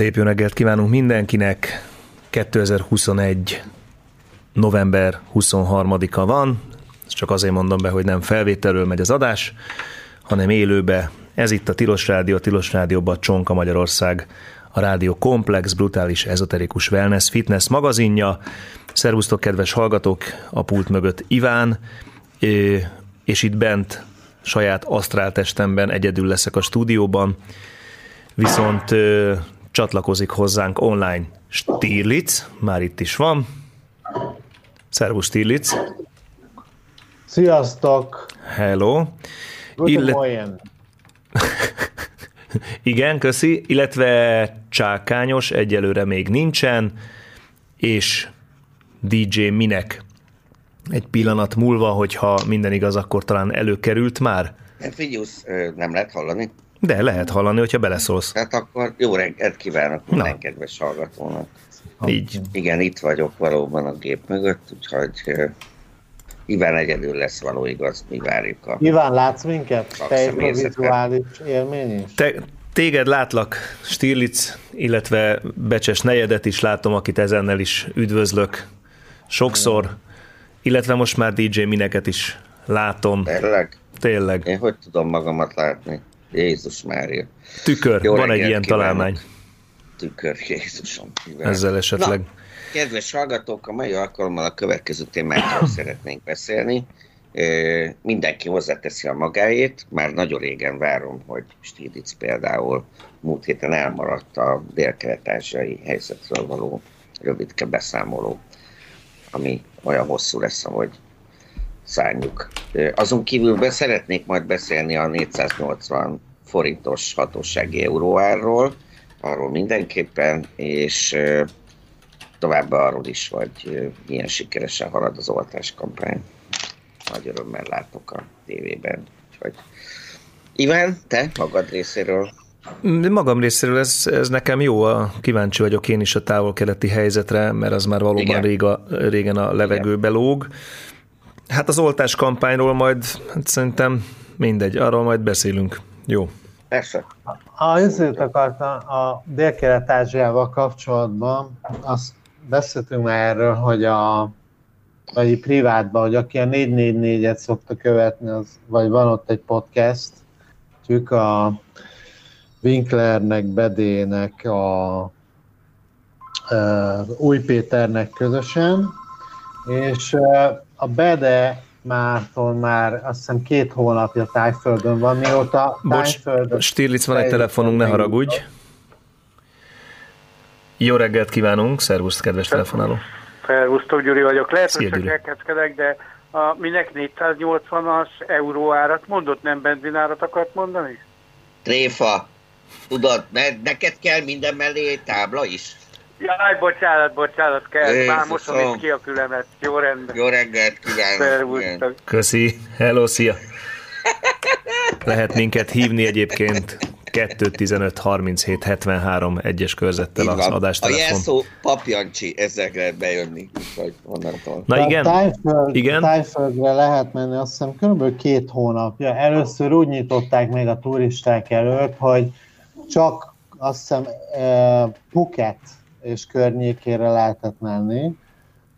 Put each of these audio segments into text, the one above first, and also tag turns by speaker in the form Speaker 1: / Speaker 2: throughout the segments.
Speaker 1: Szép jó reggelt kívánunk mindenkinek. 2021. november 23-a van. Ezt csak azért mondom be, hogy nem felvételről megy az adás, hanem élőbe. Ez itt a Tilos Rádió, a Tilos Rádióban Csonka Magyarország, a Rádió Komplex, brutális, ezoterikus wellness, fitness magazinja. Szervusztok, kedves hallgatók, a pult mögött Iván, és itt bent saját asztrál testemben egyedül leszek a stúdióban, viszont csatlakozik hozzánk online Stirlitz, már itt is van. Szervusz Stirlitz.
Speaker 2: Sziasztok!
Speaker 1: Hello. Illet-! Igen, köszi, illetve Csákányos egyelőre még nincsen, és DJ Minek. Egy pillanat múlva, hogyha minden igaz, akkor talán előkerült már,
Speaker 3: Figyusz, nem lehet hallani?
Speaker 1: De lehet hallani, hogyha beleszólsz.
Speaker 3: Tehát akkor jó reggelt kívánok minden
Speaker 1: Na.
Speaker 3: kedves hallgatónak.
Speaker 1: Így.
Speaker 3: Igen, itt vagyok valóban a gép mögött, úgyhogy Iván egyedül lesz való igaz, mi várjuk a...
Speaker 2: Iván, látsz minket? Te vizuális élmény is?
Speaker 1: Te, téged látlak, Stirlitz, illetve Becses nejedet is látom, akit ezennel is üdvözlök sokszor, illetve most már DJ Mineket is látom.
Speaker 3: Tényleg?
Speaker 1: Tényleg.
Speaker 3: Én hogy tudom magamat látni? Jézus Mária.
Speaker 1: Tükör,
Speaker 3: Jó
Speaker 1: van egy ilyen
Speaker 3: kívánok.
Speaker 1: találmány
Speaker 3: Tükör, Jézusom. Iván.
Speaker 1: ezzel esetleg.
Speaker 3: Na, kedves hallgatók, a mai alkalommal a következő témákról szeretnénk beszélni. Ö, Mindenki hozzáteszi a magáét, már nagyon régen várom, hogy Stiglitz például múlt héten elmaradt a dél-kelet-ázsiai helyzetről való rövidke beszámoló, ami olyan hosszú lesz, ahogy szárnyuk. Ö, Azon kívül be szeretnék majd beszélni a 480 forintos hatósági euróárról, arról mindenképpen, és továbbá arról is, hogy milyen sikeresen halad az oltáskampány. Nagy örömmel látok a tévében. Úgyhogy... Iván, te magad részéről
Speaker 1: Magam részéről ez, ez nekem jó, a, kíváncsi vagyok én is a távol-keleti helyzetre, mert az már valóban
Speaker 3: Igen.
Speaker 1: rég a, régen a levegőbe lóg. Hát az oltás kampányról majd hát szerintem mindegy, arról majd beszélünk. Jó.
Speaker 3: Persze.
Speaker 2: A ezért akartam a Dél-Kelet-Ázsiával kapcsolatban, azt beszéltünk már erről, hogy a vagy privátban, hogy aki a 444-et szokta követni, az, vagy van ott egy podcast, tük a Winklernek, Bedének, a, a Új Péternek közösen, és a Bede Márton már azt hiszem két hónapja Tájföldön van, mióta
Speaker 1: Bocs,
Speaker 2: Tájföldön
Speaker 1: Stirlitz, van egy telefonunk, ne haragudj. Jó reggelt kívánunk, szervusz, kedves telefonáló.
Speaker 4: Szervusztok, Gyuri vagyok. Lehet,
Speaker 1: Szia,
Speaker 4: hogy csak elkezdkedek, de a, minek 480-as euró árat mondott, nem benzinárat akart mondani?
Speaker 3: Tréfa, tudod, ne, neked kell minden mellé egy tábla is?
Speaker 4: Jaj, bocsánat, bocsánat, kell.
Speaker 3: Jézusom.
Speaker 4: Már mosom is ki a külemet. Jó rendben.
Speaker 3: Jó reggelt kívánok!
Speaker 1: Köszi, hello, szia. Lehet minket hívni egyébként 215 37 73 egyes körzettel
Speaker 3: Így
Speaker 1: az
Speaker 3: van. A
Speaker 1: adástelefon.
Speaker 3: jelszó papjancsi, ezzel lehet bejönni, úgyhogy onnantól.
Speaker 1: Na igen,
Speaker 2: Tájföld,
Speaker 1: igen.
Speaker 2: Tájföldre lehet menni, azt hiszem kb. két hónapja. Először úgy nyitották meg a turisták előtt, hogy csak azt hiszem eh, Phuket és környékére lehetett menni,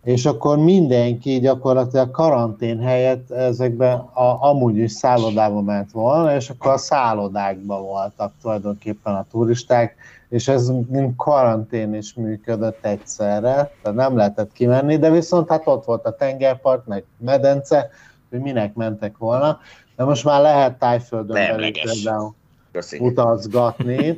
Speaker 2: és akkor mindenki gyakorlatilag karantén helyett ezekben a, amúgy is szállodába ment volna, és akkor a szállodákban voltak tulajdonképpen a turisták, és ez mint karantén is működött egyszerre, tehát nem lehetett kimenni, de viszont hát ott volt a tengerpart, meg medence, hogy minek mentek volna, de most már lehet tájföldön belül például utazgatni.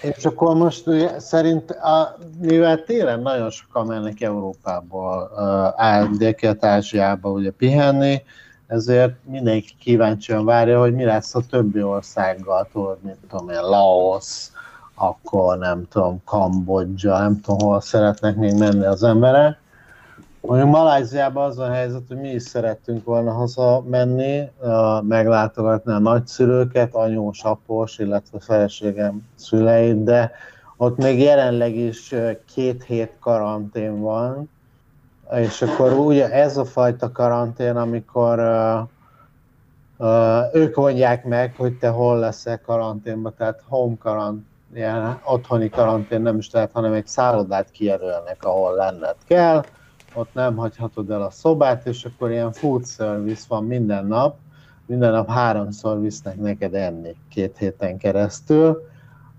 Speaker 2: És akkor most szerint, a, mivel télen nagyon sokan mennek Európából, uh, Dél-Kelet-Ázsiába ugye pihenni, ezért mindenki kíváncsian várja, hogy mi lesz a többi országgal, tudod, mint tudom én, Laos, akkor nem tudom, Kambodzsa, nem tudom, hol szeretnek még menni az emberek. Mondjuk Malajziában az a helyzet, hogy mi is szerettünk volna haza menni, uh, meglátogatni a nagyszülőket, anyós, após, illetve feleségem szüleit, de ott még jelenleg is két hét karantén van, és akkor ugye ez a fajta karantén, amikor ők mondják meg, hogy te hol leszel karanténban, tehát home karantén, ilyen otthoni karantén nem is lehet, hanem egy szállodát kijelölnek, ahol lenned kell, ott nem hagyhatod el a szobát, és akkor ilyen food service van minden nap, minden nap háromszor visznek neked enni két héten keresztül,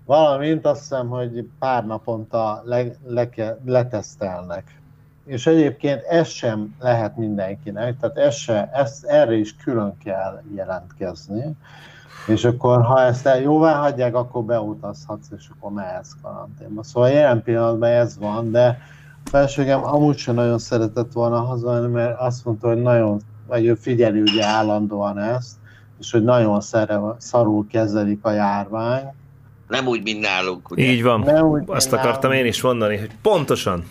Speaker 2: valamint azt hiszem, hogy pár naponta le, le, letesztelnek. És egyébként ez sem lehet mindenkinek, tehát ez se, ez, erre is külön kell jelentkezni, és akkor ha ezt el jóvá hagyják, akkor beutazhatsz, és akkor mehetsz karanténba. Szóval jelen pillanatban ez van, de feleségem amúgy sem nagyon szeretett volna hazajönni, mert azt mondta, hogy nagyon, vagy ő figyeli ugye állandóan ezt, és hogy nagyon szere, szarul kezelik a járvány.
Speaker 3: Nem úgy, mint nálunk, ugye?
Speaker 1: Így van.
Speaker 2: Nem úgy,
Speaker 1: Azt akartam
Speaker 2: nálunk.
Speaker 1: én is mondani, hogy pontosan.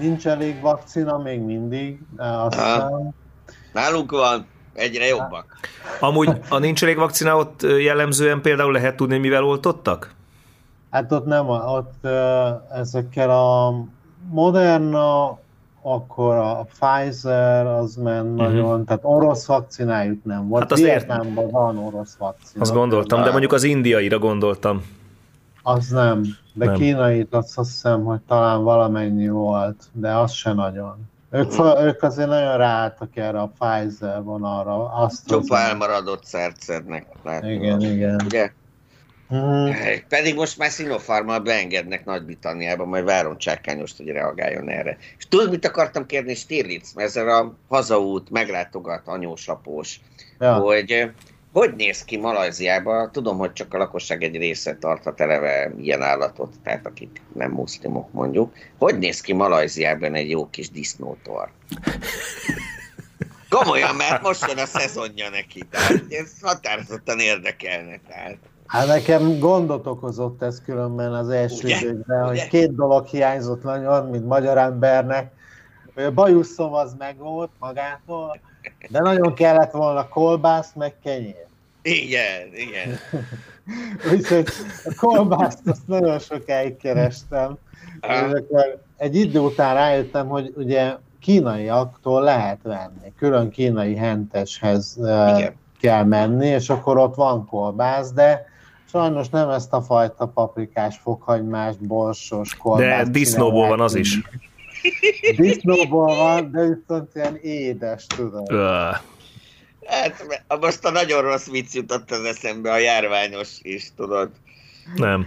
Speaker 2: Nincs elég vakcina még mindig, de azt
Speaker 3: Aha.
Speaker 2: hiszem,
Speaker 3: Nálunk van, egyre jobbak.
Speaker 1: Amúgy a nincs elég vakcina, ott jellemzően például lehet tudni, mivel oltottak?
Speaker 2: Hát ott nem, ott ezekkel a Moderna, akkor a Pfizer, az ment nagyon, tehát orosz vakcinájuk nem volt.
Speaker 1: Hát azért-
Speaker 2: Vietnámban van orosz vakcina.
Speaker 1: Azt gondoltam, de mondjuk az indiaira gondoltam.
Speaker 2: Az nem, de
Speaker 1: Nem.
Speaker 2: kínait azt, hiszem, hogy talán valamennyi volt, de az se nagyon. Ők, fa- ők azért nagyon ráálltak erre a Pfizer vonalra. Azt
Speaker 3: Csupa elmaradott szert szednek. látni.
Speaker 2: Igen, igen.
Speaker 3: Ugye?
Speaker 2: Mhm.
Speaker 3: Pedig most már Sinopharmal beengednek Nagy-Britanniába, majd várom Csákányost, hogy reagáljon erre. És tudod, mit akartam kérni Stirlitz? Mert ezzel a hazaút meglátogat anyósapós,
Speaker 2: Ja.
Speaker 3: hogy eh, hogy néz ki Malajziában? Tudom, hogy csak a lakosság egy része tarthat eleve ilyen állatot, tehát akik nem muszlimok mondjuk. Hogy néz ki Malajziában egy jó kis disznótor? Komolyan, mert most jön a szezonja neki, tehát ez határozottan érdekelne. Tehát.
Speaker 2: Hát nekem gondot okozott ez különben az első
Speaker 3: Ugye?
Speaker 2: időkben,
Speaker 3: Ugye?
Speaker 2: hogy két dolog hiányzott nagyon, mint magyar embernek. Hogy A bajuszom az meg volt magától, de nagyon kellett volna kolbász, meg kenyér.
Speaker 3: Igen, igen.
Speaker 2: Úgyhogy a kolbászt azt nagyon sokáig kerestem. Akkor egy idő után rájöttem, hogy ugye kínaiaktól lehet venni. Külön kínai henteshez eh,
Speaker 3: Igen.
Speaker 2: kell menni, és akkor ott van kolbász, de sajnos nem ezt a fajta paprikás, fokhagymás, borsos kolbászt.
Speaker 1: De disznóból van az is.
Speaker 2: Disznóból van, de viszont ilyen édes, tudod.
Speaker 1: Ö,
Speaker 3: Hát most a nagyon rossz vicc jutott az eszembe, a járványos is, tudod.
Speaker 1: nem.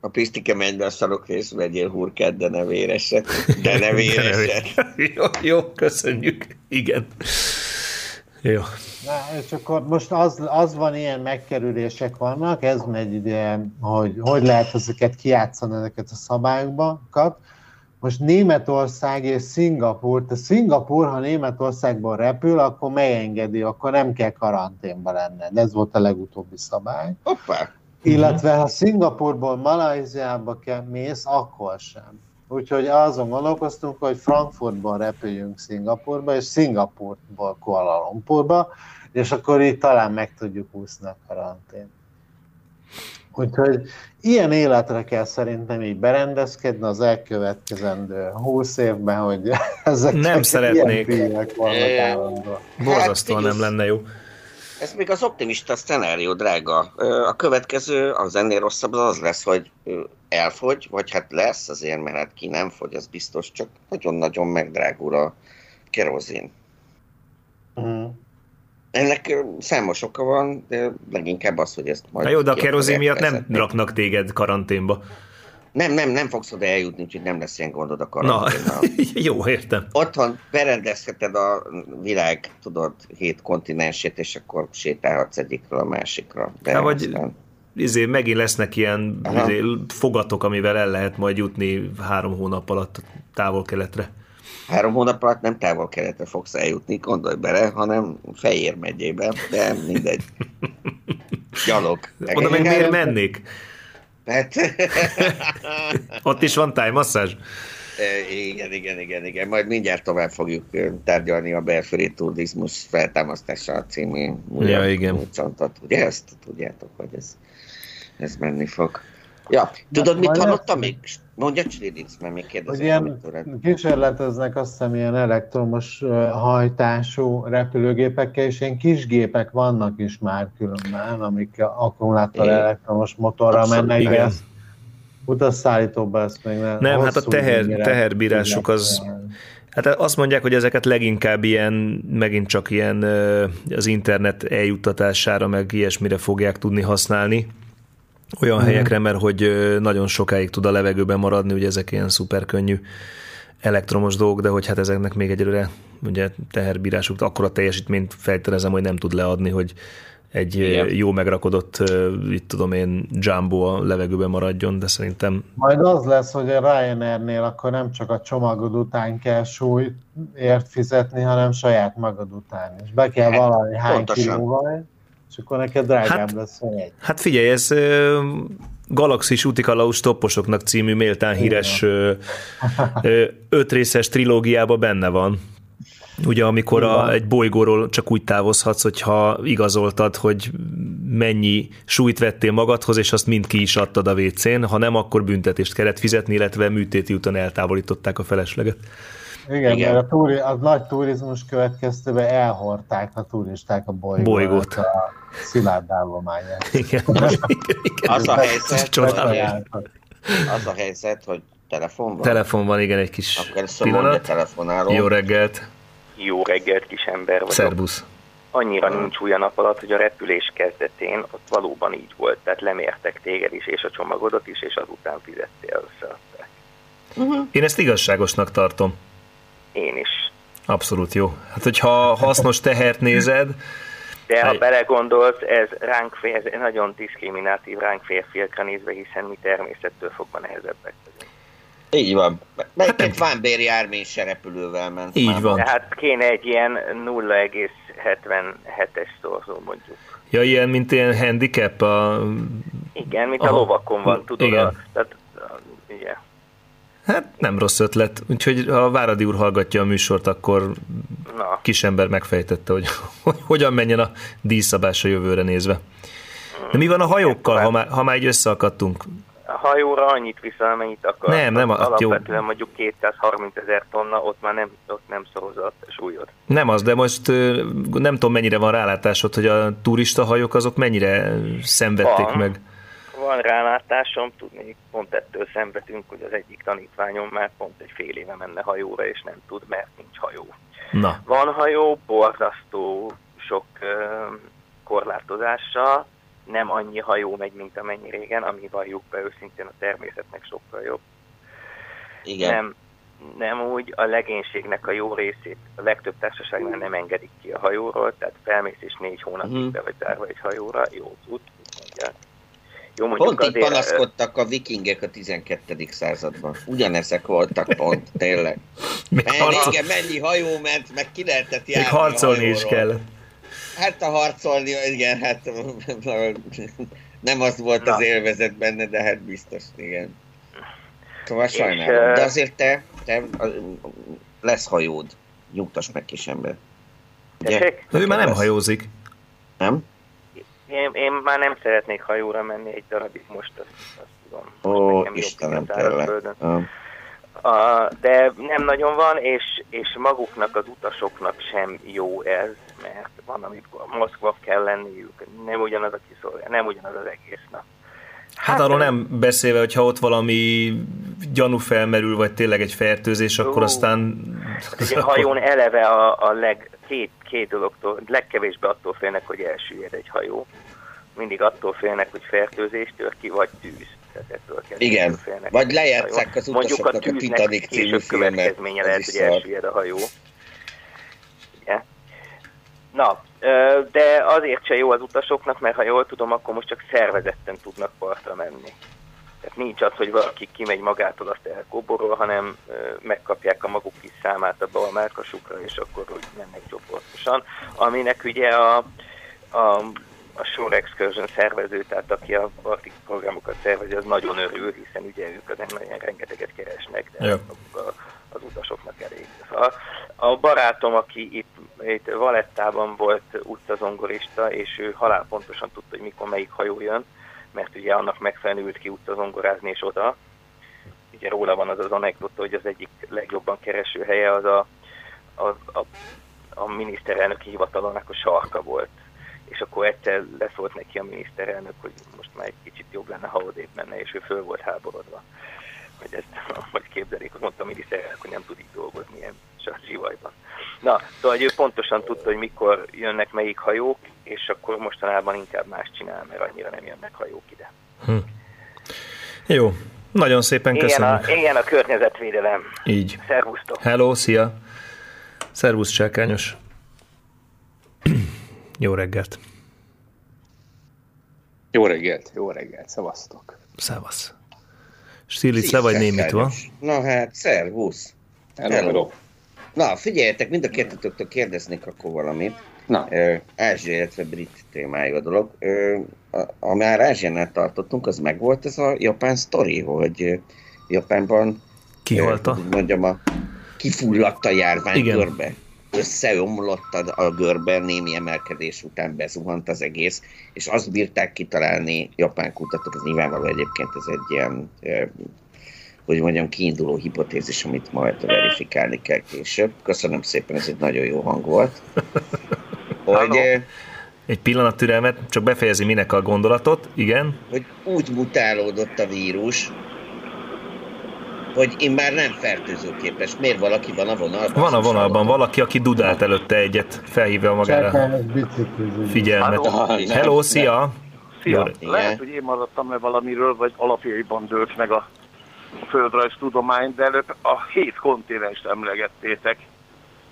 Speaker 3: A Pistike menj be a sarokrész, vegyél hurkát, de ne véreset. De ne
Speaker 1: De ne
Speaker 3: véreset.
Speaker 1: jó, jó, köszönjük. Igen. Jó.
Speaker 2: Na, és akkor most az, az van, ilyen megkerülések vannak, ez megy ide, hogy hogy lehet ezeket kijátszani, ezeket a szabályokat. Most Németország és Szingapur, te Szingapur, ha Németországból repül, akkor megengedi, akkor nem kell karanténba lenned. Ez volt a legutóbbi szabály.
Speaker 3: Hoppá!
Speaker 2: Illetve ha Szingapurból Malajziába kell mész, akkor sem. Úgyhogy azon gondolkoztunk, hogy Frankfurtból repüljünk Szingapurba, és Szingapurból Kuala Lumpurba, és akkor így talán meg tudjuk úszni a karantén. Úgyhogy ilyen életre kell szerintem így berendezkedni az elkövetkezendő 20 évben, hogy ezek
Speaker 1: Nem szeretnék. Borzasztóan
Speaker 3: Hát,
Speaker 1: nem lenne jó.
Speaker 3: Ez még az optimista szcenárió, drága. A következő, az ennél rosszabb az az lesz, hogy elfogy, vagy hát lesz azért, mert hát ki nem fogy, az biztos, csak nagyon-nagyon megdrágul a kerozin.
Speaker 2: Mhm.
Speaker 3: Ennek számos oka van, de leginkább az, hogy ezt majd...
Speaker 1: Na jó, de a kerozin miatt nem
Speaker 3: vezetni.
Speaker 1: raknak téged karanténba.
Speaker 3: Nem, nem, nem fogsz oda eljutni, úgyhogy nem lesz ilyen gondod a
Speaker 1: Na,
Speaker 3: karanténnal.
Speaker 1: jó, értem.
Speaker 3: Otthon berendezheted a világ, tudod, hét kontinensét, és akkor sétálhatsz egyikről a másikra. De
Speaker 1: Hát, vagy-
Speaker 3: aztán-
Speaker 1: Izé, megint lesznek ilyen
Speaker 3: Aha.
Speaker 1: izé, fogatok, amivel el lehet majd jutni három hónap alatt távol-keletre.
Speaker 3: Három hónap alatt nem távol keletre fogsz eljutni, gondolj bele, hanem Fejér megyébe, de mindegy. Gyalog.
Speaker 1: Oda meg miért mennék?
Speaker 3: Hát,
Speaker 1: Ott is van tájmasszázs?
Speaker 3: E, igen, igen, igen, igen. Majd mindjárt tovább fogjuk tárgyalni a belföldi turizmus feltámasztása című
Speaker 1: Ja, igen.
Speaker 3: műcsontot. Ugye ezt tudjátok, hogy ez, ez menni fog. Ja, tudod, mit
Speaker 2: majd
Speaker 3: hallottam még? Mondja, Csilinc, mert még kérdezem.
Speaker 2: ilyen kísérleteznek azt hiszem ilyen elektromos hajtású repülőgépekkel, és ilyen kis gépek vannak is már különben, amik akkumulátor elektromos motorra
Speaker 3: Abszolút,
Speaker 2: mennek, de
Speaker 1: igen.
Speaker 2: ezt utasszállítóba ezt még nem.
Speaker 1: Nem, hát a teher- teherbírásuk az-. Hát azt mondják, hogy ezeket leginkább ilyen, megint csak ilyen az internet eljuttatására, meg ilyesmire fogják tudni használni. Olyan helyekre, mert hogy nagyon sokáig tud a levegőben maradni, ugye ezek ilyen szuper könnyű elektromos dolgok, de hogy hát ezeknek még egyelőre ugye teherbírásuk, akkora teljesítményt felterezem, hogy nem tud leadni, hogy egy
Speaker 3: Igen.
Speaker 1: jó megrakodott, itt tudom én, jumbo a levegőben maradjon, de szerintem
Speaker 2: Majd az lesz, hogy a Ryanairnél akkor nem csak a csomagod után kell súlyért fizetni, hanem saját magad után is. Be kell
Speaker 3: Hát,
Speaker 2: valami hány
Speaker 3: pontosan.
Speaker 2: kilóval, és akkor neked drágább
Speaker 1: Hát-
Speaker 2: lesz a jegy.
Speaker 1: Hát figyelj, ez ö, Galaxis Utikalaus topposoknak című méltán híres ö, ö, ötrészes trilógiában benne van. Ugye, amikor a, egy bolygóról csak úgy távozhatsz, hogyha igazoltad, hogy mennyi súlyt vettél magadhoz, és azt mind ki is adtad a WC-n, ha nem, akkor büntetést kellett fizetni, illetve műtéti után eltávolították a felesleget.
Speaker 2: Igen,
Speaker 3: Igen.
Speaker 2: Mert a, turi, a nagy turizmus következtében elhordták a turisták a bolygót,
Speaker 1: Bolygót.
Speaker 2: a szilárd állományát.
Speaker 1: Igen. igen.
Speaker 3: Az a helyzet, az a helyzet, hogy telefon van?
Speaker 1: Telefon van, igen, egy kis
Speaker 3: Akkor
Speaker 1: pillanat. Jó reggelt,
Speaker 5: Jó reggelt, kis ember vagyok.
Speaker 1: szervusz.
Speaker 5: Annyira nincs új a nap alatt, hogy a repülés kezdetén ott valóban így volt. Tehát lemértek téged is, és a csomagodat is, és azután fizettél összeadták.
Speaker 1: Én ezt igazságosnak tartom.
Speaker 5: Én is.
Speaker 1: Abszolút jó. Hát, hogyha hasznos tehert nézed,
Speaker 5: De ha belegondolsz, ez ránk fér, ez nagyon diszkriminatív ránk férfiakra nézve, hiszen mi természettől fogva nehezebbek vagyunk.
Speaker 3: Így van. Melyiket Vámbéri Ármény se repülővel ment.
Speaker 1: Így
Speaker 3: már.
Speaker 1: van.
Speaker 5: Tehát kéne egy ilyen 0,77-es szorzó mondjuk.
Speaker 1: ja, ilyen, mint ilyen handicap, a,
Speaker 5: Igen, mint
Speaker 1: Aha.
Speaker 5: a lovakon van, tudod?
Speaker 1: Igen.
Speaker 5: A, tehát, a.
Speaker 1: hát nem rossz ötlet. Úgyhogy ha Váradi úr hallgatja a műsort, akkor
Speaker 5: Na,
Speaker 1: kisember megfejtette, hogy, hogy hogyan menjen a díjszabás a jövőre nézve. De mi van a hajókkal, ha már, ha már így összeakadtunk?
Speaker 5: a hajóra annyit viszel, amennyit akar.
Speaker 1: Nem, nem, jó.
Speaker 5: Alapvetően mondjuk 230 ezer tonna, ott már nem, ott nem szorozott a súlyod.
Speaker 1: Nem az, de most nem tudom mennyire van rálátásod, hogy a turista hajók azok mennyire szenvedték
Speaker 5: Van.
Speaker 1: meg.
Speaker 5: Van rálátásom, tudni, pont ettől szenvedünk, hogy az egyik tanítványom már pont egy fél éve menne hajóra, és nem tud, mert nincs hajó.
Speaker 1: Na,
Speaker 5: Van hajó, borzasztó sok ö, korlátozással, nem annyi hajó megy, mint amennyi régen, ami valljuk be őszintén a természetnek sokkal jobb.
Speaker 3: Igen.
Speaker 5: Nem, nem úgy, a legénységnek a jó részét a legtöbb társaságnál nem engedik ki a hajóról, tehát felmész és négy hónapig
Speaker 3: Mhm.
Speaker 5: be vagy zárva egy hajóra, jó út, mondják. Jó, mondjuk
Speaker 3: Pont így
Speaker 5: azért,
Speaker 3: panaszkodtak a vikingek a 12. században. Ugyanezek voltak pont, tényleg.
Speaker 1: még,
Speaker 3: Mert
Speaker 1: harcol,
Speaker 3: régen mennyi hajó ment, meg ki lehetett
Speaker 1: még
Speaker 3: járni
Speaker 1: harcolni
Speaker 3: a
Speaker 1: is kell.
Speaker 3: Hát a harcolni, igen, hát nem az volt
Speaker 5: Na.
Speaker 3: az élvezet benne, de hát biztos, igen. Szóval
Speaker 5: És,
Speaker 3: sajnálom. De azért te, te lesz hajód. Nyugtass meg kis ember. Ugye?
Speaker 1: Ő már nem
Speaker 3: Lesz.
Speaker 1: hajózik.
Speaker 3: Nem?
Speaker 5: Én, én már nem szeretnék hajóra menni egy darabig most, azt, azt tudom. Most
Speaker 3: Ó, Istenem, tényleg.
Speaker 5: A, de nem nagyon van, és, és maguknak, az utasoknak sem jó ez, mert van, amikor Moszkva kell lenniük, nem ugyanaz a kiszolgál, nem ugyanaz az egész nap.
Speaker 1: Hát arról nem beszélve, hogyha ott valami gyanú felmerül, vagy tényleg egy fertőzés, akkor
Speaker 5: Ó.
Speaker 1: aztán...
Speaker 5: Ugye a hajón eleve a, a leg, két, két dologtól, legkevésbé attól félnek, hogy elsüllyed egy hajó. Mindig attól félnek, hogy fertőzés tör ki, vagy tűz. tehát ettől kell
Speaker 3: Igen.
Speaker 5: félnek.
Speaker 3: Vagy lejátszák az
Speaker 5: Mondjuk
Speaker 3: utasoknak a
Speaker 5: tűznek
Speaker 3: Titanic című filmet,
Speaker 5: következménye lehet, hogy elsüllyed a hajó. Ugye? Na, de azért se jó az utasoknak, mert ha jól tudom, akkor most csak szervezetten tudnak partra menni. Tehát nincs az, hogy valaki kimegy magától, azt elkoborol, hanem megkapják a maguk kis számát a márkasukra, és akkor úgy mennek csoportosan. Aminek ugye a, a, a Shore Excursion szervező, tehát aki a parti programokat szervezi, az nagyon örül, hiszen ugye ők az nagyon rengeteget keresnek, de maguk a, az utasoknak elég. Szóval a barátom, aki itt, itt Valettában volt utazongorista, és ő halálpontosan tudta, hogy mikor melyik hajó jön, mert ugye annak megfelelően ült ki utazongorázni és oda. Ugye róla van az az anekdota, hogy az egyik legjobban kereső helye az a, a, a, a miniszterelnöki hivatalonnak a sarka volt. És akkor egyszer leszólt neki a miniszterelnök, hogy most már egy kicsit jobb lenne, ha odébb menne, és ő föl volt háborodva. Hogy ezt, vagy képzelik, hogy mondta a miniszterelnök, hogy nem tud így dolgozni ilyen zsivajban. Na, szóval hogy ő pontosan tudta, hogy mikor jönnek melyik hajók, és akkor mostanában inkább más csinál, mert annyira nem jönnek hajók ide.
Speaker 1: Jó, nagyon szépen
Speaker 5: Ilyen
Speaker 1: köszönjük.
Speaker 5: a, ilyen a környezetvédelem.
Speaker 1: Így.
Speaker 5: Szervusztok!
Speaker 1: Hello, szia! Szervusz, Csákányos. Jó reggelt.
Speaker 6: Jó reggelt, jó reggelt, szavaztok.
Speaker 1: Szevasz. Stilic, le vagy némítva.
Speaker 3: Na hát, szervusz.
Speaker 6: Hello,
Speaker 3: Hello.
Speaker 6: hello.
Speaker 3: Na, figyeljetek, mind a kettőtöktől kérdeznék akkor valamit.
Speaker 6: Na,
Speaker 3: Ázsia, illetve brit témájú a dolog. Ö, a, a már Ázsiánál tartottunk, az meg volt ez a japán sztori, hogy Japánban
Speaker 1: Kihalta.
Speaker 3: mondjam, a, kifulladt a járvány
Speaker 1: Igen.
Speaker 3: görbe. Összeomlott a, a görbe, némi emelkedés után bezuhant az egész, és azt bírták kitalálni japán kutatók, ez nyilvánvaló egyébként ez egy ilyen hogy mondjam, kiinduló hipotézis, amit majd verifikálni kell később. Köszönöm szépen, ez egy nagyon jó hang volt. Hogy,
Speaker 1: Egy pillanat türelmet, csak befejezi minek a gondolatot. Igen.
Speaker 3: hogy úgy mutálódott a vírus, hogy én már nem fertőzőképes. Miért valaki van a vonalban?
Speaker 1: Van a vonalban valaki, aki dudált előtte egyet, felhívja magára figyelmet. Hello, szia!
Speaker 7: Szia! Lehet, hogy én maradtam le valamiről, vagy alapjaiban dőlt meg a földrajztudomány, de előbb a hét kontinenst emlegettétek.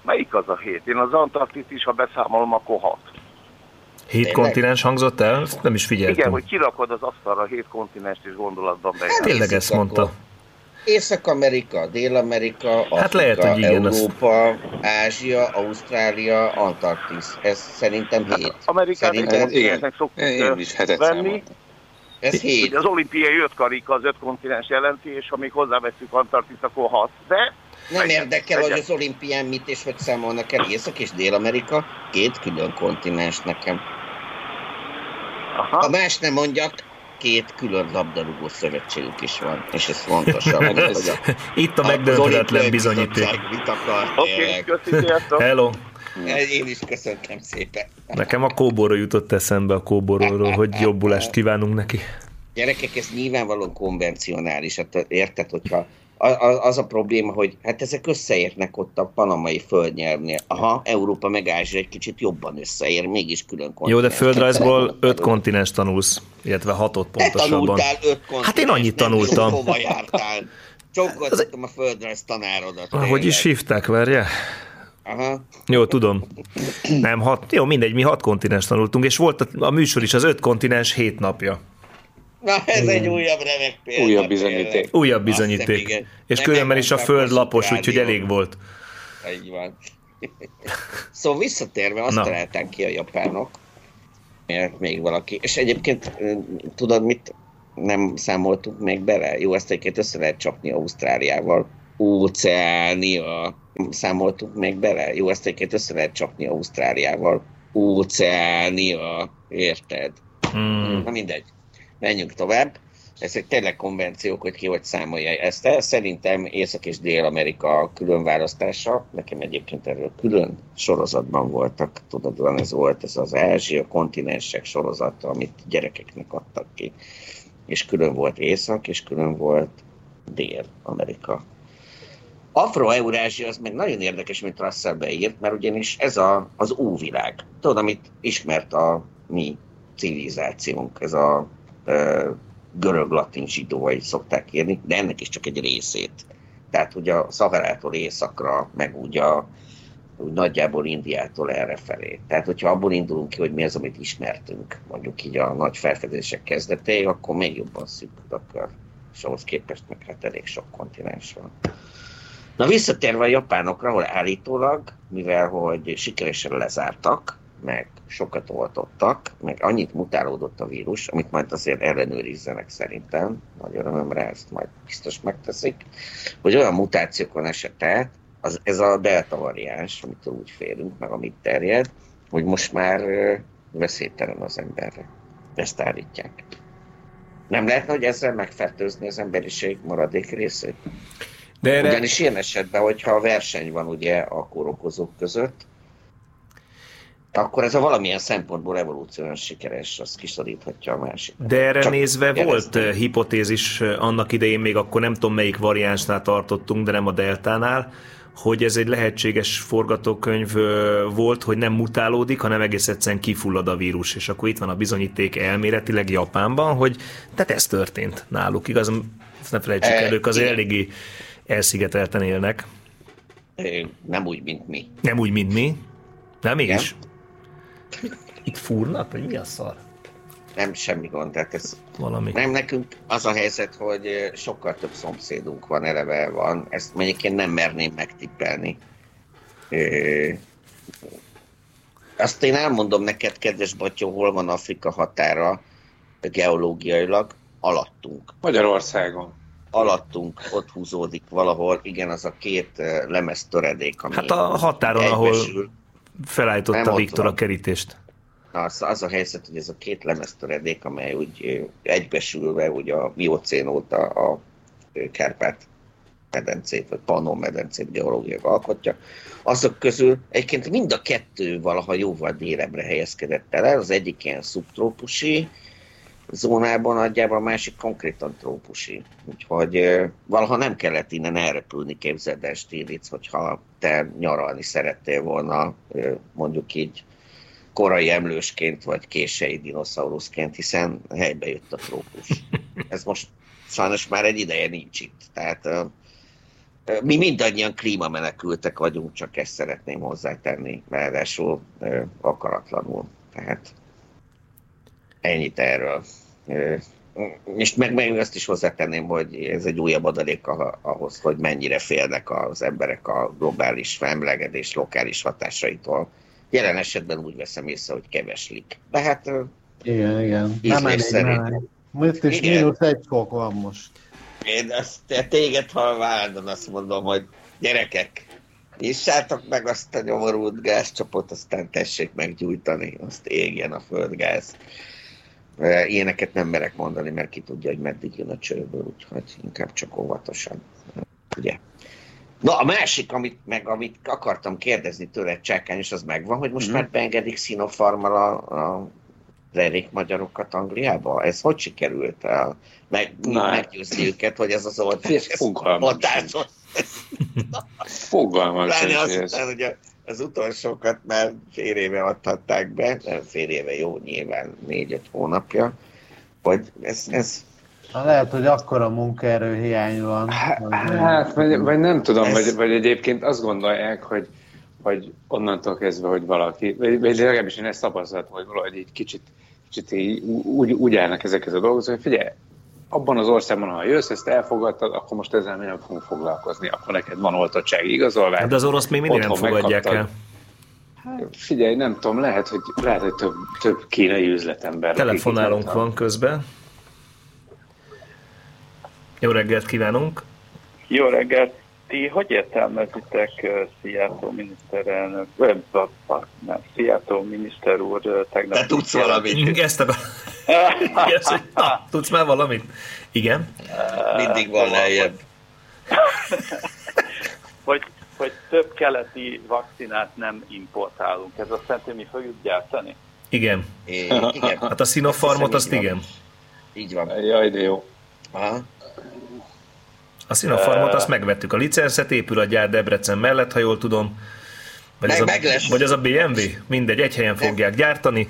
Speaker 7: Melyik az a hét? Én az Antarktis is, ha beszámolom, akkor hat.
Speaker 1: Hét kontinens hangzott el? Ezt nem is
Speaker 7: Igen,
Speaker 1: figyeltem.
Speaker 7: hogy kirakod az asztalra a hét kontinenst és gondolatban be.
Speaker 1: Tényleg ezt mondta.
Speaker 3: Észak-Amerika, Dél-Amerika, Afrika,
Speaker 1: Hát lehet, hogy igen,
Speaker 3: Európa, Ázsia, Ausztrália, Antarktisz. Ez szerintem hét.
Speaker 7: Amerikát egy
Speaker 3: Szerintem
Speaker 6: igen.
Speaker 7: szoktuk
Speaker 6: Én
Speaker 7: ö,
Speaker 6: is hetet
Speaker 7: venni.
Speaker 3: ez hét.
Speaker 7: Ugye az olimpiai öt karika az öt kontinens jelenti, és ha még hozzáveszünk Antarktisz, akkor hat. De
Speaker 3: Nem érdekel, hogy az olimpián mit és hogy számolnak el Észak és Dél-Amerika. Két külön kontinens nekem. Ha
Speaker 7: aha,
Speaker 3: más nem mondjak, két külön labdarúgó szövetségük is van, és ez fontosabb.
Speaker 6: Ez-
Speaker 3: hogy a-
Speaker 1: Itt a
Speaker 3: olimpiai
Speaker 1: bizonyíték.
Speaker 3: bizottság Mit akar?
Speaker 7: oké, okay, köszi!
Speaker 1: Hello!
Speaker 3: Én is köszöntem szépen.
Speaker 1: Nekem a kóboró jutott eszembe a kóboróról, hogy jobbulást kívánunk neki.
Speaker 3: Gyerekek, ez nyilvánvalóan konvencionális. Hát érted, hogyha az a probléma, hogy hát ezek összeérnek ott a panamai földnyelvnél. Aha, Európa meg Ázsia egy kicsit jobban összeér, mégis külön
Speaker 1: Jó, de
Speaker 3: kontinens.
Speaker 1: földrajzból öt kontinens tanulsz, illetve hatot
Speaker 3: Te
Speaker 1: pontosabban.
Speaker 3: tanultál öt kontinens,
Speaker 1: Hát én annyit tanultam.
Speaker 3: Nem hova jártál. Csonkoltatom a földrajz tanárodat.
Speaker 1: Ah, Hogy is
Speaker 3: tényleg.
Speaker 1: hívták, várjál?
Speaker 3: Aha.
Speaker 1: Jó, tudom. Nem, hat, jó, mindegy, mi hat kontinens tanultunk, és volt a, a műsor is az öt kontinens hét napja.
Speaker 3: Na, ez egy újabb remek példa.
Speaker 6: Újabb bizonyíték.
Speaker 3: tényleg.
Speaker 1: Újabb
Speaker 3: Azt hiszem,
Speaker 1: bizonyíték.
Speaker 3: igen.
Speaker 1: És
Speaker 3: Nem
Speaker 1: különben is a föld lapos, úgyhogy elég volt.
Speaker 3: Így van. Szóval visszatérve azt
Speaker 1: Na.
Speaker 3: találták ki a japánok, mert még valaki, és egyébként tudod mit nem számoltuk még bele? Jó, ezt egyébként össze lehet csapni Ausztráliával. Óceánia. Számoltuk még bele? Jó, ezt egyébként össze lehet csapni Ausztráliával. Óceánia. Érted?
Speaker 1: Hmm.
Speaker 3: Na mindegy. Menjünk tovább. Ezek tényleg konvenciók, hogy ki hogy számolja ezt el. Szerintem Észak- és Dél-Amerika külön választása. Nekem egyébként erről külön sorozatban voltak. Tudod, van ez volt, ez az Ázsia kontinensek sorozata, amit gyerekeknek adtak ki. És külön volt Észak, és külön volt Dél-Amerika. Afro-Eurázsia az meg nagyon érdekes, mint Russell beírt, mert ugyanis ez a, az óvilág. Tudod, amit ismert a mi civilizációnk, ez a ö, görög, latin, zsidóai szokták írni, de ennek is csak egy részét. Tehát ugye a Szaharától északra, meg úgy a úgy nagyjából Indiától erre felé. Tehát, hogyha abból indulunk ki, hogy mi az, amit ismertünk, mondjuk így a nagy felfedezések kezdetei, akkor még jobban szűkül a kör. És ahhoz képest meg hát elég sok kontinens van. Na visszatérve a japánokra, ahol állítólag, mivel hogy sikeresen lezártak, meg sokat oltottak, meg annyit mutálódott a vírus, amit majd azért ellenőrizzenek szerintem, nagy örömömre ezt majd biztos megteszik, hogy olyan mutációkon esett át, az, ez a delta variáns, amit úgy félünk, meg amit terjed, hogy most már veszélytelen az emberre. Ezt állítják. Nem lehetne, hogy ezzel megfertőzni az emberiség maradék részét?
Speaker 1: De erre,
Speaker 3: Ugyanis ilyen esetben, hogyha a verseny van ugye a kórokozók között, akkor ez a valamilyen szempontból evolúcióan sikeres, az kiszoríthatja a másik.
Speaker 1: de erre
Speaker 3: Csak
Speaker 1: nézve
Speaker 3: jelezni.
Speaker 1: volt eh, hipotézis eh, annak idején, még akkor nem tudom melyik variánsnál tartottunk, de nem a deltánál, hogy ez egy lehetséges forgatókönyv ö, volt, hogy nem mutálódik, hanem egész egyszerűen kifullad a vírus, és akkor itt van a bizonyíték elméletileg Japánban, hogy tehát ez történt náluk. Igaz, ne felejtsük el, ők azért eléggé elszigetelten élnek.
Speaker 3: Nem úgy, mint mi.
Speaker 1: Nem úgy, mint mi. Nem
Speaker 3: Igen.
Speaker 1: Itt fúrnak, vagy mi a szar?
Speaker 3: Nem semmi gond, tehát ez
Speaker 1: Valami.
Speaker 3: Nem, nekünk az a helyzet, hogy sokkal több szomszédunk van, eleve van. Ezt mondjuk én nem merném megtippelni. Ö, Azt én elmondom neked, kedves Batyó, hol van Afrika határa geológiailag, alattunk.
Speaker 6: Magyarországon.
Speaker 3: Alattunk, ott húzódik valahol, igen, az a két lemez töredék, ami
Speaker 1: Hát a határon, ahol
Speaker 3: egybesül.
Speaker 1: Felállította
Speaker 3: Nem
Speaker 1: Viktor a kerítést.
Speaker 3: Na, az, az a helyzet, hogy ez a két lemeztöredék, amely úgy egybesülve úgy a miocén óta a Kárpát medencét, vagy Pannon medencét geológiailag alkotja. Azok közül egyébként mind a kettő valaha jóval délebre helyezkedett el. Az egyik ilyen szubtrópusi zónában nagyjából, a másik konkrétan trópusi. Úgyhogy valaha nem kellett innen elrepülni, képzeld el Stílic, hogyha te nyaralni szerettél volna, mondjuk így korai emlősként, vagy kései dinoszauruszként, hiszen helybe jött a trópus. Ez most sajnos már egy ideje nincs itt. Tehát mi mindannyian klímamenekültek vagyunk, csak ezt szeretném hozzátenni, ráadásul akaratlanul. Tehát ennyit erről. És meg, meg azt is hozzátenném, hogy ez egy újabb adalék ahhoz, hogy mennyire félnek az emberek a globális felmelegedés lokális hatásaitól. Jelen esetben úgy veszem észre, hogy keveslik. De hát
Speaker 2: Igen, igen. Nem elég
Speaker 3: szerint.
Speaker 2: Most is
Speaker 3: Igen.
Speaker 2: mínusz egy fok van most.
Speaker 3: én azt, te- téged, ha váladon azt mondom, hogy gyerekek, nyissátok meg azt a nyomorult gázcsapot, aztán tessék meggyújtani, azt égjen a földgáz. Ilyeneket nem merek mondani, mert ki tudja, hogy meddig jön a csőből, úgyhogy inkább csak óvatosan. Ugye? Na, a másik, amit, meg, amit akartam kérdezni tőled, Csákány, és az megvan, hogy most
Speaker 6: Mhm.
Speaker 3: már beengedik Sinopharmal a, a rerék magyarokat Angliába? Ez hogy sikerült el? Meg,
Speaker 6: Na,
Speaker 3: meggyőzni őket, hogy ez az oltás
Speaker 6: Fogalmam
Speaker 3: hatásos.
Speaker 6: Fogalmam
Speaker 3: Pláne azután, hogy a- az utolsókat már fél éve adhatták be, nem fél éve jó, nyilván négy-öt hónapja, hogy ez, ez
Speaker 2: Na, lehet, hogy akkora munkaerő hiány van. hogy-
Speaker 6: Hát, vagy, vagy nem tudom,
Speaker 3: Ez-
Speaker 6: vagy, vagy egyébként azt gondolják, hogy, hogy onnantól kezdve, hogy valaki, vagy, vagy legalábbis én ezt tapasztaltam, hogy valahogy egy kicsit, kicsit így, úgy, úgy állnak ezekhez a dolgokhoz, hogy figyelj, abban az országban, ha jössz, ezt elfogadtad, akkor most ezzel mi nem fogunk foglalkozni, akkor neked van oltottsági igazolvány.
Speaker 1: De az orosz még mindig nem fogadják el.
Speaker 6: Figyelj, nem tudom, lehet, hogy, lehet, hogy több, több kínai üzletember.
Speaker 1: Telefonálunk van közben. Jó reggelt kívánunk!
Speaker 8: Jó reggelt! Ti hogy értelmezitek uh, Szijjártó miniszterelnök, nem, Szijjártó miniszter úr uh, tegnap...
Speaker 3: te tudsz valamit,
Speaker 1: Ezt akar... Igen, hogy, na, tudsz már valamit? Igen.
Speaker 3: mindig van lejjebb.
Speaker 8: hogy, hogy több keleti vakcinát nem importálunk. Ez azt jelenti, hogy mi fogjuk gyártani?
Speaker 1: Igen.
Speaker 3: É, igen,
Speaker 1: Hát a Sinopharmot azt igen.
Speaker 3: így van.
Speaker 6: Jaj, de jó.
Speaker 3: Aha.
Speaker 1: A Sinopharmot azt megvettük. A licenszet épül a gyár Debrecen mellett, ha jól tudom. Vagy,
Speaker 3: Meg-
Speaker 1: az, a,
Speaker 3: meg lesz.
Speaker 1: vagy az a BMW? Mindegy, egy helyen fogják gyártani.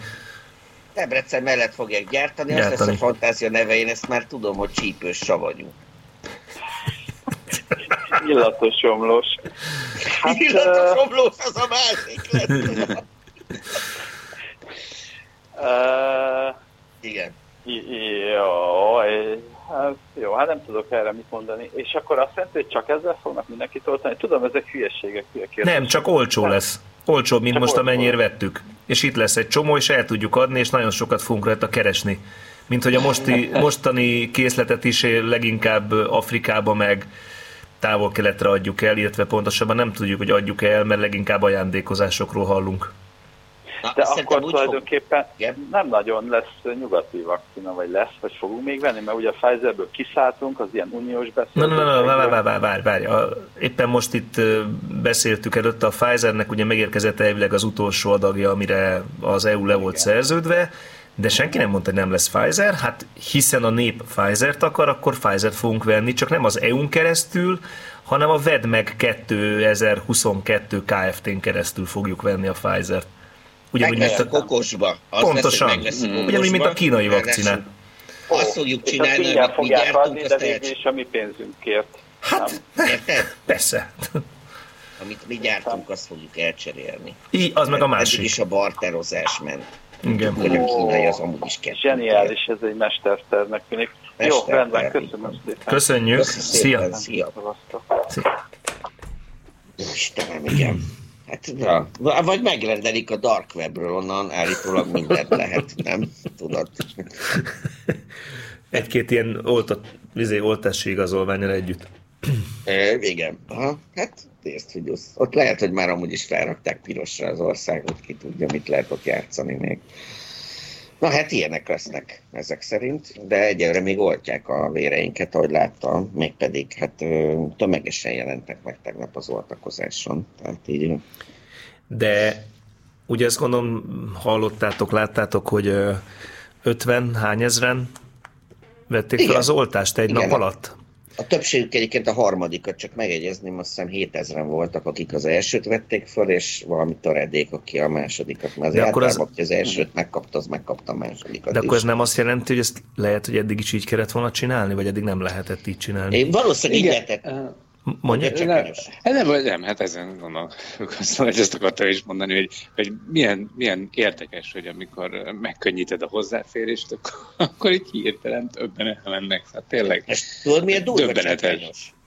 Speaker 3: Debrecen mellett fogják gyártani, azt lesz
Speaker 1: Gyártani.
Speaker 3: a fantázia neve, én ezt már tudom, hogy csípős savanyú.
Speaker 8: Illatos omlós.
Speaker 3: Hát, Illatos omlós az a másik lesz.
Speaker 8: Uh,
Speaker 3: Igen.
Speaker 8: jó, hát, jó, hát nem tudok erre mit mondani. És akkor azt jelenti, hogy csak ezzel fognak mindenkit oltani? Tudom, ezek hülyeségek, hülye kérdések.
Speaker 1: Nem, csak olcsó lesz. Olcsóbb, mint
Speaker 8: Csak
Speaker 1: most amennyire vettük. És itt lesz egy csomó, és el tudjuk adni, és nagyon sokat fogunk rajta keresni. Mint hogy a mosti, mostani készletet is leginkább Afrikába meg távol-keletre adjuk el, illetve pontosabban nem tudjuk, hogy adjuk el, mert leginkább ajándékozásokról hallunk.
Speaker 3: Na,
Speaker 8: De akkor
Speaker 3: fog...
Speaker 8: tulajdonképpen
Speaker 3: Igen.
Speaker 8: nem nagyon lesz nyugati vakcina, vagy lesz, vagy fogunk még venni, mert ugye a Pfizerből kiszálltunk, az ilyen uniós
Speaker 1: Na, na, na, na, várj,
Speaker 8: beszélgetés.
Speaker 1: várj, várj, várj. A- Éppen most itt beszéltük előtte, a Pfizernek ugye megérkezett elvileg az utolsó adagja, amire az EU le volt szerződve, de senki nem mondta, hogy nem lesz Pfizer, hát hiszen a nép Pfizer-t akar, akkor Pfizer-t fogunk venni, csak nem az EU-n keresztül, hanem a VedMeg 2022 Kft-n keresztül fogjuk venni a Pfizer-t. Ugyanúgy, mint a,
Speaker 3: okosba. Az
Speaker 1: Pontosan.
Speaker 3: Lesz, hogy
Speaker 1: Mm. Ugyanúgy, mint a kínai
Speaker 3: ráadásul
Speaker 1: vakcinát.
Speaker 3: Azt fogjuk csinálni, amit mi
Speaker 8: fogják
Speaker 3: gyártunk,
Speaker 8: adni, de végül is a mi pénzünkért.
Speaker 1: Hát,
Speaker 3: Érted?
Speaker 1: persze.
Speaker 3: Amit mi gyártunk, azt fogjuk elcserélni.
Speaker 1: Így, az meg a
Speaker 3: Eddig
Speaker 1: másik.
Speaker 3: is a barterozás ment.
Speaker 1: Igen.
Speaker 3: Hogy a kínai az amúgy is kettő.
Speaker 8: Zseniális, ez egy mestertervnek tűnik. Jó, rendben, köszönöm szépen.
Speaker 1: Köszönjük.
Speaker 3: Köszönöm
Speaker 1: Szia.
Speaker 3: Szia.
Speaker 8: Szevasztok.
Speaker 3: Istenem, igen. Hát, ja. Vagy megrendelik a Dark Webről, onnan állítólag mindent lehet, nem? Tudod.
Speaker 1: Egy-két ilyen oltott, vizé, oltási igazolványra együtt.
Speaker 3: E, igen. Aha, hát nézd, hogy az, ott lehet, hogy már amúgy is felrakták pirosra az országot, ki tudja, mit lehet ott játszani még. Na hát ilyenek lesznek ezek szerint, de egyelőre még oltják a véreinket, ahogy láttam, mégpedig hát tömegesen jelentek meg tegnap az oltakozáson. Tehát így
Speaker 1: De ugye ezt gondolom hallottátok, láttátok, hogy ö, 50 hány ezren vették fel
Speaker 3: Igen.
Speaker 1: az oltást egy
Speaker 3: Igen.
Speaker 1: nap alatt?
Speaker 3: A többségük egyébként a harmadikat, csak megegyezném, azt hiszem 7000-en voltak, akik az elsőt vették föl, és valami töredék, aki a másodikat. Mert
Speaker 1: De
Speaker 3: az
Speaker 1: akkor az-
Speaker 3: aki az elsőt megkapta, az megkapta a másodikat
Speaker 1: De akkor
Speaker 3: is.
Speaker 1: ez nem azt jelenti, hogy ezt lehet, hogy eddig is így kellett volna csinálni, vagy eddig nem lehetett így csinálni?
Speaker 3: Én valószínűleg így
Speaker 6: Igen.
Speaker 3: lehetett.
Speaker 6: Eh,
Speaker 1: Mondja?
Speaker 3: Csak
Speaker 6: nem,
Speaker 3: erős.
Speaker 6: hát nem, nem, hát ezen gondolom, hogy ezt akartam is mondani, hogy, hogy milyen, milyen érdekes, hogy amikor megkönnyíted a hozzáférést, akkor, akkor így hirtelen többen elmennek. Hát tényleg.
Speaker 3: És tudod, milyen durva?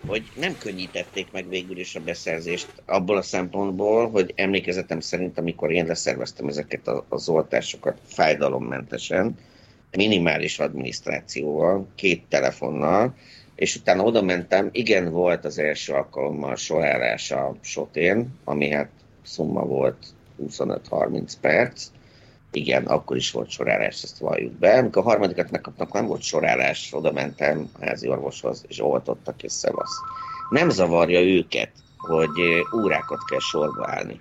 Speaker 3: Hogy nem könnyítették meg végül is a beszerzést abból a szempontból, hogy emlékezetem szerint, amikor én leszerveztem ezeket az oltásokat fájdalommentesen, minimális adminisztrációval, két telefonnal, és utána oda mentem, igen, volt az első alkalommal sorálás a sotén, ami hát szumma volt 25-30 perc, igen, akkor is volt sorálás, ezt valljuk be. Amikor a harmadikat megkaptak, nem volt sorálás, oda mentem a házi orvoshoz, és oltottak, és szevasz. Nem zavarja őket, hogy eh, órákat kell sorba állni.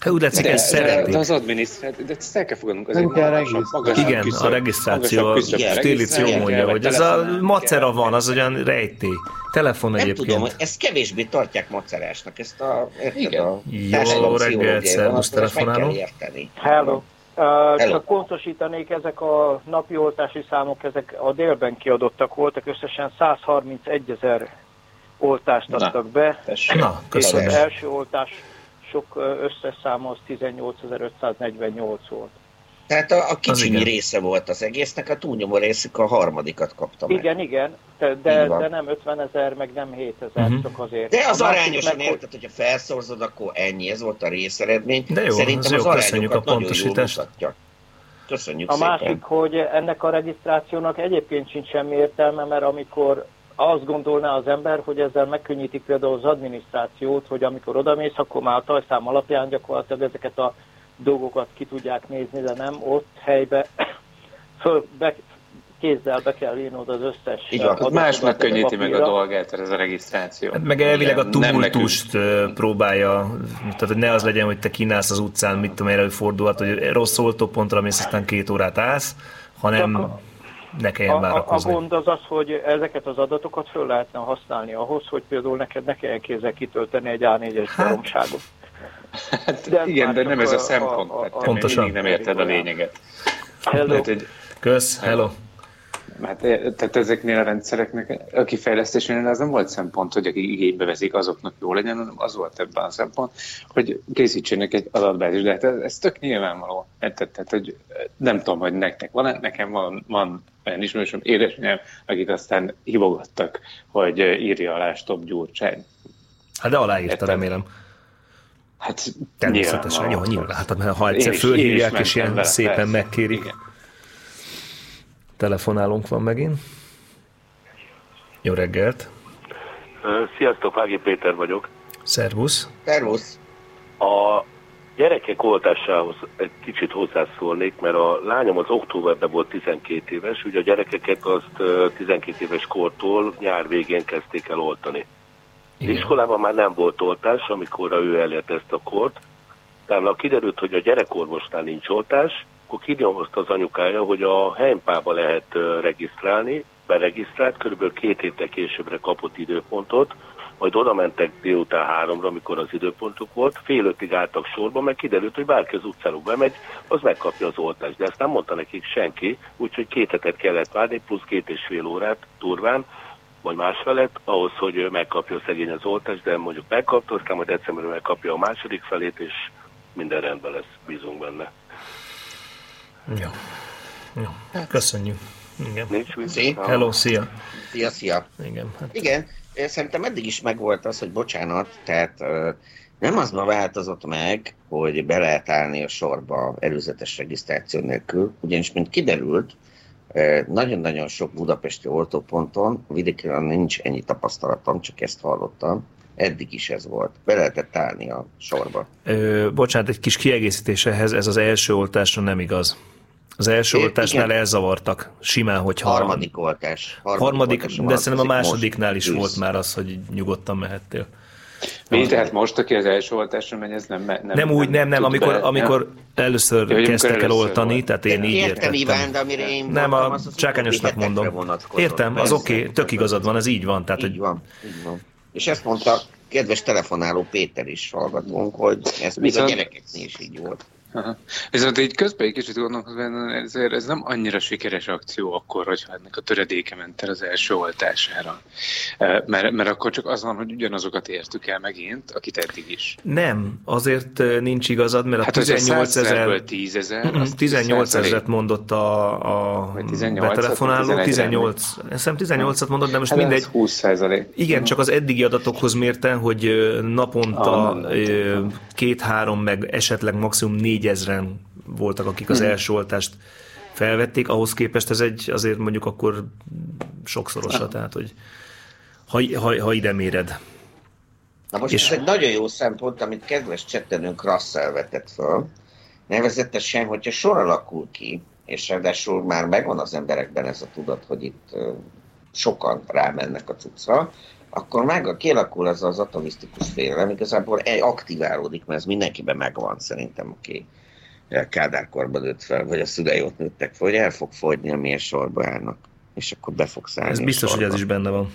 Speaker 1: Hát úgy látszik,
Speaker 6: De,
Speaker 1: ezt
Speaker 6: de,
Speaker 1: szeretnék.
Speaker 6: de az adminisztráció, de ezt el kell fogadnunk, az
Speaker 2: Nem
Speaker 6: egy
Speaker 2: kell
Speaker 6: magasabb,
Speaker 1: Igen,
Speaker 6: küszöb,
Speaker 1: a regisztráció, a. Stílició
Speaker 6: Regisztrálni
Speaker 1: mondja, hogy ez a macera van, az olyan rejtély. Telefon
Speaker 3: Nem
Speaker 1: egyébként.
Speaker 3: tudom, ezt kevésbé tartják macerásnak, ezt a, érted,
Speaker 6: Igen.
Speaker 3: a
Speaker 1: Jó reggelt, szervusz, telefonáló.
Speaker 9: Hello. Uh,
Speaker 3: Hello.
Speaker 9: csak pontosítanék, ezek a napi oltási számok, ezek a délben kiadottak voltak, összesen 131 ezer oltást
Speaker 6: Na.
Speaker 9: adtak be,
Speaker 6: Tessék.
Speaker 1: Na,
Speaker 9: és az
Speaker 1: köszönöm.
Speaker 9: első oltás sok ö, összes száma az 18.548 volt.
Speaker 3: Tehát a, a
Speaker 1: Az
Speaker 3: kicsi
Speaker 1: igen.
Speaker 3: része volt az egésznek, a túlnyomó részük a harmadikat kapta meg.
Speaker 9: Igen, igen, de, de, de nem 50 ezer, meg nem 7 ezer,
Speaker 1: Mhm.
Speaker 9: csak azért.
Speaker 3: De az arányosan
Speaker 9: meg, hogy-
Speaker 3: érted, hogyha felszorzod, akkor ennyi, ez volt a részeredmény.
Speaker 1: De jó,
Speaker 3: Szerintem
Speaker 1: az
Speaker 3: az
Speaker 1: jó, köszönjük
Speaker 3: arányokat
Speaker 1: a
Speaker 3: nagyon jól
Speaker 1: pontosítást.
Speaker 3: mutatja. Köszönjük
Speaker 9: A
Speaker 3: szépen.
Speaker 9: másik, hogy ennek a regisztrációnak egyébként sincs semmi értelme, mert amikor azt gondolná az ember, hogy ezzel megkönnyítik például az adminisztrációt, hogy amikor odamész, akkor már a tajszám alapján gyakorlatilag ezeket a dolgokat ki tudják nézni, de nem ott helybe föl, be, kézzel be kell írnod az összes
Speaker 3: Így van.
Speaker 6: Hát
Speaker 9: adatodat
Speaker 6: másnak
Speaker 9: a
Speaker 6: könnyíti meg a dolgát ez a regisztráció.
Speaker 1: Hát meg elvileg a tumultust ö, próbálja, tehát hogy ne az legyen, hogy te kínálsz az utcán, mit tudom, előfordulhat, hogy rossz oltópontra mész, aztán két órát állsz, hanem
Speaker 9: Csak
Speaker 1: ne kelljen
Speaker 9: A, a, a
Speaker 1: várakozni.
Speaker 9: gond az az, hogy ezeket az adatokat föl lehetne használni ahhoz, hogy például neked ne kelljen kézzel kitölteni egy A4-es
Speaker 1: Hát,
Speaker 9: baromságot.
Speaker 6: Hát
Speaker 9: De ez
Speaker 6: igen, de nem ez a
Speaker 9: a-
Speaker 6: szempont,
Speaker 9: a- a- a-
Speaker 1: Pontosan.
Speaker 6: mindig nem érted a lényeget.
Speaker 1: Hello.
Speaker 6: Lehet, hogy
Speaker 1: Kösz, hello.
Speaker 6: Hát, eh, tehát ezeknél a rendszereknek, a kifejlesztésénél az nem volt szempont, hogy akik igénybe veszik, azoknak jó legyen, hanem az volt ebben a szempont, hogy készítsenek egy adatbázis. De hát ez, ez tök nyilvánvaló. Tehát, tehát, hogy nem tudom, hogy nektek van, nekem van, van olyan ismerősöm, édesanyám, akik aztán hívogattak, hogy eh, írja alá Stop Gyurcsány.
Speaker 1: Hát de aláírta, remélem.
Speaker 6: Hát
Speaker 1: Természetesen, jó,
Speaker 6: nyilván.
Speaker 1: nyilván. Hát, ha egyszer fölhívják, és ilyen
Speaker 6: vele,
Speaker 1: szépen
Speaker 6: persze.
Speaker 1: megkérik.
Speaker 6: Igen.
Speaker 1: Telefonálunk van megint. Jó reggelt.
Speaker 10: Sziasztok, Ági Péter vagyok.
Speaker 1: Szervusz.
Speaker 3: Szervusz.
Speaker 10: A gyerekek oltásához egy kicsit hozzászólnék, mert a lányom az októberben volt 12 éves, ugye a gyerekeket azt ö, 12 éves kortól nyár végén kezdték el oltani. Az iskolában már nem volt oltás, amikor ő elért ezt a kort. Utána kiderült, hogy a gyerekorvosnál nincs oltás, akkor kinyomozta az anyukája, hogy a helypába lehet regisztrálni, beregisztrált, körülbelül két héttel későbbre kapott időpontot, majd oda mentek délután háromra, amikor az időpontuk volt, fél ötig álltak sorba, meg kiderült, hogy bárki az utcáról bemegy, az megkapja az oltást. De ezt nem mondta nekik senki, úgyhogy két hetet kellett várni, plusz két és fél órát turván, vagy másfelet, ahhoz, hogy megkapja a szegény az oltást, de mondjuk megkapta, aztán majd decemberben megkapja a második felét, és minden rendben lesz, bízunk benne.
Speaker 1: Jó. Jó. Köszönjük. Igen.
Speaker 3: Szia.
Speaker 1: Hello, szia.
Speaker 3: Szia, szia.
Speaker 1: Igen. Hát
Speaker 3: Igen, szerintem eddig is megvolt az, hogy bocsánat, tehát nem az ma változott meg, hogy be lehet állni a sorba előzetes regisztráció nélkül, ugyanis, mint kiderült, nagyon-nagyon sok budapesti oltóponton, vidéken nincs ennyi tapasztalatom, csak ezt hallottam, eddig is ez volt. Be lehetett állni a sorba.
Speaker 1: Ö, bocsánat, egy kis kiegészítés ehhez, ez az első oltásra nem igaz. Az első
Speaker 3: É,
Speaker 1: oltásnál
Speaker 3: igen.
Speaker 1: elzavartak, simán, hogyha...
Speaker 3: Harmadik oltás.
Speaker 1: Harmadik,
Speaker 3: oltás
Speaker 1: de szerintem a másodiknál is
Speaker 3: Ősz.
Speaker 1: volt már az, hogy nyugodtan mehettél.
Speaker 6: Mi, tehát most, aki az első oltásra megy, ez nem... Nem,
Speaker 1: Nem, úgy, nem, nem, amikor,
Speaker 6: be-
Speaker 1: amikor először
Speaker 6: Ja, hogy amikor
Speaker 1: kezdtek el
Speaker 6: először
Speaker 1: oltani,
Speaker 6: volt.
Speaker 1: tehát én így
Speaker 3: Értem,
Speaker 1: értettem.
Speaker 3: Iván, de amire én
Speaker 1: Nem,
Speaker 3: voltam,
Speaker 1: a
Speaker 3: az
Speaker 1: csákányosnak mondom. Értem, az oké, okay, tök igazad van, ez így van. Tehát,
Speaker 3: Így
Speaker 1: hogy
Speaker 3: van, így van. És ezt mondta kedves telefonáló Péter is hallgatónk, hogy ez még a gyerekeknél is így volt.
Speaker 6: Aha. Viszont így közben egy kicsit gondolkozom, ezért ez nem annyira sikeres akció akkor, hogyha ennek a töredéke ment el az első oltására. Mert, mert akkor csak az van, hogy ugyanazokat értük el megint, akit eddig is.
Speaker 1: nem, azért nincs igazad, mert a
Speaker 6: Hát, hogyha
Speaker 1: 18
Speaker 6: 100
Speaker 1: ezer...
Speaker 6: ezerből 10 ezer, az
Speaker 1: 18
Speaker 6: 10
Speaker 1: ezeret mondott a, a
Speaker 6: 18-at,
Speaker 1: betelefonáló,
Speaker 6: vagy
Speaker 1: 18, hiszem 18-at mondott, de most
Speaker 6: Hát
Speaker 1: mindegy.
Speaker 6: 20 százalék.
Speaker 1: Igen, csak az eddigi adatokhoz mérten, hogy naponta két-három, meg esetleg maximum négyezren voltak, akik az
Speaker 6: Mhm.
Speaker 1: első oltást felvették, ahhoz képest ez egy azért mondjuk akkor sokszorosa, tehát hogy ha, ha, ha ide méred.
Speaker 3: Na most
Speaker 1: És-
Speaker 3: ez egy nagyon jó szempont, amit kedves csettenünk Russell vetett föl. Nevezetesen, hogyha sor alakul ki, és ráadásul már megvan az emberekben ez a tudat, hogy itt sokan rámennek a cuccra, akkor meg kialakul az az atomisztikus félelem, igazából aktiválódik, mert ez mindenkiben megvan szerintem, aki kádárkorban nőtt fel, vagy a szülei ott nőttek fel, hogy el fog fogyni, amilyen sorba állnak, és akkor be fog szállni
Speaker 1: Ez biztos, hogy ez
Speaker 3: sorba.
Speaker 1: is benne van.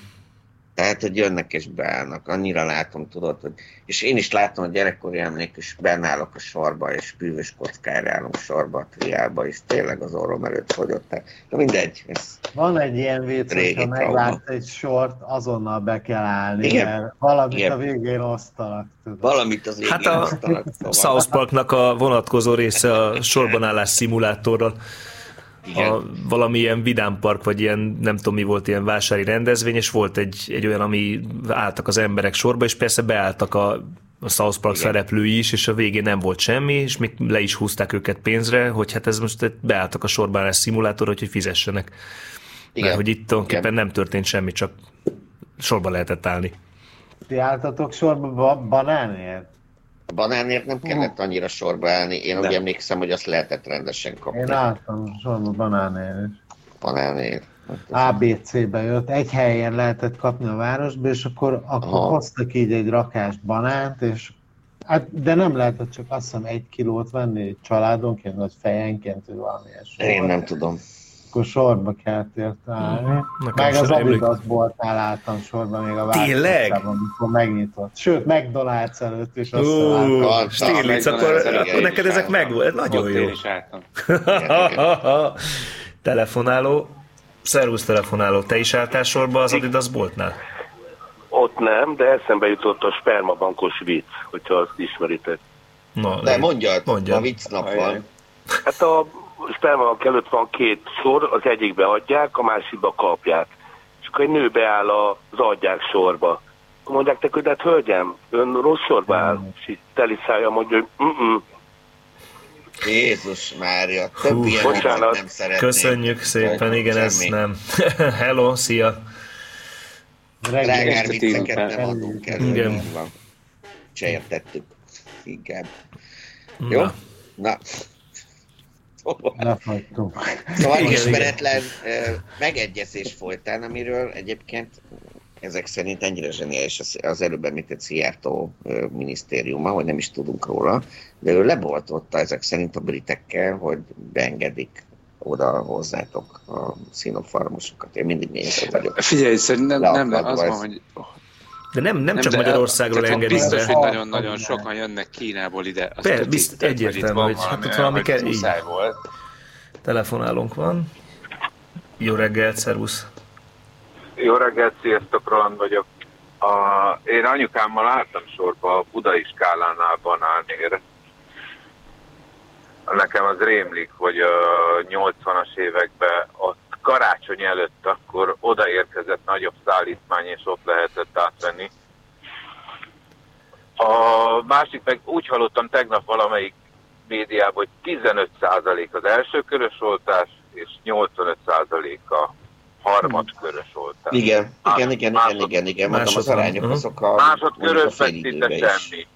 Speaker 3: Tehát, hogy jönnek és beállnak. Annyira látom, tudod, hogy... És én is látom a gyerekkori emlék, és bennállok a sorba, és bűvös kockára állunk sorba a triába, és tényleg az orrom előtt fogyott el. De mindegy, ez
Speaker 2: Van egy ilyen vicc, hogyha meglátsz egy sort, azonnal be kell állni,
Speaker 3: Igen.
Speaker 2: mert valamit
Speaker 3: Igen.
Speaker 2: a végén osztanak. Tudod.
Speaker 3: valamit az
Speaker 1: Hát
Speaker 3: végén
Speaker 1: a
Speaker 3: osztanak, szóval.
Speaker 1: South Parknak a vonatkozó része a sorbanállás szimulátorral. A, valamilyen vidámpark, vagy ilyen, nem tudom mi volt, ilyen vásári rendezvény, és volt egy, egy olyan, ami álltak az emberek sorba, és persze beálltak a, a South Park
Speaker 3: Igen.
Speaker 1: szereplői is, és a végén nem volt semmi, és még le is húzták őket pénzre, hogy hát ez most egy- beálltak a sorbanállás szimulátor, hogy fizessenek.
Speaker 3: Igen.
Speaker 1: Mert hogy itt tulajdonképpen
Speaker 3: Igen.
Speaker 1: nem történt semmi, csak sorba lehetett állni.
Speaker 2: Ti álltatok sorba ba- banánért?
Speaker 3: A banánért nem kellett annyira sorba állni. Én úgy emlékszem, hogy azt lehetett rendesen kapni.
Speaker 2: Én álltam sorba banánért. is.
Speaker 3: Banánért. Hát
Speaker 2: ABC-be jött, egy helyen lehetett kapni a városba, és akkor, akkor
Speaker 3: Aha.
Speaker 2: hoztak így egy rakást banánt, és hát, de nem lehetett csak azt hiszem egy kilót venni családonként, vagy fejenként, vagy valami ilyesmi.
Speaker 3: Én nem tudom.
Speaker 2: Akkor sorba kell érte állni.
Speaker 1: Nekem
Speaker 2: Meg az Adidas boltnál álltam sorban még a
Speaker 1: Tényleg?
Speaker 2: városában, amikor megnyitott. Sőt, McDonald's előtt is
Speaker 1: Ó,
Speaker 2: összeálltam.
Speaker 1: Stiglitz, akkor, akkor neked ezek meg Nagyon jó. telefonáló. Szervusz telefonáló. Te is álltál sorba az Adidas boltnál?
Speaker 10: Ott nem, de eszembe jutott a spermabankos vicc, hogyha azt ismeritek.
Speaker 1: Na,
Speaker 3: De mondjad,
Speaker 1: Mondjad.
Speaker 3: ma vicc nap van.
Speaker 10: Hát a spermabank előtt van két sor, az egyikbe adják, a másikba kapják. És akkor egy nő beáll az adják sorba. Mondják neki, hogy hát hölgyem, ön rossz sorba áll. És így teli szája mondja, hogy mm
Speaker 3: Jézus Mária, több ilyen
Speaker 10: bocsánat.
Speaker 3: nem szeretnék.
Speaker 1: Köszönjük szépen, igen, ez nem. Hello, szia.
Speaker 3: Drágár vicceket nem adunk elő.
Speaker 1: Igen.
Speaker 3: nem van. Se értettük. Inkább. Jó?
Speaker 1: Na.
Speaker 3: Na.
Speaker 2: Lefagytunk.
Speaker 3: Szóval
Speaker 1: Igen,
Speaker 3: ismeretlen ö, megegyezés folytán, amiről egyébként ezek szerint ennyire zseniális az, előbb említett Szijjártó minisztériuma, hogy nem is tudunk róla, de ő leboltotta ezek szerint a britekkel, hogy beengedik oda hozzátok a színofarmosokat. Én mindig nézem vagyok.
Speaker 6: Figyelj, szerintem nem, nem, de az van, hogy
Speaker 1: De nem, nem, csak
Speaker 6: de-
Speaker 1: Magyarországról
Speaker 6: tehát
Speaker 1: engedik
Speaker 6: Biztos,
Speaker 1: be.
Speaker 6: hogy nagyon-nagyon sokan jönnek Kínából ide. Azt
Speaker 1: Per- bizt- egyértelmű, hogy hát ott
Speaker 6: valami
Speaker 1: kell- így.
Speaker 6: volt.
Speaker 1: Telefonálónk van. Jó reggelt, szervusz.
Speaker 11: Jó reggelt, sziasztok, Roland vagyok. A, én anyukámmal álltam sorba a budai skálánál banánért. Nekem az rémlik, hogy a 80-as években ott karácsony előtt akkor odaérkezett nagyobb szállítmány, és ott lehetett átvenni. A másik meg úgy hallottam tegnap valamelyik médiában, hogy 15% az első körös oltás, és 85% a harmadkörös oltás.
Speaker 3: Igen, igen, igen, igen,
Speaker 11: Másod-
Speaker 3: igen, igen, mondom, az arányok
Speaker 1: aha.
Speaker 3: azok a,
Speaker 11: Másodkörös meg szinte semmi.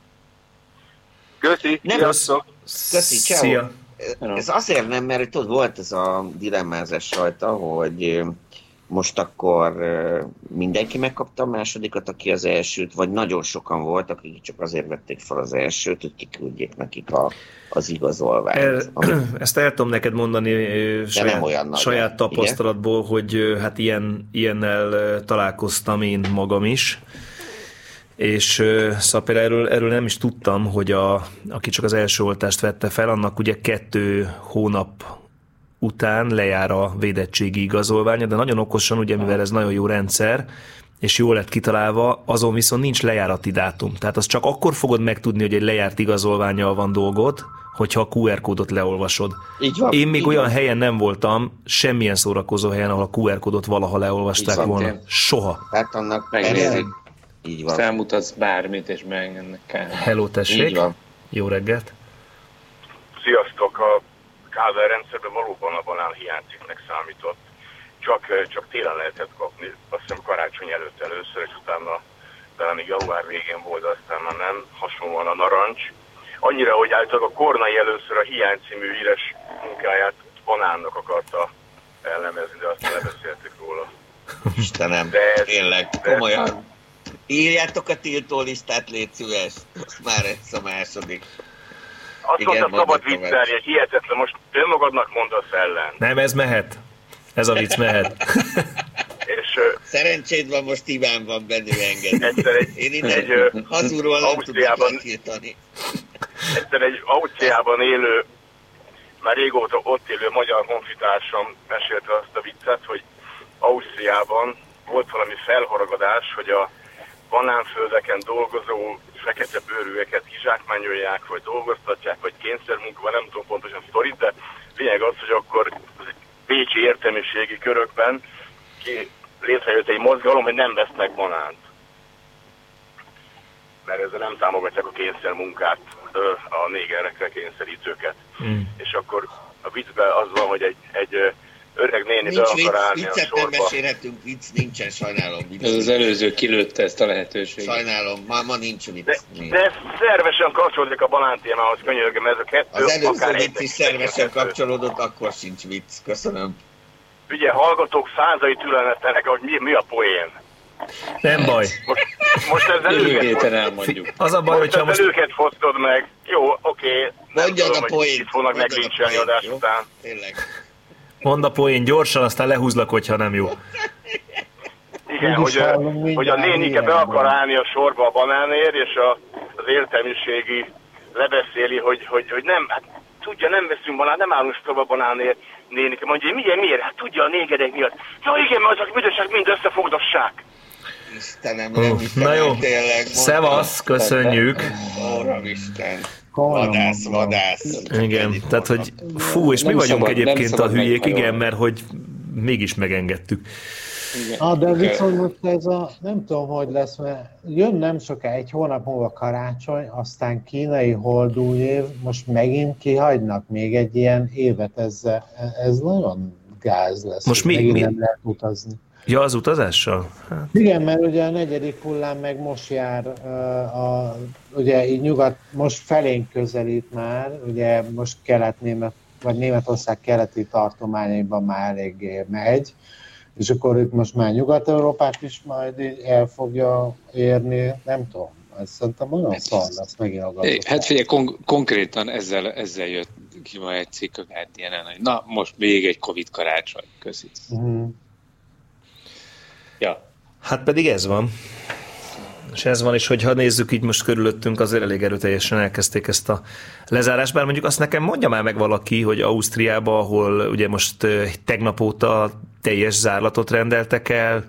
Speaker 11: Köszi,
Speaker 3: Nem,
Speaker 11: sziasztok!
Speaker 3: Köszi, ciao.
Speaker 1: Szia.
Speaker 3: Ez azért nem, mert tudod, volt ez a dilemmázás rajta, hogy most akkor mindenki megkapta a másodikat, aki az elsőt, vagy nagyon sokan voltak, akik csak azért vették fel az elsőt, hogy kiküldjék nekik a, az igazolványt.
Speaker 1: El,
Speaker 3: Ami-
Speaker 1: ezt el tudom neked mondani ö, saját,
Speaker 3: olyan nagy,
Speaker 1: saját
Speaker 3: igen.
Speaker 1: tapasztalatból, hogy ö, hát ilyen, ilyennel találkoztam én magam is, és szóval például erről, erről nem is tudtam, hogy a, aki csak az első oltást vette fel, annak ugye kettő hónap után lejár a védettségi igazolványa, de nagyon okosan, ugye mivel ez nagyon jó rendszer, és jól lett kitalálva, azon viszont nincs lejárati dátum. Tehát az csak akkor fogod megtudni, hogy egy lejárt igazolványjal van dolgod, hogyha a QR kódot leolvasod.
Speaker 3: Így van,
Speaker 1: Én még
Speaker 3: így
Speaker 1: olyan
Speaker 3: van.
Speaker 1: helyen nem voltam, semmilyen szórakozó helyen, ahol a QR kódot valaha leolvasták
Speaker 6: van,
Speaker 1: volna.
Speaker 6: tényleg.
Speaker 1: Soha.
Speaker 3: Hát annak
Speaker 6: Megnézik.
Speaker 3: Így van.
Speaker 6: Felmutatsz bármit, és beengednek kell.
Speaker 1: Hello, tessék.
Speaker 3: Így van.
Speaker 1: Jó reggelt.
Speaker 12: Sziasztok! A Kádár rendszerben valóban a banán hiányciknek számított. Csak, eh, csak télen lehetett kapni, azt hiszem karácsony előtt először, és utána talán még január végén volt, de aztán már nem, hasonlóan a narancs. Annyira, hogy általában a Kornai először a Hiány című híres munkáját banánnak akarta elnevezni, de aztán lebeszéltük róla.
Speaker 3: Istenem,
Speaker 12: De ez-
Speaker 3: tényleg, komolyan. Írjátok a tiltó listát, légy szíves. Már ez a második.
Speaker 12: Azt
Speaker 3: Igen,
Speaker 12: mondta, szabad viccelni, hihetetlen, most önmagadnak mondasz ellen.
Speaker 1: Nem, ez mehet. Ez a vicc mehet.
Speaker 12: És
Speaker 3: Szerencséd van, most Iván van bennő engedni.
Speaker 12: Egyszer egy-
Speaker 3: Én
Speaker 12: egy,
Speaker 3: innen hazulról nem tudok letiltani.
Speaker 12: egyszer egy Ausztriában élő, már régóta ott élő magyar honfitársam mesélte azt a viccet, hogy Ausztriában volt valami felhorogadás, hogy a banánföldeken dolgozó fekete bőrűeket kizsákmányolják, vagy dolgoztatják, vagy kényszermunka, nem tudom pontosan sztorit, de lényeg az, hogy akkor az pécsi értelmiségi körökben ki létrejött egy mozgalom, hogy nem vesznek banánt. Mert ezzel nem támogatják a kényszermunkát, a négerekre kényszerítőket.
Speaker 1: Mm.
Speaker 12: És akkor a viccben az van, hogy egy, egy öreg néni be
Speaker 3: Nincs
Speaker 12: akar
Speaker 3: vicc,
Speaker 12: állni a
Speaker 3: viccet nem mesélhetünk, vicc nincsen, sajnálom. Vicc.
Speaker 6: Ez az előző kilőtte ezt a lehetőséget.
Speaker 3: Sajnálom, ma, ma nincs vicc.
Speaker 12: De, de szervesen kapcsolódik a banán témához, könyörgöm, ez a kettő
Speaker 3: Az előző
Speaker 12: akár
Speaker 3: vicc is szervesen kapcsolódott, akkor sincs vicc. Köszönöm.
Speaker 12: Ugye hallgatók százai tűnhetnek, hogy mi, mi a poén.
Speaker 1: Nem baj.
Speaker 12: Most ezzel
Speaker 6: Jövő héten elmondjuk.
Speaker 1: Az a baj,
Speaker 12: most
Speaker 1: hogyha
Speaker 12: ezzel
Speaker 1: most...
Speaker 12: őket fosztod meg. Jó, oké. Nem
Speaker 3: Mondjad
Speaker 12: tudom,
Speaker 3: a poént,
Speaker 12: Itt fognak meglincselni adás
Speaker 3: jó?
Speaker 12: után.
Speaker 3: Tényleg.
Speaker 1: Mondd a poén gyorsan, aztán lehúzlak, hogyha nem jó.
Speaker 12: Igen, hogy, a-
Speaker 2: hallunk
Speaker 12: hogy a nénike be akar állni a sorba a banánért, és a, az értelmiségi lebeszéli, hogy, hogy, hogy nem, hát tudja, nem veszünk banán, nem állunk sorba a banánért. Nénike mondja, hogy miért, miért? Hát tudja, a négedek miatt. Ja igen, mert azok büdösek mind összefogdossák.
Speaker 3: Istenem, nem hiszem
Speaker 1: na jó,
Speaker 3: tényleg.
Speaker 1: szevasz, köszönjük.
Speaker 3: Isten. Vadász, vadász.
Speaker 1: Igen, tehát hogy fú, és mi
Speaker 6: Nem
Speaker 1: vagyunk
Speaker 6: szabad-
Speaker 1: egyébként a hülyék, igen, mert hogy mégis megengedtük.
Speaker 2: Ah, de viszont most ez a, nem tudom, hogy lesz, mert jön nem soká, egy hónap múlva karácsony, aztán kínai holdúj év, most megint kihagynak még egy ilyen évet ezzel. Ez nagyon gáz lesz.
Speaker 1: Most
Speaker 2: hogy
Speaker 1: mi-
Speaker 2: megint
Speaker 1: mi-
Speaker 2: nem lehet utazni.
Speaker 1: Ja, az utazással? Hát,
Speaker 2: Igen, mert ugye a negyedik hullám meg most jár, a, ugye így nyugat, most felénk közelít már, ugye most kelet-német, vagy Németország keleti tartományaiban már eléggé megy, és akkor itt most már Nyugat-Európát is majd így el fogja érni, nem tudom, ez szerintem olyan szar lesz megint a gazdaság.
Speaker 6: Hát figyelj, kon- konkrétan ezzel, ezzel jött ki ma egy cikk a guardian hogy na, most még egy Covid karácsony. Köszi.
Speaker 2: Mhm.
Speaker 6: Ja.
Speaker 1: Hát pedig ez van. És ez van, és hogyha nézzük így most körülöttünk, azért elég erőteljesen elkezdték ezt a lezárást, bár mondjuk azt nekem mondja már meg valaki, hogy Ausztriába, ahol ugye most tegnap óta teljes zárlatot rendeltek el,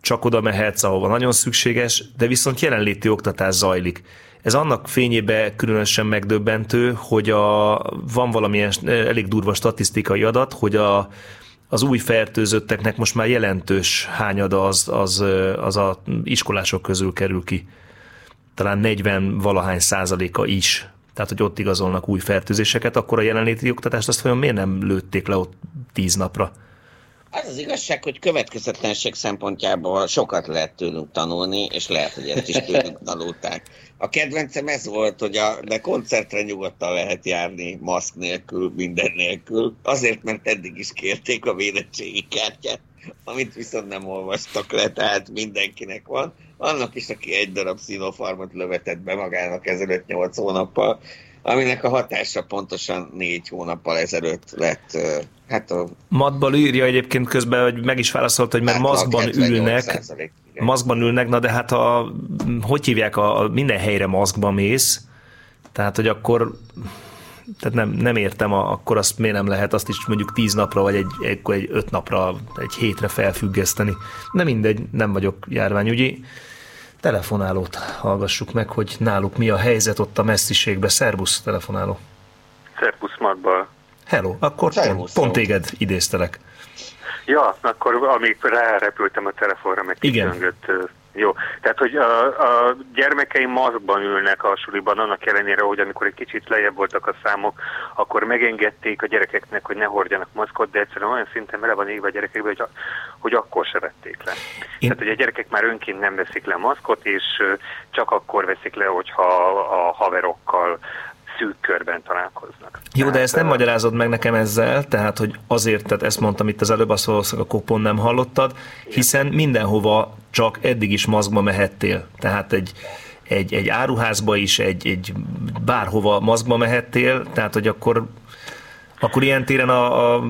Speaker 1: csak oda mehetsz, ahova nagyon szükséges, de viszont jelenléti oktatás zajlik. Ez annak fényébe különösen megdöbbentő, hogy a, van valamilyen elég durva statisztikai adat, hogy a, az új fertőzötteknek most már jelentős hányada az, az, az a iskolások közül kerül ki. Talán 40 valahány százaléka is. Tehát, hogy ott igazolnak új fertőzéseket, akkor a jelenléti oktatást azt vajon miért nem lőtték le ott tíz napra?
Speaker 3: Az az igazság, hogy következetlenség szempontjából sokat lehet tőlünk tanulni, és lehet, hogy ezt is tőlünk tanulták. A kedvencem ez volt, hogy a, de koncertre nyugodtan lehet járni, maszk nélkül, minden nélkül. Azért, mert eddig is kérték a védettségi kártyát, amit viszont nem olvastak le, tehát mindenkinek van. Annak is, aki egy darab szinofarmot lövetett be magának ezelőtt 8 hónappal, aminek a hatása pontosan négy hónappal ezelőtt lett. Hát a
Speaker 1: Matbal írja egyébként közben, hogy meg is válaszolt, hogy mert
Speaker 3: Átlag
Speaker 1: maszkban
Speaker 3: 78%,
Speaker 1: ülnek, maszkban ülnek, na de hát a, hogy hívják, a, a minden helyre maszkban mész, tehát hogy akkor tehát nem, nem értem, a, akkor azt miért nem lehet azt is mondjuk tíz napra, vagy egy, egy, egy öt napra, egy hétre felfüggeszteni. De mindegy, nem vagyok járványügyi. Telefonálót hallgassuk meg, hogy náluk mi a helyzet ott a messziségbe. Szerbusz, telefonáló.
Speaker 13: Szerpusz Magba.
Speaker 1: Hello, akkor pont, pont téged idéztelek.
Speaker 13: Ja, akkor amíg rárepültem a telefonra, meg
Speaker 1: Igen.
Speaker 13: Jó, tehát hogy a, a gyermekeim maszkban ülnek a suliban, annak ellenére, hogy amikor egy kicsit lejjebb voltak a számok, akkor megengedték a gyerekeknek, hogy ne hordjanak maszkot, de egyszerűen olyan szinten bele van égve a gyerekekbe, hogy, hogy akkor se vették le.
Speaker 1: Én-
Speaker 13: Tehát, hogy a gyerekek már önként nem veszik le maszkot, és csak akkor veszik le, hogyha a haverokkal szűk körben találkoznak.
Speaker 1: Jó, de ezt nem magyarázod meg nekem ezzel, tehát, hogy azért, tehát ezt mondtam itt az előbb, azt valószínűleg a kopon nem hallottad, hiszen mindenhova csak eddig is maszkba mehettél. Tehát egy, egy, egy áruházba is, egy, egy bárhova maszkba mehettél, tehát, hogy akkor, akkor ilyen téren a, a,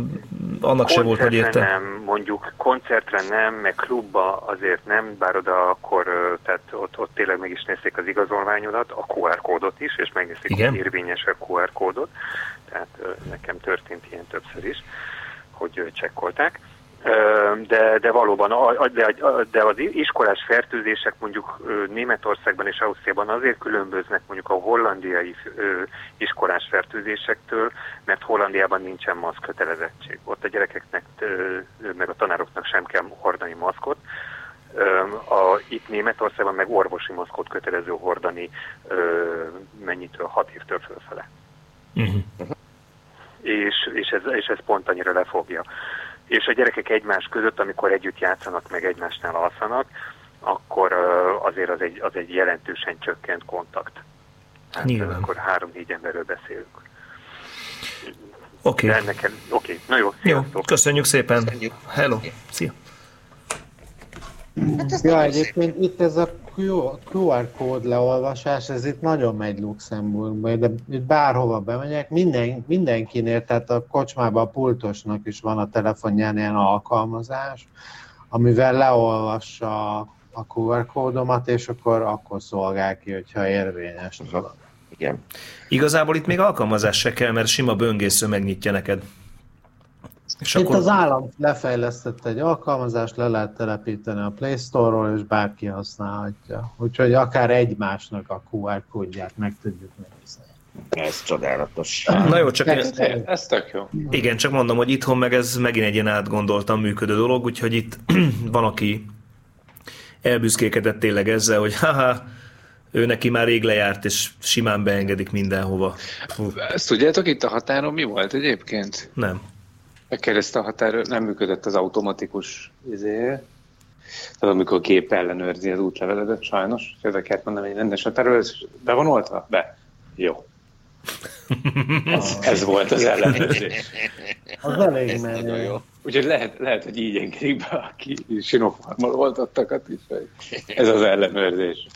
Speaker 1: annak se volt, hogy
Speaker 13: Koncertre
Speaker 1: érte.
Speaker 13: nem, mondjuk koncertre nem, meg klubba azért nem, bár oda akkor, tehát ott, ott tényleg meg is nézték az igazolványodat, a QR kódot is, és megnézték,
Speaker 1: Igen?
Speaker 13: hogy érvényes a QR kódot, tehát nekem történt ilyen többször is, hogy csekkolták. De, de valóban, de, de az iskolás fertőzések mondjuk Németországban és Ausztriában azért különböznek mondjuk a hollandiai iskolás fertőzésektől, mert Hollandiában nincsen maszk kötelezettség. Ott a gyerekeknek meg a tanároknak sem kell hordani maszkot. A, itt Németországban meg orvosi maszkot kötelező hordani mennyitől, hat évtől fölfele
Speaker 1: Uh-huh.
Speaker 13: és, és, ez, és ez pont annyira lefogja. És a gyerekek egymás között, amikor együtt játszanak, meg egymásnál alszanak, akkor azért az egy, az egy jelentősen csökkent kontakt. Hát,
Speaker 1: Nyilván.
Speaker 13: Akkor három-négy emberről beszélünk.
Speaker 1: Oké.
Speaker 13: El- Oké, na jó,
Speaker 1: Jó,
Speaker 13: sziasztok.
Speaker 1: köszönjük szépen. Hello, szia.
Speaker 2: Ja, egyébként itt ez a QR kód leolvasás, ez itt nagyon megy Luxemburgban, de itt bárhova bemegyek, minden, mindenkinél, tehát a kocsmában a pultosnak is van a telefonján ilyen alkalmazás, amivel leolvassa a QR kódomat, és akkor, akkor szolgál ki, hogyha érvényes.
Speaker 3: Igen.
Speaker 1: Igazából itt még alkalmazás se kell, mert sima böngésző megnyitja neked.
Speaker 2: És Itt akkor... az állam lefejlesztett egy alkalmazást, le lehet telepíteni a Play Store-ról, és bárki használhatja. Úgyhogy akár egymásnak a QR kódját meg tudjuk nézni.
Speaker 3: Ez csodálatos.
Speaker 1: Na jó, csak
Speaker 6: ez, ez, ez tök jó.
Speaker 1: Igen, csak mondom, hogy itthon meg ez megint egy ilyen átgondoltan működő dolog, úgyhogy itt van, aki elbüszkékedett tényleg ezzel, hogy haha, ő neki már rég lejárt, és simán beengedik mindenhova.
Speaker 6: Ezt tudjátok, itt a határon mi volt egyébként?
Speaker 1: Nem.
Speaker 6: Megkérdezte a határ, nem működött az automatikus izé, tehát amikor a gép ellenőrzi az útleveledet, sajnos, ezzel kellett mondani, hogy rendes határőr, be van oltva? Be. Jó. ez, ez volt az ellenőrzés.
Speaker 2: Az elég menő.
Speaker 6: Úgyhogy lehet, lehet, hogy így engedik be a sinofarmal oltottakat is. Ez az ellenőrzés.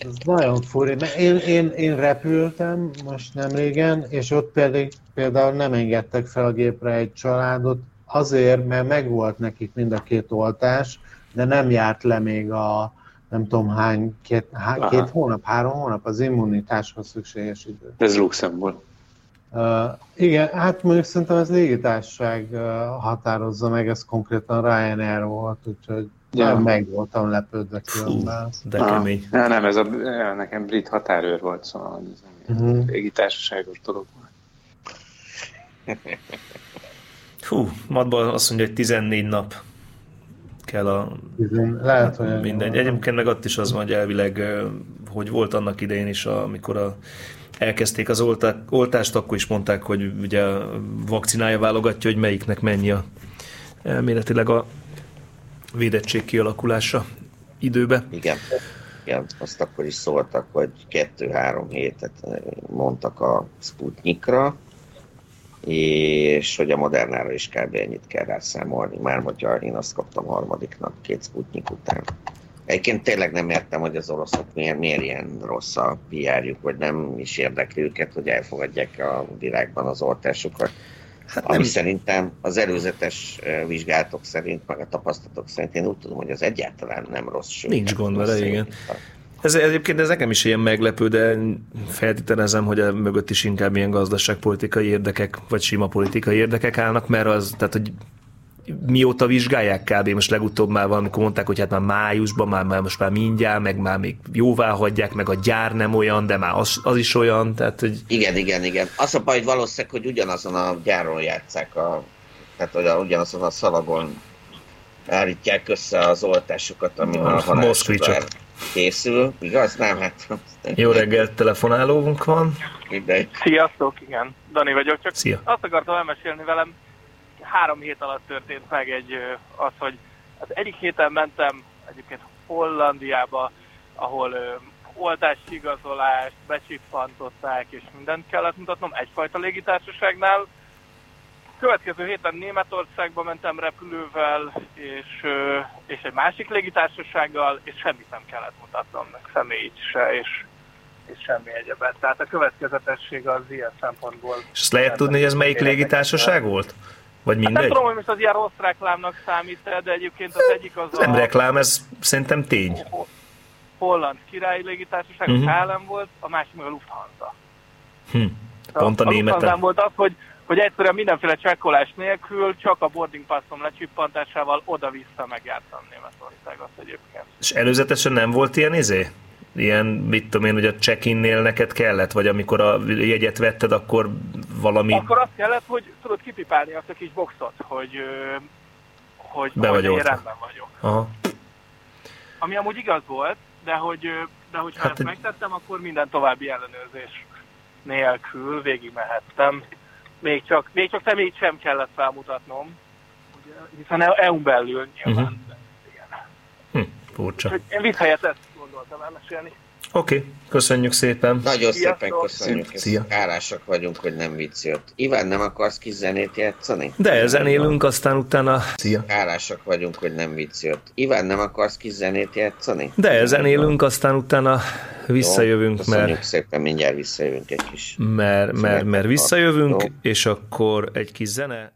Speaker 2: Ez nagyon furi. Én, én, én repültem most nem régen, és ott pedig például nem engedtek fel a gépre egy családot, azért, mert megvolt nekik mind a két oltás, de nem járt le még a nem tudom hány, két, há, két hónap, három hónap az immunitáshoz szükséges idő.
Speaker 6: Ez Luxemburg.
Speaker 2: Uh, igen, hát mondjuk szerintem ez légitársaság uh, határozza meg, ez konkrétan Ryanair volt, úgyhogy ja. meg voltam lepődve különben.
Speaker 1: De kemény.
Speaker 6: Ah, nem, ez a, nekem brit határőr volt, szóval ez nem uh-huh. légitársaságos dolog volt.
Speaker 1: Hú, Madban azt mondja, hogy 14 nap kell a...
Speaker 2: Lehet, hogy...
Speaker 1: Mindegy. Egyébként meg ott is az van, hogy elvileg, hogy volt annak idején is, amikor a elkezdték az oltást, akkor is mondták, hogy ugye a vakcinája válogatja, hogy melyiknek mennyi a elméletileg a védettség kialakulása időbe.
Speaker 3: Igen. Igen, azt akkor is szóltak, hogy kettő-három hétet mondtak a Sputnikra, és hogy a Modernára is kb. ennyit kell rászámolni, már hogyha én azt kaptam harmadiknak két Sputnik után. Egyébként tényleg nem értem, hogy az oroszok miért, miért ilyen rossz a pr vagy nem is érdekli őket, hogy elfogadják a világban az oltásokat. Hát Ami nem. szerintem az előzetes vizsgálatok szerint, meg a tapasztalatok szerint én úgy tudom, hogy az egyáltalán nem rossz. Sőt,
Speaker 1: Nincs gond vele, igen. Ez egyébként ez nekem is ilyen meglepő, de feltételezem, hogy a mögött is inkább ilyen gazdaságpolitikai érdekek, vagy sima politikai érdekek állnak, mert az, tehát hogy mióta vizsgálják kb. Most legutóbb már valamikor mondták, hogy hát már májusban, már, már most már mindjárt, meg már még jóvá hagyják, meg a gyár nem olyan, de már az, az is olyan, tehát hogy...
Speaker 3: Igen, igen, igen. Az a baj, hogy valószínűleg, hogy ugyanazon a gyáron játszák a, tehát hogy ugyanazon a szalagon állítják össze az oltásokat, ami a halálsugár készül, igaz? Nem, hát...
Speaker 1: Jó reggelt, telefonálónk van.
Speaker 3: Mindegy.
Speaker 14: Sziasztok, igen. Dani vagyok, csak
Speaker 1: Szia.
Speaker 14: azt akartam elmesélni velem, három hét alatt történt meg egy, az, hogy az egyik héten mentem egyébként Hollandiába, ahol ö, oltási igazolást becsippantották, és mindent kellett mutatnom egyfajta légitársaságnál. Következő héten Németországba mentem repülővel, és, ö, és egy másik légitársasággal, és semmit nem kellett mutatnom, meg személyt se, és, és semmi egyebet. Tehát a következetesség az ilyen szempontból...
Speaker 1: És ezt lehet tudni, hogy ez melyik légitársaság volt? Vagy mindegy? Hát
Speaker 14: nem tudom, hogy most az ilyen rossz reklámnak számít de egyébként az egyik az
Speaker 1: Nem a... reklám, ez szerintem tény.
Speaker 14: Holland királyi légitársaság, uh-huh. a KLM volt, a másik meg a Lufthansa.
Speaker 1: Hm. Pont a, a németen.
Speaker 14: volt az, hogy, hogy egyszerűen mindenféle csekkolás nélkül, csak a boarding passom lecsippantásával oda-vissza megjártam Németországot egyébként.
Speaker 1: És előzetesen nem volt ilyen izé? Ilyen, mit tudom én, hogy a check-innél neked kellett, vagy amikor a jegyet vetted, akkor valami...
Speaker 14: Akkor azt kellett, hogy tudod kipipálni azt a kis boxot, hogy, hogy,
Speaker 1: Be vagy
Speaker 14: hogy én rendben vagyok.
Speaker 1: Aha.
Speaker 14: Ami amúgy igaz volt, de hogy, de hogy ha hát ezt egy... megtettem, akkor minden további ellenőrzés nélkül végigmehettem. Még csak, még csak személyt sem kellett felmutatnom, ugye, hiszen EU-n belül nyilván. Uh-huh.
Speaker 1: Igen. Hm, furcsa.
Speaker 14: Én visszhelyett gondoltam elmesélni.
Speaker 1: Oké, okay, köszönjük szépen.
Speaker 3: Nagyon
Speaker 1: Sziasztok.
Speaker 3: szépen köszönjük.
Speaker 1: Szia.
Speaker 3: Hálásak vagyunk, hogy nem vicc jött. Iván, nem akarsz kis zenét játszani?
Speaker 1: De zenélünk, aztán utána... Szia.
Speaker 3: Hálásak vagyunk, hogy nem vicc jött. Iván, nem akarsz kis zenét játszani?
Speaker 1: De zenélünk, aztán utána visszajövünk,
Speaker 3: Jó, köszönjük
Speaker 1: mert,
Speaker 3: szépen, mindjárt visszajövünk egy kis.
Speaker 1: mert, mert, mert visszajövünk,
Speaker 3: Jó.
Speaker 1: és akkor egy kis zene.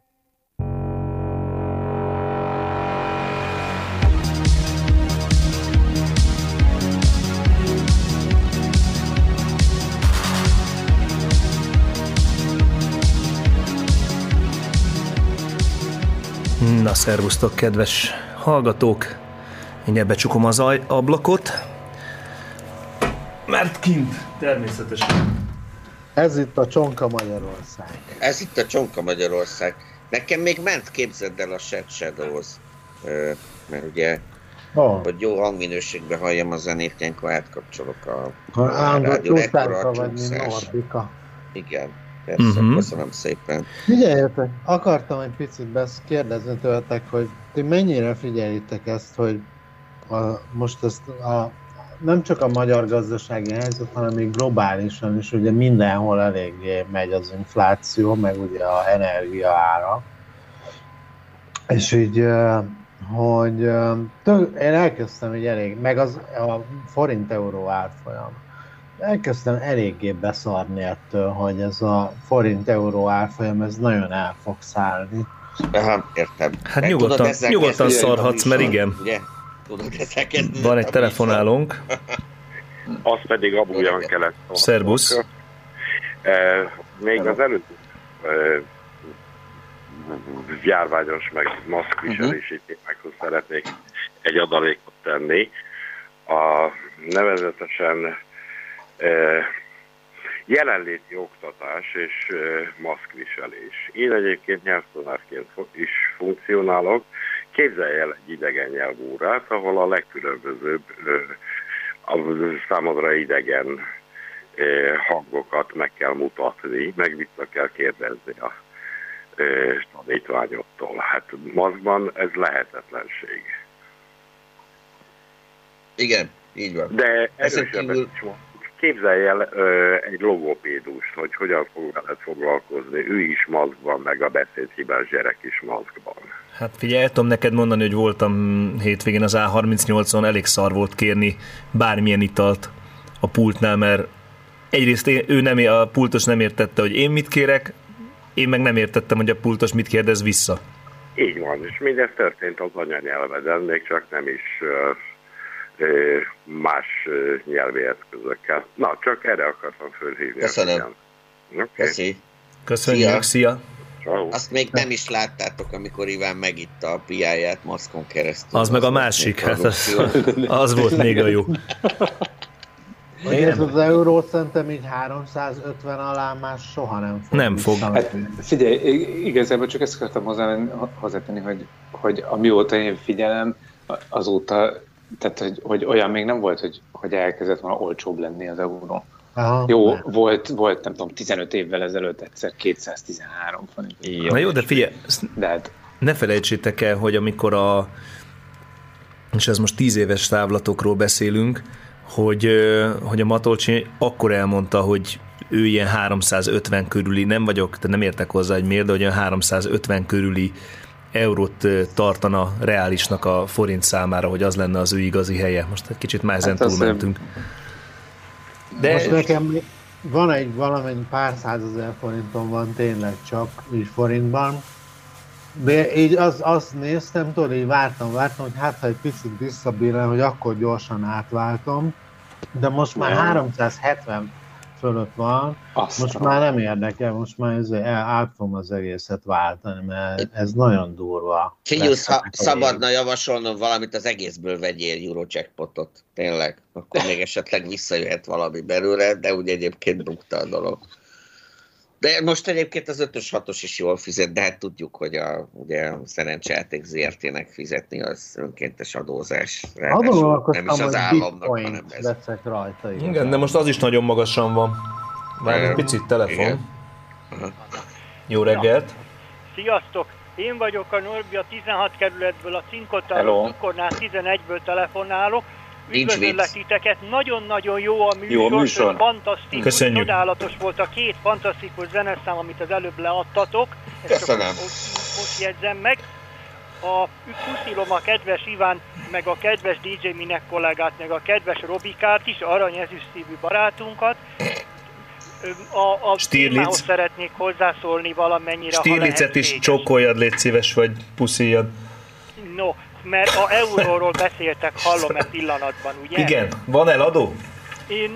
Speaker 1: Na, szervusztok, kedves hallgatók! Mindjárt becsukom az aj- ablakot, mert kint természetesen.
Speaker 2: Ez itt a Csonka Magyarország.
Speaker 3: Ez itt a Csonka Magyarország. Nekem még ment, képzeld el a Shed Shadows. Mert ugye,
Speaker 2: Oh.
Speaker 3: hogy jó hangminőségben halljam a zenét, ilyenkor átkapcsolok a,
Speaker 2: Ha állandó
Speaker 3: rádió. Ekkora a csúszás. Igen, persze,
Speaker 1: Mhm.
Speaker 3: köszönöm szépen.
Speaker 2: Figyeljetek, akartam egy picit besz kérdezni tőletek, hogy ti mennyire figyelitek ezt, hogy a, most ezt a, nem csak a magyar gazdasági helyzet, hanem még globálisan is, ugye mindenhol eléggé megy az infláció, meg ugye a energia ára. És így, hogy tök, én elkezdtem így elég, meg az a forint-euró árfolyam. Elkezdtem eléggé beszarni ettől, hogy ez a forint-euró árfolyam, ez nagyon el fog szállni.
Speaker 3: Aha, értem.
Speaker 1: Hát nyugodtan-
Speaker 3: tudod ezzel
Speaker 1: nyugodtan
Speaker 3: kezdeni
Speaker 1: szarhatsz, mert igen.
Speaker 3: Ugye? Tudod ezzel kezdeni
Speaker 1: Van egy telefonálónk.
Speaker 11: Az pedig abújan kellett.
Speaker 1: Szerbusz.
Speaker 11: Eh, Még az előtt eh, járványos meg maszkviselési témákhoz szeretnék egy adalékot tenni. A nevezetesen jelenléti oktatás és maszkviselés. Én egyébként nyelvtanárként is funkcionálok. Képzelj el egy idegen nyelvórát, ahol a legkülönbözőbb a számodra idegen hangokat meg kell mutatni, meg vissza kell kérdezni a tanítványoktól. Hát maszkban ez lehetetlenség.
Speaker 3: Igen, így van.
Speaker 11: De erősebben
Speaker 3: kívül-
Speaker 11: is van. Képzelj el ö, egy logopédust, hogy hogyan fog veled foglalkozni. Ő is maszkban, meg a beszédhibás gyerek is maszkban.
Speaker 1: Hát figyelj, el tudom neked mondani, hogy voltam hétvégén az A38-on, elég szar volt kérni bármilyen italt a pultnál, mert egyrészt én, ő nem, a pultos nem értette, hogy én mit kérek, én meg nem értettem, hogy a pultos mit kérdez vissza.
Speaker 11: Így van, és mindez történt az anyanyelveden, még csak nem is más nyelvi eszközökkel. Na, csak erre akartam fölhívni.
Speaker 3: Köszönöm.
Speaker 11: Oké.
Speaker 3: Köszi.
Speaker 1: Köszönjük, szia!
Speaker 11: Ciao.
Speaker 3: Azt még nem is láttátok, amikor Iván megitta a piáját maszkon keresztül.
Speaker 1: Az meg a másik, hát az, az volt még a jó.
Speaker 2: Hogy ez az euró szerintem így 350 alá már soha nem fog.
Speaker 1: Nem fog.
Speaker 6: Hát figyelj, igazából csak ezt akartam hozzá, hozzátenni, hogy, hogy amióta én figyelem, azóta, tehát hogy, hogy olyan még nem volt, hogy, hogy elkezdett volna olcsóbb lenni az euró.
Speaker 2: Aha.
Speaker 6: Jó, volt, volt, nem tudom, 15 évvel ezelőtt egyszer 213 forint.
Speaker 1: Na jó, de figyelj,
Speaker 6: De hát
Speaker 1: ne felejtsétek el, hogy amikor a és ez most tíz éves távlatokról beszélünk, hogy, hogy a Matolcsi akkor elmondta, hogy ő ilyen 350 körüli, nem vagyok, de nem értek hozzá, hogy miért, de hogy olyan 350 körüli eurót tartana reálisnak a forint számára, hogy az lenne az ő igazi helye. Most egy kicsit már ezen
Speaker 6: Hát
Speaker 1: túlmentünk.
Speaker 2: De... Most nekem van egy valamennyi pár százezer forintom van tényleg csak így forintban, de így az, azt néztem, tudod, így vártam, vártam, hogy hát ha egy picit visszabillen, hogy akkor gyorsan átváltom, de most már
Speaker 6: Ja.
Speaker 2: 370 fölött van,
Speaker 6: Azt
Speaker 2: most már nem érdekel, most már ez, el, át fogom az egészet váltani, mert ez nagyon durva.
Speaker 3: Figyelsz, ha szabadna javasolnom valamit, az egészből vegyél Eurojackpotot. Tényleg. Akkor még esetleg visszajöhet valami belőle, de úgy egyébként bukta a dolog. De most egyébként az 5-ös 6-os is jól fizet, de hát tudjuk, hogy a, ugye a szerencsejáték ZRT-nek fizetni az önkéntes adózás. Ráadásul nem is az államnak, hanem ez.
Speaker 2: veszek rajta.
Speaker 1: Igen, de most az is nagyon magasan van. Várj egy
Speaker 3: Igen.
Speaker 1: picit telefon.
Speaker 3: Igen.
Speaker 1: Jó reggelt!
Speaker 15: Sziasztok! Én vagyok a Norbi a 16 kerületből, a a Cukornál 11-ből telefonálok.
Speaker 6: Nincs
Speaker 15: üdvözöllek titeket. Nagyon-nagyon jó a műsor.
Speaker 6: Jó a műsor.
Speaker 15: Fantasztikus,
Speaker 1: Köszönjük.
Speaker 15: csodálatos volt a két fantasztikus zeneszám, amit az előbb leadtatok. Ezt
Speaker 3: Köszönöm.
Speaker 15: Csak most, most jegyzem meg. A puszilom a kedves Iván, meg a kedves DJ Minek kollégát, meg a kedves Robikát is, arany ezüst szívű barátunkat. A, a
Speaker 1: Stirlitz.
Speaker 15: témához szeretnék hozzászólni valamennyire,
Speaker 1: Stirlicet is csókoljad, légy szíves, vagy pusziljad.
Speaker 15: No, mert a euróról beszéltek, hallom-e pillanatban, ugye?
Speaker 1: Igen, van eladó?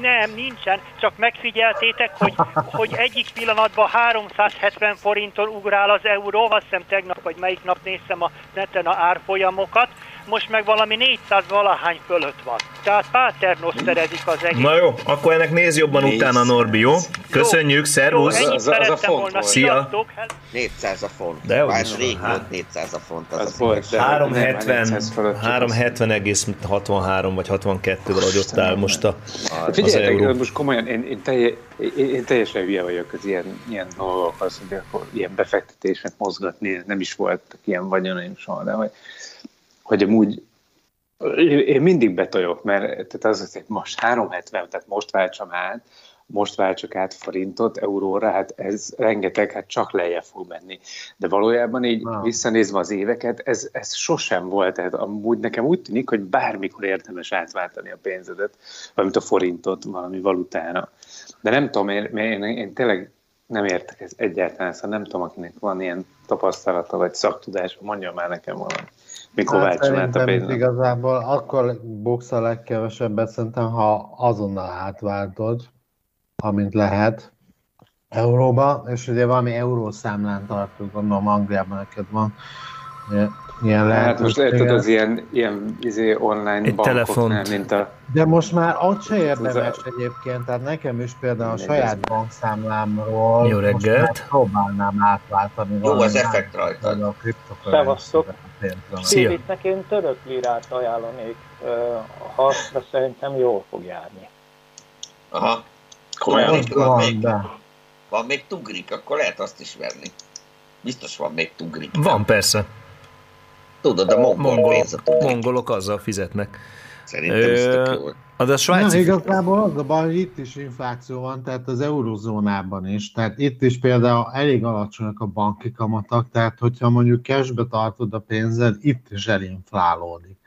Speaker 15: Nem, nincsen, csak megfigyeltétek, hogy, hogy egyik pillanatban 370 forinton ugrál az euró, azt hiszem tegnap vagy melyik nap néztem a neten a árfolyamokat, most meg valami 400 valahány fölött van. Tehát páternoszterezik az egész.
Speaker 1: Na jó, akkor ennek néz jobban
Speaker 3: Nézd.
Speaker 1: utána, Norbi, jó? Köszönjük, szervusz!
Speaker 15: Ennyit szerettem volna,
Speaker 1: Szia!
Speaker 15: sziasztok!
Speaker 3: 400 a font.
Speaker 1: De
Speaker 3: Már rég
Speaker 1: Hát.
Speaker 3: volt 400 a font. Az,
Speaker 6: Az
Speaker 3: az
Speaker 6: volt,
Speaker 3: igazság.
Speaker 6: de-
Speaker 1: 370, 370,63 vagy 62 valahogy ott áll most a, az
Speaker 6: Figyeljetek,
Speaker 1: euró.
Speaker 6: most komolyan, én, én, telje, én, én teljesen hülye vagyok az ilyen, ilyen dolgokhoz, hogy akkor ilyen befektetésnek mozgatni, nem is voltak ilyen vagyonaim soha, de hogy, hogy amúgy én mindig betojok, mert tehát az, hogy most 370, tehát most váltsam át, most váltsak át forintot euróra, hát ez rengeteg, hát csak lejjebb fog menni. De valójában így
Speaker 2: Ah.
Speaker 6: visszanézve az éveket, ez, ez sosem volt, tehát amúgy nekem úgy tűnik, hogy bármikor érdemes átváltani a pénzedet, valamint a forintot valami valutára. De nem tudom, én, én, én tényleg nem értek ez egyáltalán, szóval nem tudom, akinek van ilyen tapasztalata vagy szaktudása, mondja már nekem valami. Mikor
Speaker 2: Hát
Speaker 6: át a
Speaker 2: igazából akkor buksz a legkevesebbet szerintem, ha azonnal átváltod, amint lehet euróba, és ugye valami eurószámlán tartunk, gondolom Angliában neked van ilyen-
Speaker 6: Hát most érted az ilyen, ilyen izé online
Speaker 1: Egy
Speaker 6: bankoknál,
Speaker 1: telefont.
Speaker 6: mint a...
Speaker 2: De most már ott se érdemes
Speaker 6: Ez
Speaker 2: egyébként, tehát nekem is például a saját bankszámlámról
Speaker 1: Jó
Speaker 2: most
Speaker 1: reggelt.
Speaker 2: már próbálnám átváltani.
Speaker 3: Jó
Speaker 2: valami
Speaker 3: az effekt rajta.
Speaker 2: A
Speaker 9: Szevasztok. Szilit én török lirát ajánlanék, ha de szerintem jól fog járni.
Speaker 3: Aha.
Speaker 6: Komolyan?
Speaker 3: Van még, van,
Speaker 2: Van,
Speaker 3: még, van még tugrik, akkor lehet azt is venni. Biztos van még tugrik.
Speaker 1: Van persze,
Speaker 3: Tudod, a mongol
Speaker 1: mongolok,
Speaker 3: pénz a tugrik.
Speaker 1: mongolok azzal fizetnek.
Speaker 3: Szerintem ez tök
Speaker 1: Ö,
Speaker 3: jó.
Speaker 1: De a
Speaker 2: Na,
Speaker 1: svájci...
Speaker 2: igazából az a baj, hogy itt is infláció van, tehát az eurozónában is. Tehát itt is például elég alacsonyak a banki kamatak, tehát hogyha mondjuk cashbe tartod a pénzed, itt is elinflálódik.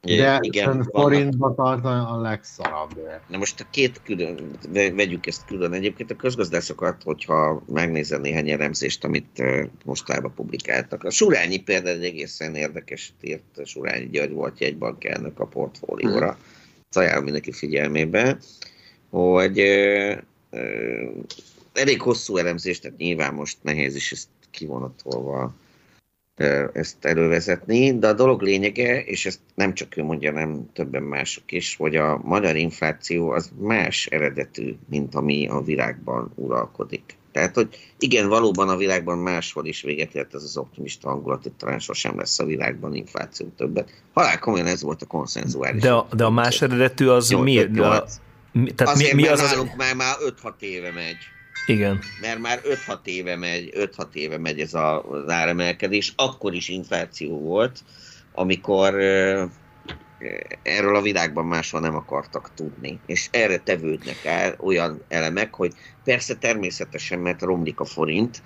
Speaker 2: De
Speaker 3: Igen,
Speaker 2: forintba tartani a legszarabb.
Speaker 3: Na most a két külön, ve- vegyük ezt külön. Egyébként a közgazdászokat, hogyha megnézel néhány elemzést, amit mostában publikáltak. A Surányi például egy egészen érdekes írt, Surányi György volt jegybankelnök a portfólióra. Ezt ajánlom mindenki figyelmébe, hogy ö, ö, elég hosszú elemzés, tehát nyilván most nehéz is ezt kivonatolva ezt elővezetni, de a dolog lényege, és ezt nem csak ő mondja, nem többen mások is, hogy a magyar infláció az más eredetű, mint ami a világban uralkodik. Tehát, hogy igen, valóban a világban máshol is véget ért ez az optimista hangulat, hogy talán sosem lesz a világban infláció többet. Halál komolyan ez volt a konszenzuális.
Speaker 1: De a, de a más eredetű az
Speaker 3: Nyolc-
Speaker 1: mi?
Speaker 3: öt-
Speaker 1: De a,
Speaker 3: nyolc.
Speaker 1: mi tehát mi,
Speaker 3: Azért,
Speaker 1: mi
Speaker 3: mert
Speaker 1: az az...
Speaker 3: már, már 5-6 éve megy.
Speaker 1: Igen.
Speaker 3: Mert már 5-6 éve megy, 5-6 éve megy ez az áremelkedés. Akkor is infláció volt, amikor erről a világban máshol nem akartak tudni. És erre tevődnek el olyan elemek, hogy persze természetesen, mert romlik a forint,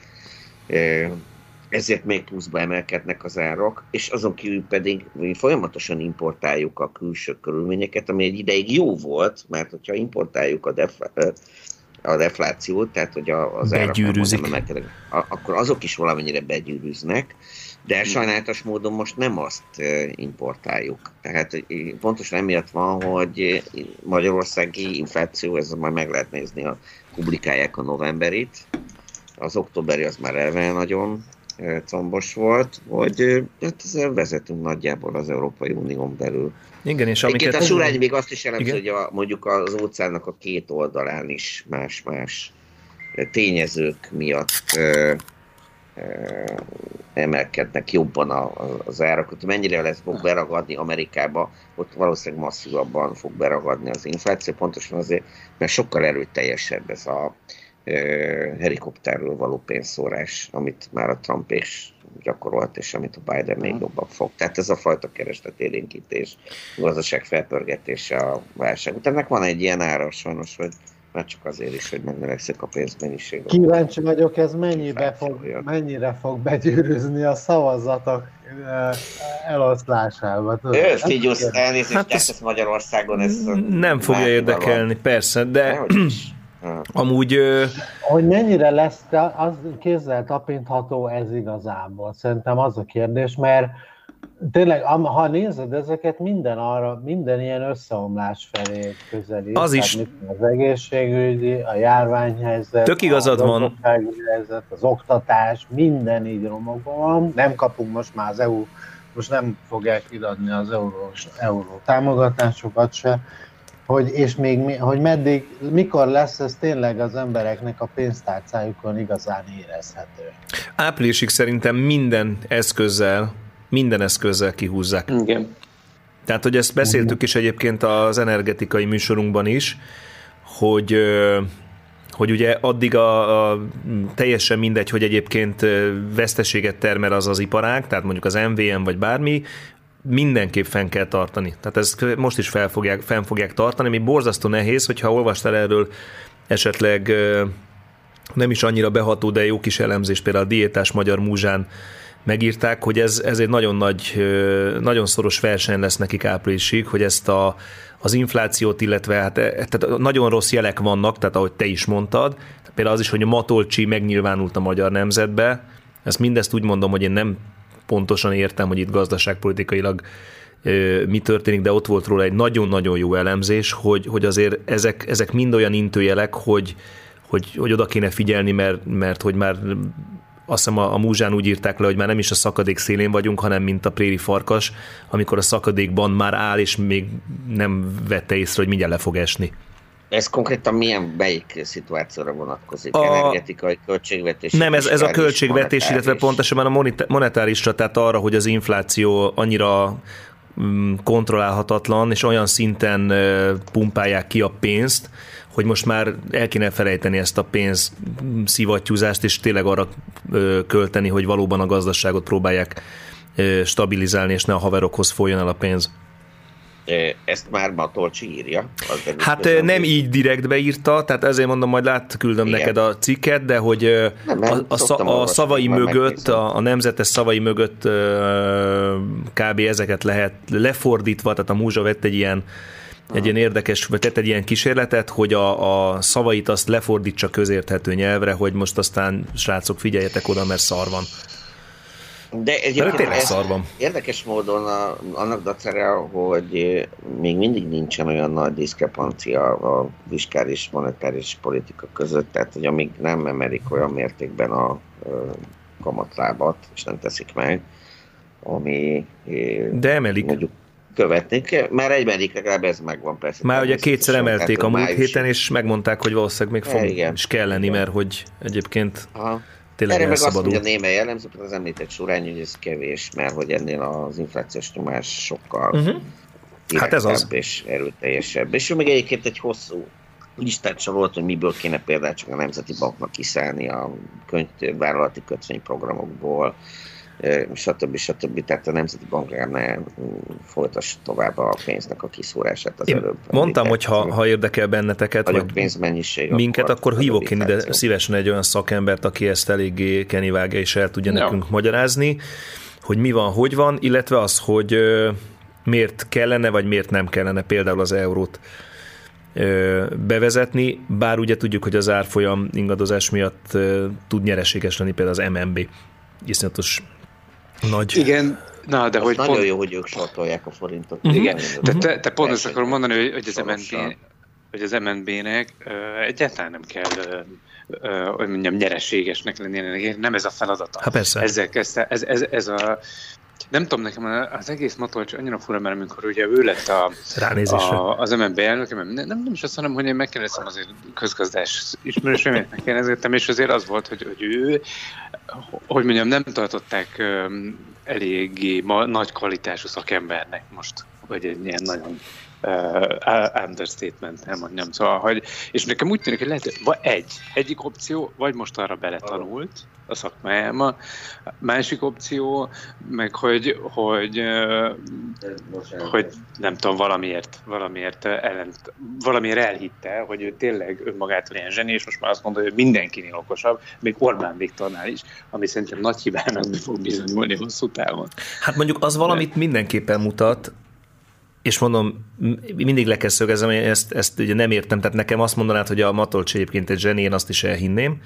Speaker 3: ezért még pluszba emelkednek az árak, és azon kívül pedig mi folyamatosan importáljuk a külső körülményeket, ami egy ideig jó volt, mert hogyha importáljuk a, defla, ö, a deflációt, tehát hogy a, az árak nem emelkednek, akkor azok is valamennyire begyűrűznek, de sajnálatos módon most nem azt importáljuk. Tehát pontosan emiatt van, hogy magyarországi infláció, ez majd meg lehet nézni, a, publikálják a novemberit, az októberi az már elve nagyon combos volt, hogy hát ezzel vezetünk nagyjából az Európai Unión belül.
Speaker 1: Igen, és
Speaker 3: Egyébként
Speaker 1: amiket...
Speaker 3: a Surány még azt is
Speaker 1: Igen.
Speaker 3: hogy a, mondjuk az óceánnak a két oldalán is más-más tényezők miatt ö, ö, emelkednek jobban a, a, az árak. Hogy mennyire lesz fog beragadni Amerikába, ott valószínűleg masszívabban fog beragadni az infláció, pontosan azért, mert sokkal erőteljesebb ez a helikopterről való pénzszórás, amit már a Trump és gyakorolt, és amit a Biden még jobban fog. Tehát ez a fajta keresletélénkítés, gazdaság felpörgetése a válság. Utána ennek van egy ilyen ára sajnos, hogy már csak azért is, hogy megnövekszik a pénzmennyiség.
Speaker 2: Kíváncsi vagyok, ez mennyibe fog, mennyire fog begyűrűzni a szavazatok eloszlásába. tudod?
Speaker 3: Ezt így elnézést,
Speaker 1: Hát
Speaker 3: ez Magyarországon ez
Speaker 1: Nem fogja érdekelni, persze, de amúgy ö,
Speaker 2: Hogy mennyire lesz, az kézzel tapintható ez igazából. Szerintem az a kérdés, mert tényleg, ha nézed ezeket, minden arra, minden ilyen összeomlás felé közelít.
Speaker 1: Az is.
Speaker 2: Az egészségügyi, a járványhelyzet,
Speaker 1: Tök igazad
Speaker 2: a
Speaker 1: van.
Speaker 2: helyzet, az oktatás, minden így romokban van. Nem kapunk most már az EU, most nem fogják kiadni az eurós, euró támogatásokat se hogy, és még mi, hogy meddig, mikor lesz ez tényleg az embereknek a pénztárcájukon igazán érezhető.
Speaker 1: áprilisig szerintem minden eszközzel, minden eszközzel kihúzzák.
Speaker 6: Igen.
Speaker 1: Tehát, hogy ezt beszéltük is egyébként az energetikai műsorunkban is, hogy hogy ugye addig a, a teljesen mindegy, hogy egyébként veszteséget termel az az iparág, tehát mondjuk az MVM vagy bármi, mindenképp fenn kell tartani. Tehát ezt most is fel fogják, fenn fogják tartani, ami borzasztó nehéz, hogyha olvastál erről esetleg nem is annyira beható, de jó kis elemzés, például a diétás magyar múzsán megírták, hogy ez, ez egy nagyon nagy, nagyon szoros verseny lesz nekik áprilisig, hogy ezt a, az inflációt, illetve hát, e, tehát nagyon rossz jelek vannak, tehát ahogy te is mondtad, például az is, hogy a Matolcsi megnyilvánult a magyar nemzetbe, ezt mindezt úgy mondom, hogy én nem pontosan értem, hogy itt gazdaságpolitikailag mi történik, de ott volt róla egy nagyon-nagyon jó elemzés, hogy, hogy azért ezek, ezek mind olyan intőjelek, hogy, hogy, hogy oda kéne figyelni, mert, mert hogy már azt hiszem a, a múzsán úgy írták le, hogy már nem is a szakadék szélén vagyunk, hanem mint a préri farkas, amikor a szakadékban már áll, és még nem vette észre, hogy mindjárt le fog esni.
Speaker 3: Ez konkrétan milyen melyik szituációra vonatkozik?
Speaker 1: A-
Speaker 3: Energetikai, költségvetés?
Speaker 1: Nem, ez, ez a költségvetés, illetve
Speaker 3: monetáris?
Speaker 1: pontosabban a monetárisra, tehát arra, hogy az infláció annyira mm, kontrollálhatatlan, és olyan szinten pumpálják ki a pénzt, hogy most már el kéne felejteni ezt a pénz mm, szivattyúzást, és tényleg arra költeni, hogy valóban a gazdaságot próbálják stabilizálni, és ne a haverokhoz folyjon el a pénz.
Speaker 3: Ezt már Matolcsi írja.
Speaker 1: Hát ö, nem így direkt beírta, tehát ezért mondom, majd lát, küldöm
Speaker 3: Igen.
Speaker 1: neked a cikket, de hogy
Speaker 3: Nem, nem,
Speaker 1: a, a, a szavai mögött,
Speaker 3: megnézem.
Speaker 1: a, a nemzetes szavai mögött kb. ezeket lehet lefordítva, tehát a múzsa vett egy ilyen egy ilyen érdekes, vagy tett egy ilyen kísérletet, hogy a, a szavait azt lefordítsa közérthető nyelvre, hogy most aztán srácok figyeljetek oda, mert szar van.
Speaker 3: De
Speaker 1: De
Speaker 3: egyébként
Speaker 1: tényleg
Speaker 3: ez érdekes módon a, annak dacára, hogy eh, még mindig nincsen olyan nagy diszkrepancia a fiskális monetáris politika között, tehát hogy amíg nem emelik olyan mértékben a ö, kamatlábat, és nem teszik meg, ami eh,
Speaker 1: De emelik.
Speaker 3: mondjuk követni kell, már egybedik legalább ez megvan persze.
Speaker 1: Már ugye kétszer emelték a múlt héten, és megmondták, hogy valószínűleg még fog
Speaker 3: igen.
Speaker 1: is kell lenni, mert hogy egyébként
Speaker 3: Aha.
Speaker 1: Tényleg
Speaker 3: Erre meg azt mondja némely jellemző, az említett sorány, hogy ez kevés, mert hogy ennél az inflációs nyomás sokkal
Speaker 1: Mhm. Hát ez az.
Speaker 3: és erőteljesebb. És ő még egyébként egy hosszú listát sorolt, hogy miből kéne például csak a Nemzeti Banknak kiszállni a könyv, vállalati kötvényprogramokból, stb. stb. Tehát a Nemzeti ne mm, folytassa tovább a pénznek a kiszórását az
Speaker 1: Én
Speaker 3: előbb.
Speaker 1: mondtam, hogy ha, ha érdekel benneteket, vagy
Speaker 3: pénzmennyiség,
Speaker 1: minket,
Speaker 3: akkor
Speaker 1: akkor hívok én ide szívesen egy olyan szakembert, aki ezt eléggé kenivágja és el tudja
Speaker 3: Ja.
Speaker 1: nekünk magyarázni, hogy mi van, hogy van, illetve az, hogy miért kellene, vagy miért nem kellene például az eurót bevezetni, bár ugye tudjuk, hogy az árfolyam ingadozás miatt tud nyereséges lenni például az MNB. Iszonyatos nagy.
Speaker 6: Igen, na, de hogy
Speaker 3: nagyon
Speaker 6: pont...
Speaker 3: jó, hogy ők sortolják a forintot.
Speaker 6: Igen,
Speaker 3: Mhm.
Speaker 6: de te, te pont azt akarom mondani, hogy, hogy az. MNB, hogy az MNB-nek ö, egyáltalán nem kell ö, hogy mondjam, nyereségesnek lennie, nem ez a feladata.
Speaker 1: Hát persze.
Speaker 6: Ezzel kezdte, ez, ez, ez a nem tudom, nekem az egész Matolcs annyira fura, mert amikor ugye ő lett a,
Speaker 1: Ránézésre.
Speaker 6: a, az MNB elnöke, mert nem, nem is azt mondom, hogy én megkérdeztem azért közgazdás ismerősömet, megkérdeztem, és azért az volt, hogy, hogy ő, hogy mondjam, nem tartották eléggé ma, nagy kvalitású szakembernek most, vagy egy ilyen nagyon uh, understatement, nem mondjam. Szóval, hogy, és nekem úgy tűnik, hogy lehet, vagy egy, egyik opció, vagy most arra beletanult a szakmájába, másik opció, meg hogy, hogy, hogy nem tudom, valamiért, valamiért, ellent, valamiért elhitte, hogy ő tényleg önmagától ilyen zseni, és most már azt mondja, hogy mindenkinél okosabb, még Orbán Viktornál is, ami szerintem nagy hibának fog bizonyulni hosszú távon.
Speaker 1: Hát mondjuk az valamit mindenképpen mutat, és mondom, mindig le kell szögezem, hogy ezt, ezt ugye nem értem, tehát nekem azt mondanád, hogy a Matolcsi egyébként egy zseni, én azt is elhinném,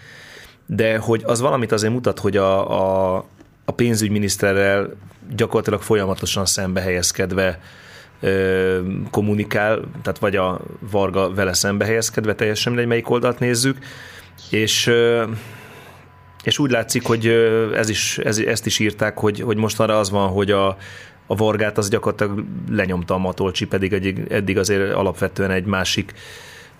Speaker 1: de hogy az valamit azért mutat, hogy a, a, a pénzügyminiszterrel gyakorlatilag folyamatosan szembe helyezkedve ö, kommunikál, tehát vagy a Varga vele szembe helyezkedve, teljesen mindegy, melyik oldalt nézzük, és ö, és úgy látszik, hogy ez is, ez, ezt is írták, hogy, hogy mostanra az van, hogy a, a Vargát az gyakorlatilag lenyomta a Matolcsi, pedig eddig, eddig azért alapvetően egy másik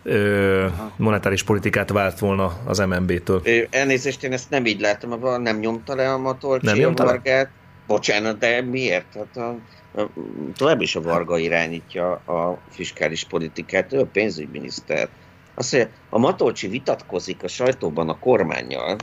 Speaker 1: ö, monetáris politikát várt volna az MNB-től.
Speaker 3: Elnézést, én ezt nem így látom, nem nyomta le a Matolcsi
Speaker 1: nem nyomta
Speaker 3: a Vargát. Bocsánat, de miért? Hát a, a, tovább is a Varga irányítja a fiskális politikát, ő a pénzügyminiszter. Azt mondja, a Matolcsi vitatkozik a sajtóban a kormányjal,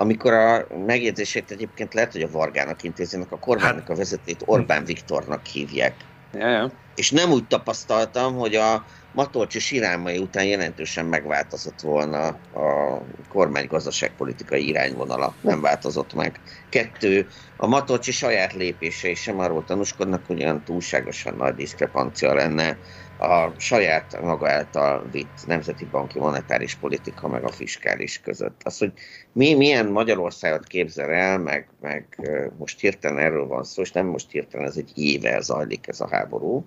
Speaker 3: amikor a megjegyzését egyébként lehet, hogy a Vargának intézének, a kormánynak a vezetét Orbán Viktornak hívják.
Speaker 6: Ja, ja.
Speaker 3: És nem úgy tapasztaltam, hogy a Matolcsi sirálmai után jelentősen megváltozott volna a kormány gazdaságpolitikai irányvonala. Nem változott meg. Kettő, a Matolcsi saját lépései sem arról tanúskodnak, hogy olyan túlságosan nagy diszkrepancia lenne a saját maga által vitt nemzeti banki monetáris politika meg a fiskális között. Az, hogy mi milyen Magyarországot képzel el, meg, meg most hirtelen erről van szó, és nem most hirtelen, ez egy éve zajlik ez a háború,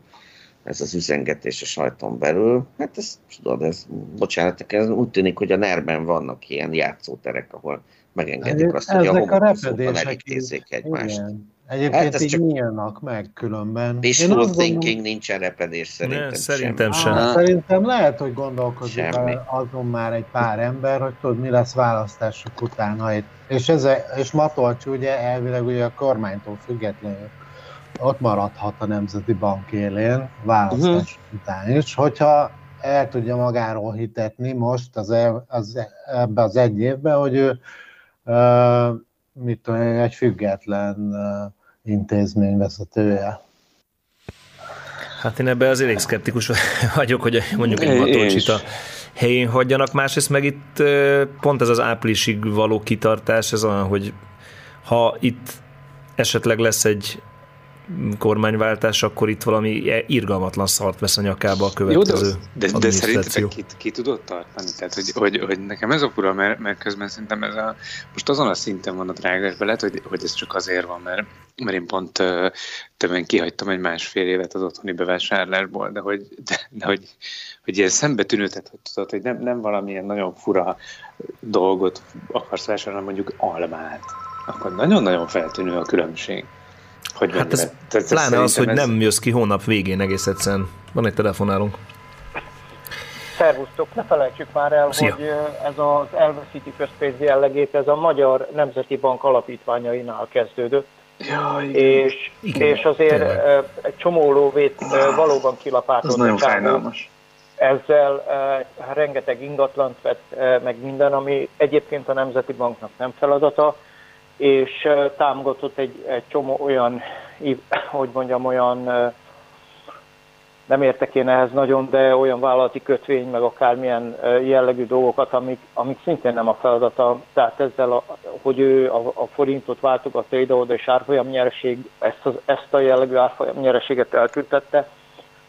Speaker 3: ez az üzengetés a sajton belül. Hát ez, tudod, ez, bocsánat, ez úgy tűnik, hogy a nerben vannak ilyen játszóterek, ahol megengedik azt, hogy a homokozóban elintézzék egymást.
Speaker 2: Igen. Egyébként hát így csak... nyílnak meg különben.
Speaker 3: Wishful thinking gondolom... nincsen repedés szerintem
Speaker 1: ne, Szerintem sem.
Speaker 2: sem. Szerintem lehet, hogy gondolkozik Semmi. azon már egy pár ember, hogy tudod, mi lesz választások után. És, ez, és Matolcs ugye elvileg ugye a kormánytól függetlenül ott maradhat a Nemzeti Bank élén választás uh-huh. után is, hogyha el tudja magáról hitetni most az, az, ebbe az egy évben, hogy ő uh, mit tudom, egy független uh, intézmény vezetője.
Speaker 1: Hát én ebben azért elég szkeptikus vagyok, hogy mondjuk egy Matolcsit a helyén hagyjanak. Másrészt meg itt pont ez az áprilisig való kitartás, ez olyan, hogy ha itt esetleg lesz egy kormányváltás, akkor itt valami irgalmatlan szart vesz a nyakába a következő Jó,
Speaker 6: de, de, de szerintetek ki, ki tudott tartani? Tehát, hogy, hogy, hogy nekem ez a fura, mert, mert közben szerintem ez a, most azon a szinten van a drágásban, lehet, hogy, hogy ez csak azért van, mert, mert én pont többen kihagytam egy másfél évet az otthoni bevásárlásból, de hogy, de, de hogy, hogy ilyen szembetűnő, tehát hogy tudod, hogy nem, nem valamilyen nagyon fura dolgot akarsz vásárolni, mondjuk almát, akkor nagyon-nagyon feltűnő a különbség.
Speaker 1: Hogy hát ez tehát pláne az, hogy ez... nem jössz ki hónap végén egész egyszerűen. Van egy telefonálunk.
Speaker 9: Szervusztok, ne felejtsük már el, Szia. hogy ez az elveszíti közpénzi jellegét, ez a Magyar Nemzeti Bank alapítványainál kezdődött.
Speaker 6: Ja, igen.
Speaker 9: És, igen, és azért tényleg. egy csomó lóvét valóban kilapátott.
Speaker 6: Ez nagyon fájdalmas.
Speaker 9: Ezzel rengeteg ingatlant vett, meg minden, ami egyébként a Nemzeti Banknak nem feladata, és támogatott egy, egy csomó olyan, hogy mondjam, olyan, nem értek én ehhez nagyon, de olyan vállalati kötvény, meg akármilyen jellegű dolgokat, amik, amik szintén nem a feladata. Tehát ezzel, a, hogy ő a, a forintot váltogatta ide-oda, és árfolyam nyereség, ezt, az, ezt a jellegű árfolyam nyereséget eltüntette,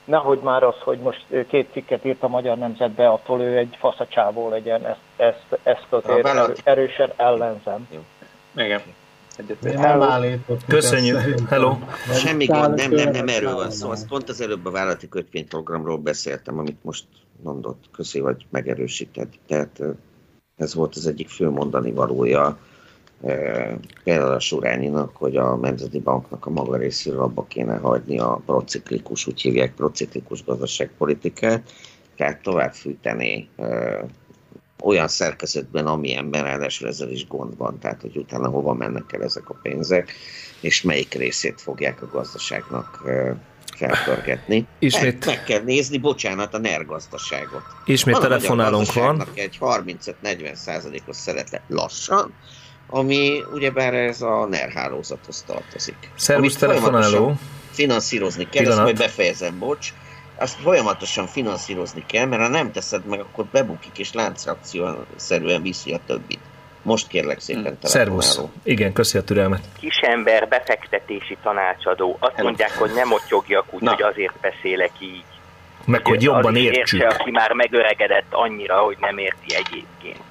Speaker 9: nehogy már az, hogy most két cikket írt a Magyar Nemzetbe, attól ő egy faszacsávó legyen, ezt, ezt, ezt azért erősen ellenzem. Jó.
Speaker 6: Igen.
Speaker 2: Állított.
Speaker 1: Köszönjük. Hello.
Speaker 3: Semmi gond, nem, nem, nem erről van szó. Azt pont az előbb a vállalati kötvényprogramról beszéltem, amit most mondott, köszi, vagy megerősített. Tehát ez volt az egyik fő mondani valója például a Surányinak, hogy a Nemzeti Banknak a maga részéről abba kéne hagyni a prociklikus, úgy hívják prociklikus gazdaságpolitikát, tehát tovább fűteni olyan szerkezetben, amilyenben ráadásul ezzel is gond van, tehát hogy utána hova mennek el ezek a pénzek, és melyik részét fogják a gazdaságnak felpörgetni.
Speaker 1: Ismét-
Speaker 3: Meg, meg kell nézni, bocsánat, a NER gazdaságot.
Speaker 1: Ismét
Speaker 3: Van
Speaker 1: telefonálónk van.
Speaker 3: Egy 35-40 százalékos szerete lassan, ami ugyebár ez a NER hálózathoz tartozik.
Speaker 1: Szervusz, telefonáló.
Speaker 3: Finanszírozni kell, ezt
Speaker 1: Pillanat.
Speaker 3: majd befejezem, bocs. Azt folyamatosan finanszírozni kell, mert ha nem teszed meg, akkor bebukik és láncreakciószerűen viszi a többit. Most kérlek szépen
Speaker 1: Szervusz.
Speaker 3: telefonáló.
Speaker 1: Igen, köszi a türelmet.
Speaker 5: Kisember befektetési tanácsadó. Azt mondják, hogy nem mottyogjak úgy, hogy azért beszélek így.
Speaker 1: Meg, hogy jobban értsük.
Speaker 5: Értse, aki már megöregedett annyira, hogy nem érti egyébként.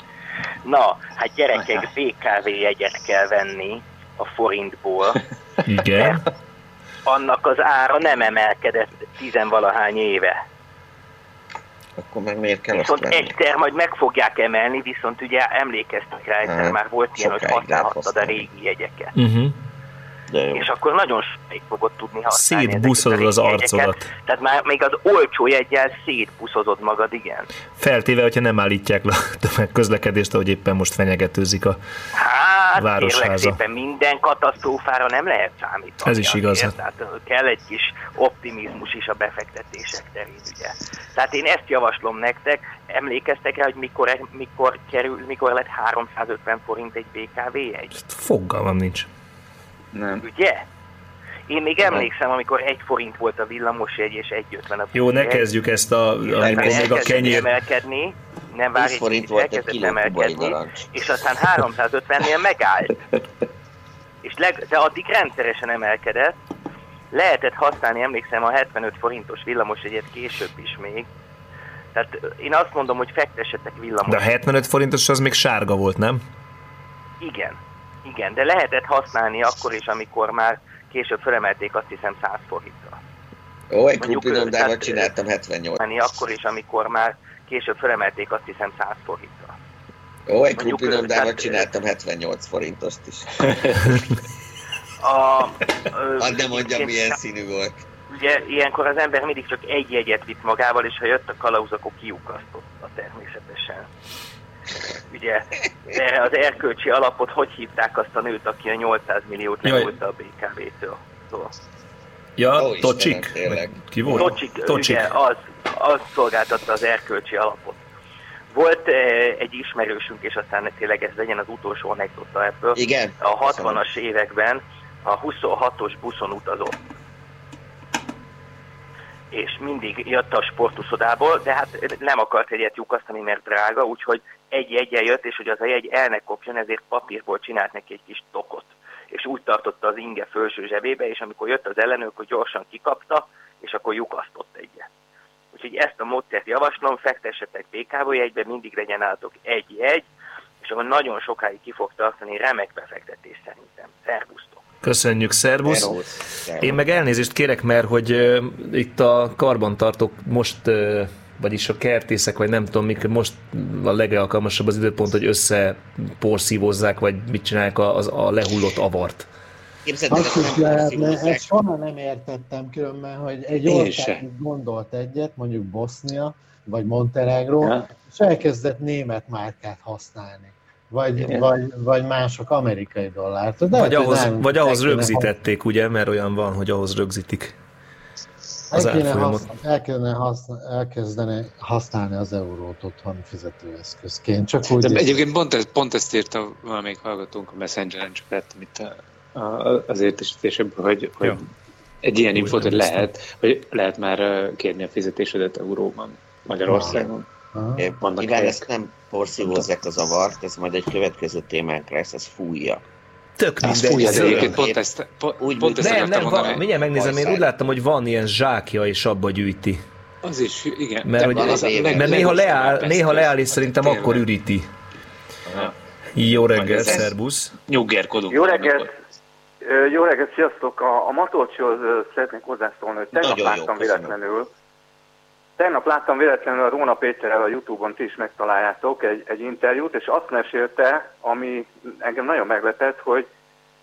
Speaker 5: Na, hát gyerekek, BKV jegyet kell venni a forintból.
Speaker 1: Igen.
Speaker 5: Annak az ára nem emelkedett tizenvalahány éve.
Speaker 3: Akkor meg miért kell azt
Speaker 5: Viszont
Speaker 3: venni?
Speaker 5: egyszer majd meg fogják emelni, viszont ugye emlékeztek rá, egyszer
Speaker 3: Hát,
Speaker 5: már volt ilyen, hogy használhattad a régi jegyeket.
Speaker 1: Uh-huh.
Speaker 5: És akkor nagyon sokáig fogod tudni használni a
Speaker 1: az arcodat.
Speaker 5: Tehát már még az olcsó jegyel szétbuszozod magad, igen.
Speaker 1: Feltéve, hogyha nem állítják le a tömegközlekedést, ahogy éppen most fenyegetőzik a
Speaker 5: Hát
Speaker 1: Városháza.
Speaker 5: szépen minden katasztrófára nem lehet számítani.
Speaker 1: Ez is igaz.
Speaker 5: azért. Tehát kell egy kis optimizmus is a befektetések terén, ugye. Tehát én ezt javaslom nektek, emlékeztek rá, hogy mikor, mikor, kerül, mikor lett 350 forint egy BKV jegy?
Speaker 1: fogalmam nincs.
Speaker 6: Nem.
Speaker 5: Ugye? Én még emlékszem, amikor egy forint volt a villamosjegy és 1,50 a
Speaker 1: Jó, ne kezdjük ezt a, amikor még a kenyér...
Speaker 5: emelkedni, nem várj
Speaker 3: 20
Speaker 5: egy
Speaker 3: forint volt egy
Speaker 5: elkezdett emelkedni, és aztán 350-nél megállt. És leg, de addig rendszeresen emelkedett. Lehetett használni, emlékszem, a 75 forintos villamosjegyet később is még. Tehát én azt mondom, hogy fektessetek villamos.
Speaker 1: De a 75 forintos az még sárga volt, nem?
Speaker 5: Igen, igen, de lehetett használni akkor is, amikor már később felemelték azt hiszem 100 forintra.
Speaker 3: Ó, egy krumplidondával csináltam 78.
Speaker 5: Használni akkor is, amikor már később felemelték azt hiszem 100 forintra.
Speaker 3: Ó, egy krumplidondával csináltam 78 forintost is.
Speaker 5: A,
Speaker 3: Hadd ne mondjam, milyen színű volt.
Speaker 5: Ugye ilyenkor az ember mindig csak egy jegyet vitt magával, és ha jött a kalauz, akkor kiukasztotta természetesen. Ugye erre az erkölcsi alapot hogy hívták azt a nőt, aki a 800 milliót legolta a BKV-től? Szóval.
Speaker 1: Ja,
Speaker 3: Ó,
Speaker 1: Tocsik?
Speaker 3: Istenem.
Speaker 1: Ki volt?
Speaker 5: Tocsik,
Speaker 1: Tocsik.
Speaker 5: ugye, az, az szolgáltatta az erkölcsi alapot. Volt eh, egy ismerősünk, és aztán tényleg ez legyen az utolsó anekdota ebből.
Speaker 3: Igen.
Speaker 5: A 60-as években a 26-os buszon utazott. És mindig jött a sportuszodából, de hát nem akart egyet lyukasztani, mert drága, úgyhogy egy jegyen jött, és hogy az a jegy el ne kopjon, ezért papírból csinált neki egy kis tokot. És úgy tartotta az inge felső zsebébe, és amikor jött az ellenőr, akkor gyorsan kikapta, és akkor lyukasztott egyet. Úgyhogy ezt a módszert javaslom, fektessetek BKV jegybe, mindig legyen nálatok egy jegy, és akkor nagyon sokáig ki fog tartani, remek befektetés szerintem. Szervusztok!
Speaker 1: Köszönjük, szervusz. Én meg elnézést kérek, mert hogy uh, itt a karbantartók most, uh, vagyis a kertészek, vagy nem tudom, mik, most a legalkalmasabb az időpont, hogy összeporszívozzák, vagy mit csinálják a, az, a lehullott avart.
Speaker 3: Képzeld el,
Speaker 2: Azt is
Speaker 3: nem
Speaker 2: lehetne, ezt soha nem értettem különben, hogy egy ország gondolt egyet, mondjuk Bosznia, vagy Montenegro,
Speaker 6: Ja.
Speaker 2: és elkezdett német márkát használni. Vagy,
Speaker 6: Igen.
Speaker 2: vagy, vagy mások amerikai dollárt. De
Speaker 1: Vagy ahhoz, vagy ahhoz rögzítették, ugye, mert olyan van, hogy ahhoz rögzítik az
Speaker 2: El kéne, használni, el kéne használni, elkezdeni használni az eurót otthon fizetőeszközként. Csak úgy
Speaker 6: De
Speaker 2: is-
Speaker 6: egyébként pont, ez, pont ezt írta valamelyik hallgatónk a Messengeren, csak láttam itt a, a, az értesítésebben, hogy, hogy egy ilyen
Speaker 1: Úgy
Speaker 6: infót, hogy lehet, hogy lehet már kérni a fizetésedet euróban Magyarországon.
Speaker 2: Aha.
Speaker 6: Vannak
Speaker 3: Mivel ezt nem porszívózzák az avart, ez majd egy következő témánkra lesz, ez fújja.
Speaker 1: Tök mindegy.
Speaker 6: fújja, de egyébként pont ezt, pont,
Speaker 3: Úgy
Speaker 6: pont ezt
Speaker 1: Nem, nem, van, mindjárt megnézem, én úgy láttam, hogy van ilyen zsákja, és abba gyűjti.
Speaker 6: Az is, igen.
Speaker 1: Mert, hogy,
Speaker 3: az éve.
Speaker 1: mert néha leáll, néha leáll, és szerintem
Speaker 6: Tényleg.
Speaker 1: akkor üríti. Jó reggel, szervusz.
Speaker 6: Nyuggerkodunk.
Speaker 16: Jó reggelt! Ö, Jó reggelt, sziasztok! A, a Matolcsihoz ö, szeretnék hozzászólni, hogy tegnap láttam
Speaker 3: köszönöm.
Speaker 16: véletlenül, tegnap láttam véletlenül a Róna Péterrel a Youtube-on, ti is megtaláljátok egy, egy interjút, és azt mesélte, ami engem nagyon meglepett, hogy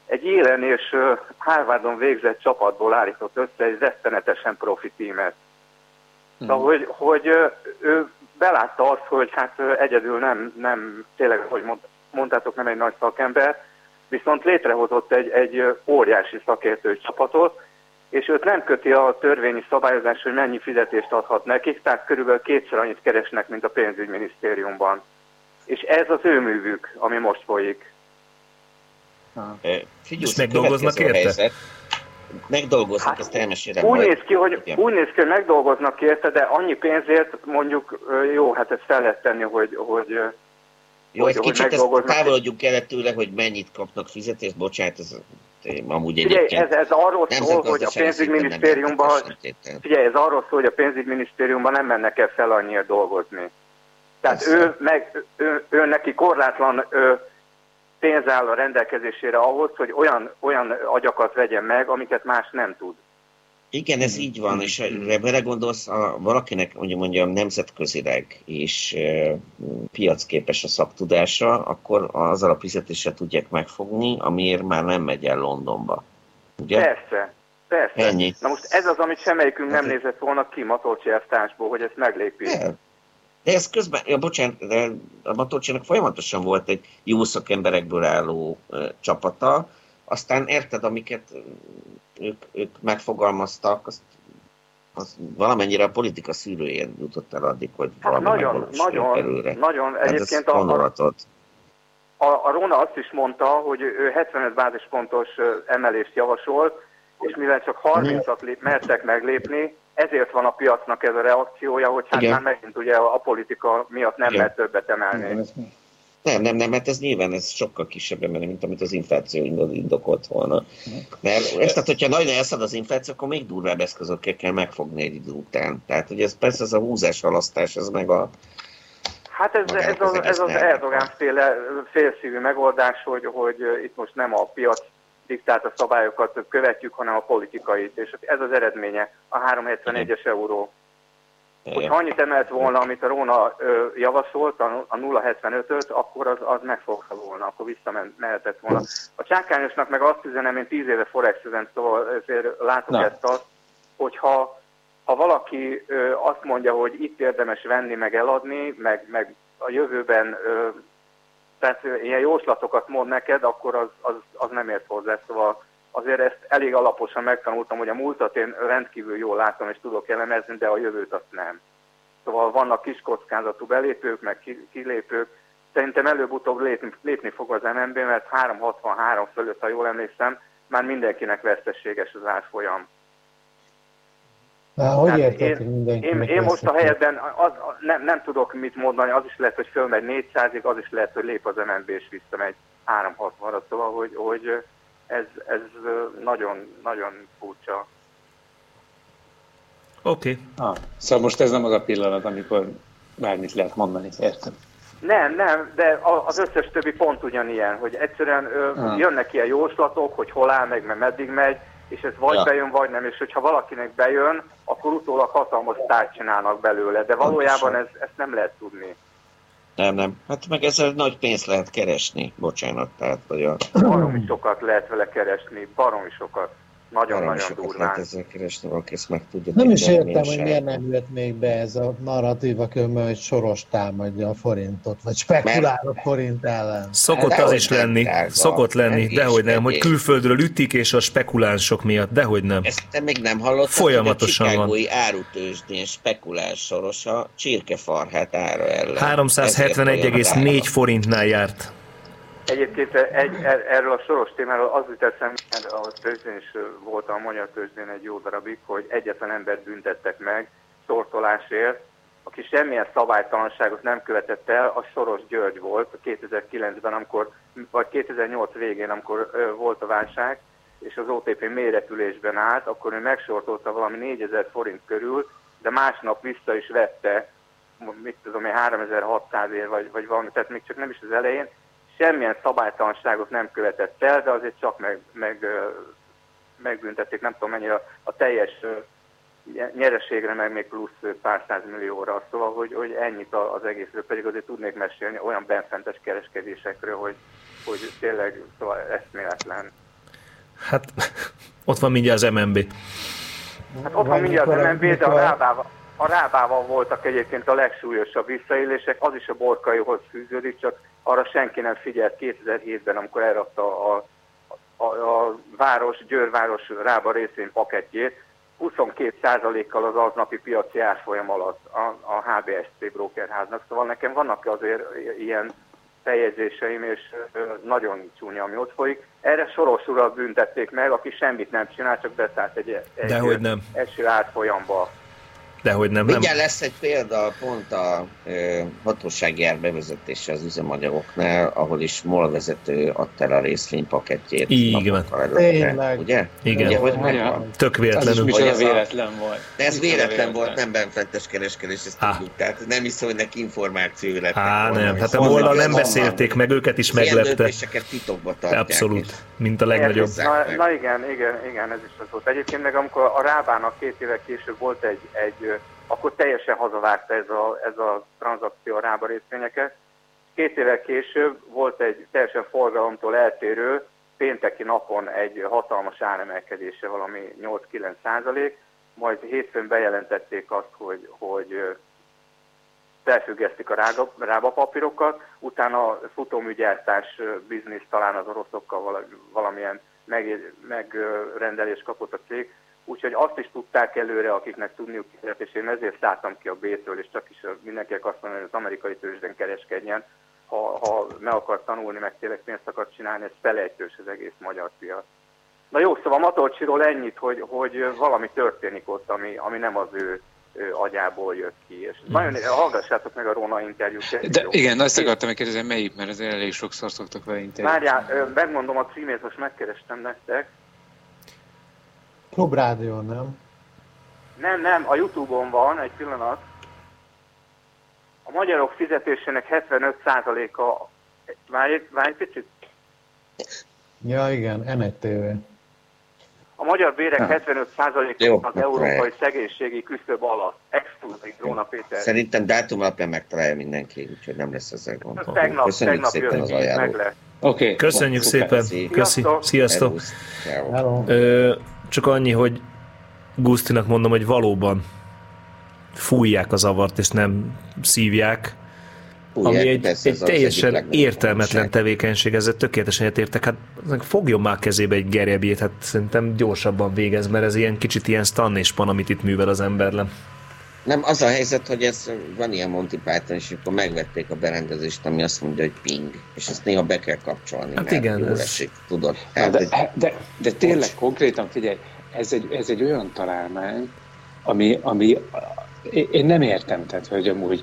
Speaker 16: egy élen és Harvardon végzett csapatból állított össze egy rettenetesen profi tímet. Szóval, hogy, hogy ő belátta azt, hogy hát egyedül nem, nem tényleg, hogy mond, mondtátok, nem egy nagy szakember, viszont létrehozott egy, egy óriási szakértői csapatot, és őt nem köti a törvényi szabályozás, hogy mennyi fizetést adhat nekik, tehát körülbelül kétszer annyit keresnek, mint a pénzügyminisztériumban. És ez az ő művük, ami most folyik.
Speaker 3: Figyelj,
Speaker 1: megdolgoznak érte?
Speaker 3: Helyzet. Megdolgoznak, hát, ezt elmesélem.
Speaker 16: Úgy
Speaker 3: majd.
Speaker 16: néz, ki, hogy,
Speaker 3: Igen.
Speaker 16: úgy néz ki, hogy megdolgoznak érte, de annyi pénzért mondjuk jó, hát ezt fel lehet tenni, hogy, hogy,
Speaker 3: Jó,
Speaker 16: hogy,
Speaker 3: egy
Speaker 16: hogy
Speaker 3: kicsit ezt
Speaker 16: megdolgoznak.
Speaker 3: távolodjunk el tőle, hogy mennyit kapnak fizetést, bocsánat, ez amúgy
Speaker 16: Figyelj,
Speaker 3: egyébként.
Speaker 16: ez, ez arról szól, hogy a pénzügyminisztériumban, figyelj, ez arról szól, hogy a pénzügyminisztériumban nem mennek el fel annyira dolgozni. Tehát ő, meg, ő, ő neki korlátlan ő, pénz áll a rendelkezésére ahhoz, hogy olyan, olyan agyakat vegyen meg, amiket más nem tud.
Speaker 3: Igen, ez így van, és ha belegondolsz, ha valakinek mondjuk mondjam nemzetközileg és e, piacképes a szaktudása, akkor azzal a fizetéssel tudják megfogni, amiért már nem megy el Londonba. Ugye?
Speaker 16: Persze, persze.
Speaker 3: Ennyi.
Speaker 16: Na most ez az, amit semmelyikünk nem nézett volna ki Matolcsi elvtársból, hogy ezt meglépi.
Speaker 3: De ez közben, ja, bocsánat, de a Matolcsinak folyamatosan volt egy jó szakemberekből álló ö, csapata, aztán érted, amiket ők, ők megfogalmaztak, azt, az valamennyire a politika szűrőjén jutott el addig, hogy
Speaker 16: Hát
Speaker 3: valami
Speaker 16: nagyon, nagyon,
Speaker 3: belőle.
Speaker 16: nagyon.
Speaker 3: Hát ez
Speaker 16: Egyébként a, a, a, a Róna azt is mondta, hogy ő 75 bázispontos emelést javasolt, és mivel csak 30-at lép, mertek meglépni, ezért van a piacnak ez a reakciója, hogy hát
Speaker 3: Igen.
Speaker 16: már megint ugye a, politika miatt nem
Speaker 3: Igen.
Speaker 16: lehet többet emelni.
Speaker 3: Nem, nem, nem, mert ez nyilván ez sokkal kisebb emelés, mint amit az infláció indok- indokolt volna. Mert ezt, tehát, hogyha nagyon elszad az infláció, akkor még durvább eszközökkel kell megfogni egy idő után. Tehát, hogy ez persze ez a húzás halasztás, ez meg a...
Speaker 16: Hát ez,
Speaker 3: Magának
Speaker 16: ez,
Speaker 3: az
Speaker 16: ez az
Speaker 3: egész
Speaker 16: Erdogan féle félszívű megoldás, hogy, hogy itt most nem a piac diktálta szabályokat követjük, hanem a politikait, és ez az eredménye, a 371-es euró. Hogyha annyit emelt volna, amit a Róna ö, javasolt, a, a 0,75-öt, akkor az, az megfogta volna, akkor visszamehetett volna. A csákányosnak meg azt üzenem, én 10 éve forexezem, szóval ezért látok
Speaker 6: Na.
Speaker 16: ezt azt, hogyha ha valaki ö, azt mondja, hogy itt érdemes venni, meg eladni, meg, meg a jövőben ö, tehát ilyen jóslatokat mond neked, akkor az, az, az nem ért hozzá. Szóval azért ezt elég alaposan megtanultam, hogy a múltat én rendkívül jól látom és tudok elemezni, de a jövőt azt nem. Szóval vannak kis kockázatú belépők, meg ki- kilépők. Szerintem előbb-utóbb lépni, lépni fog az MNB, mert 363 fölött, ha jól emlékszem, már mindenkinek veszteséges az árfolyam.
Speaker 2: Na, hogy érted,
Speaker 16: én, én, én most a helyetben az, az, nem, nem tudok mit mondani, az is lehet, hogy fölmegy 400-ig, az is lehet, hogy lép az MNB és visszamegy 360-ra, szóval, hogy, hogy ez, ez nagyon, nagyon furcsa.
Speaker 1: Oké.
Speaker 6: Ah, szóval most ez nem az a pillanat, amikor bármit lehet mondani, értem.
Speaker 16: Nem, nem, de az összes többi pont ugyanilyen, hogy egyszerűen ö,
Speaker 6: Ah.
Speaker 16: jönnek ilyen jóslatok, hogy hol áll meg, mert meddig megy, és ez vagy
Speaker 3: Ja.
Speaker 16: bejön, vagy nem, és hogyha valakinek bejön, akkor utólag hatalmas tárt csinálnak belőle, de valójában ez, ezt nem lehet tudni.
Speaker 3: Nem, nem. Hát meg ezzel nagy pénzt lehet keresni, bocsánat. Tehát, hogy a...
Speaker 16: Baromi sokat lehet vele keresni, baromi sokat. Nagyon-nagyon durván.
Speaker 3: lehet ezzel keresni, valaki ezt meg tudja
Speaker 2: Nem is értem, hogy miért nem jött még be ez a narratíva kömmel, hogy Soros támadja a forintot, vagy spekulál a forint ellen.
Speaker 1: Szokott
Speaker 3: Hát
Speaker 1: az is
Speaker 3: nem,
Speaker 1: lenni,
Speaker 3: drága.
Speaker 1: szokott lenni,
Speaker 3: Egész,
Speaker 1: dehogy nem, hogy külföldről ütik, és a spekulánsok miatt, dehogy nem.
Speaker 3: Ezt te még nem hallottad,
Speaker 1: Folyamatosan
Speaker 3: hogy a
Speaker 1: van.
Speaker 3: Chicagói árutősdén spekulás sorosa csirkefarhát ára ellen.
Speaker 1: 371,4 forintnál járt.
Speaker 16: Egyébként egy, er- erről a soros témáról az jut eszembe, mert a tőzsdén is voltam a magyar tőzsdén egy jó darabig, hogy egyetlen embert büntettek meg sortolásért, aki semmilyen szabálytalanságot nem követett el, a Soros György volt 2009-ben, amikor, vagy 2008 végén, amikor ö, volt a válság, és az OTP mélyretülésben állt, akkor ő megsortolta valami 4000 forint körül, de másnap vissza is vette, mit tudom én, 3600 ér, vagy, vagy valami, tehát még csak nem is az elején, semmilyen szabálytalanságot nem követett el, de azért csak meg, meg, megbüntették, nem tudom mennyire a, teljes nyereségre, meg még plusz pár millióra. Szóval, hogy, hogy ennyit az egészről, pedig azért tudnék mesélni olyan benfentes kereskedésekről, hogy, hogy tényleg szóval eszméletlen.
Speaker 1: Hát ott van mindjárt az MNB.
Speaker 16: Hát ott van mindjárt az MNB, de a rábával, a rábával voltak egyébként a legsúlyosabb visszaélések, az is a borkaihoz fűződik, csak arra senki nem figyelt 2007-ben, amikor elrakta a, a a, város, Győrváros Rába részén pakettjét 22%-kal az aznapi piaci árfolyam alatt a, a HBSC brokerháznak. Szóval nekem vannak azért ilyen feljegyzéseim, és nagyon csúnya, ami ott folyik. Erre Soros urat büntették meg, aki semmit nem csinál, csak beszállt egy, egy
Speaker 1: Dehogy nem.
Speaker 16: eső árfolyamba.
Speaker 1: Dehogy nem, nem.
Speaker 3: Lesz egy példa pont a ö, hatósági ár bevezetése az üzemanyagoknál, ahol is MOL vezető adta el a részvénypakettjét.
Speaker 1: Igen. Tényleg.
Speaker 3: Ugye?
Speaker 1: Igen.
Speaker 3: Ugye, hogy megvan?
Speaker 1: Tök véletlenül.
Speaker 3: Ez a-
Speaker 6: véletlen volt.
Speaker 3: De ez véletlen
Speaker 6: véletlen.
Speaker 3: volt, nem benfentes kereskedés, ezt tudjuk. Tehát nem hiszem, hogy neki információ lett.
Speaker 1: Á, nem. Hát a mollal nem beszélték meg, őket is meglepte.
Speaker 3: titokba tartják.
Speaker 1: Abszolút. Mint a legnagyobb.
Speaker 16: Na, na igen, igen, igen, ez is az volt. Egyébként meg amikor a Rábának két évek később volt egy, egy akkor teljesen hazavágta ez a, ez a tranzakció a Rába részvényeket. Két évek később volt egy teljesen forgalomtól eltérő pénteki napon egy hatalmas áremelkedése, valami 8-9 százalék, majd hétfőn bejelentették azt, hogy, hogy felfüggesztik a rága, rába papírokat, utána futóműgyártás biznisz talán az oroszokkal vala- valamilyen meg, megrendelést kapott a cég, úgyhogy azt is tudták előre, akiknek tudniuk kellett, és én ezért szálltam ki a B-től, és csak is mindenkinek azt mondani, hogy az amerikai tőzsden kereskedjen, ha, ha meg akar tanulni, meg tényleg pénzt akar csinálni, ez felejtős az egész magyar piac. Na jó, szóval Matolcsiról ennyit, hogy, hogy valami történik ott, ami, ami nem az ő, agyából jött ki. És nagyon, hallgassátok meg a Róna interjút.
Speaker 6: De igen, azt akartam megkérdezni, melyik, mert ez elég sokszor szoktak vele interjút.
Speaker 16: Várjál, megmondom a címét, most megkerestem nektek.
Speaker 2: Klubrádió, nem?
Speaker 16: Nem, nem, a Youtube-on van, egy pillanat. A magyarok fizetésének 75%-a... Várj, várj egy picit.
Speaker 2: Ja, igen, NTV.
Speaker 16: A magyar bérek
Speaker 3: Ha.
Speaker 16: 75%-a
Speaker 3: Jó,
Speaker 16: az európai szegénységi küszöb alatt. Exkluzív Róna Péter.
Speaker 3: Szerintem dátum alapján megtalálja mindenki, úgyhogy nem lesz ezzel gond.
Speaker 16: Tegnap,
Speaker 3: Köszönjük
Speaker 16: tegnap
Speaker 3: szépen az ajánlót.
Speaker 6: Oké.
Speaker 1: Köszönjük
Speaker 3: Szuper.
Speaker 1: szépen. Köszi. Sziasztok.
Speaker 3: Hello.
Speaker 1: Ö, csak annyi, hogy Gusztinak mondom, hogy valóban fújják a zavart, és nem szívják.
Speaker 3: Fújják,
Speaker 1: ami egy, egy
Speaker 3: az
Speaker 1: teljesen értelmetlen tevékenység, ezzel tökéletesen egyetértek. Hát fogjon már kezébe egy gerebjét, hát szerintem gyorsabban végez, mert ez ilyen kicsit ilyen stan és pan, amit itt művel az emberlen.
Speaker 3: Nem, az a helyzet, hogy ez van ilyen Monty Python, és akkor megvették a berendezést, ami azt mondja, hogy ping, és ezt néha be kell kapcsolni,
Speaker 6: Hát
Speaker 3: mert
Speaker 6: igen,
Speaker 3: jól
Speaker 6: ez-
Speaker 3: esik, tudod.
Speaker 6: Hát de,
Speaker 3: egy-
Speaker 6: de, de tényleg konkrétan figyelj, ez egy, ez egy olyan találmány, ami, ami én nem értem, tehát, hogy amúgy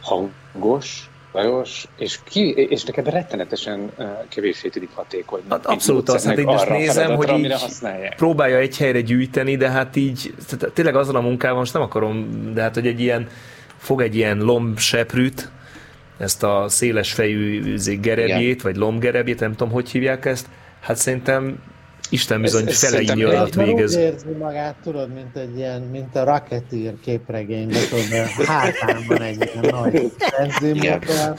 Speaker 6: hangos, Lajos, és, ki, és neked rettenetesen kevésbé tűnik hatékony.
Speaker 1: Hát abszolút az, hát én most nézem, hogy így próbálja egy helyre gyűjteni, de hát így, tehát tényleg azon a munkával most nem akarom, de hát hogy egy ilyen, fog egy ilyen lombseprűt, ezt a széles fejű gerebjét, vagy lombgerebjét, nem tudom, hogy hívják ezt, hát szerintem Isten bizony
Speaker 6: ez
Speaker 1: fele
Speaker 6: szerintem
Speaker 1: így alatt végez.
Speaker 2: úgy érzi magát, tudod, mint egy ilyen, mint a Rocketeer képregényben, tudod, mert hátán van egy ilyen nagy benzinmotor.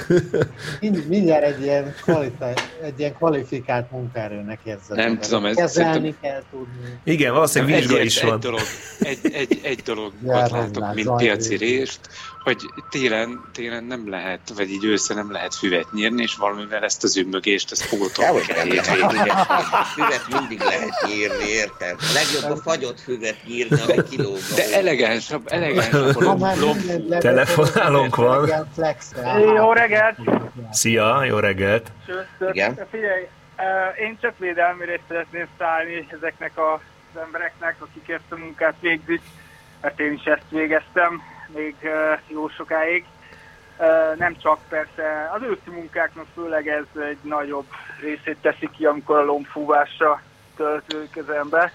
Speaker 2: Mind- Mindjárt egy ilyen, kvalitá- egy ilyen kvalifikált munkaerőnek érzed.
Speaker 6: Nem tudom, ez
Speaker 2: Kezelni
Speaker 6: szerintem-
Speaker 2: kell tudni.
Speaker 1: Igen, valószínűleg vizsga
Speaker 6: Egy-
Speaker 1: is
Speaker 6: egy
Speaker 1: van.
Speaker 6: Dolog, egy, egy, egy dolog látok, mint piaci rést, hogy télen, télen nem lehet, vagy így ősszel nem lehet füvet nyírni, és valamivel ezt az ümmögést, ezt fogotolni kell hétvégén.
Speaker 3: füvet, mindig lehet nyírni, érted? Legjobb a fagyott füvet nyírni, ami kilóg.
Speaker 6: De elegánsabb, elegánsabb.
Speaker 2: Mindent levetett,
Speaker 1: Telefonálónk van.
Speaker 4: Jó reggelt!
Speaker 1: Szia, jó reggelt!
Speaker 3: Igen.
Speaker 4: Figyelj, én csak védelmére szeretném szállni ezeknek a- az embereknek, akik ezt a munkát végzik, mert én is ezt végeztem még eh, jó sokáig. Eh, Nem csak persze, az őszi munkáknak főleg ez egy nagyobb részét teszi ki, amikor a lombfúvásra töltődik az ember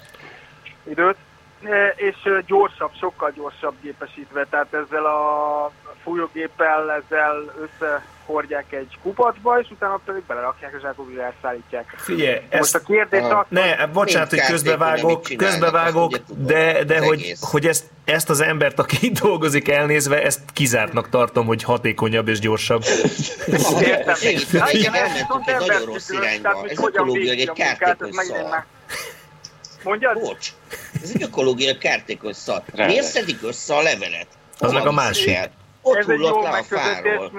Speaker 4: időt. E, és gyorsabb, sokkal gyorsabb gépesítve, tehát ezzel a fújógéppel ezzel összehordják egy kupacba, és utána pedig belerakják a zsákokba, és elszállítják.
Speaker 1: Figyelj,
Speaker 4: Most a kérdés az,
Speaker 1: Ne, bocsánat, hogy közbevágok, közbevágok,
Speaker 3: tudod,
Speaker 1: de, de hogy,
Speaker 3: egész.
Speaker 1: hogy ezt, ezt az embert, aki itt dolgozik elnézve, ezt kizártnak tartom, hogy hatékonyabb és gyorsabb.
Speaker 4: Értem. Hát
Speaker 3: igen,
Speaker 4: ez
Speaker 3: elmentünk
Speaker 4: viszont
Speaker 3: egy nagyon rossz irányba.
Speaker 4: hogy
Speaker 3: Ez
Speaker 4: végzi
Speaker 3: egy
Speaker 4: a
Speaker 3: kártékony szar.
Speaker 4: Mondjad?
Speaker 3: Bocs, ez egy ökológiai kártékony szar. Miért szedik össze a levelet?
Speaker 1: Az meg a másik.
Speaker 3: el? Ott
Speaker 4: ez egy
Speaker 3: hullott
Speaker 4: jó
Speaker 3: le a fáról.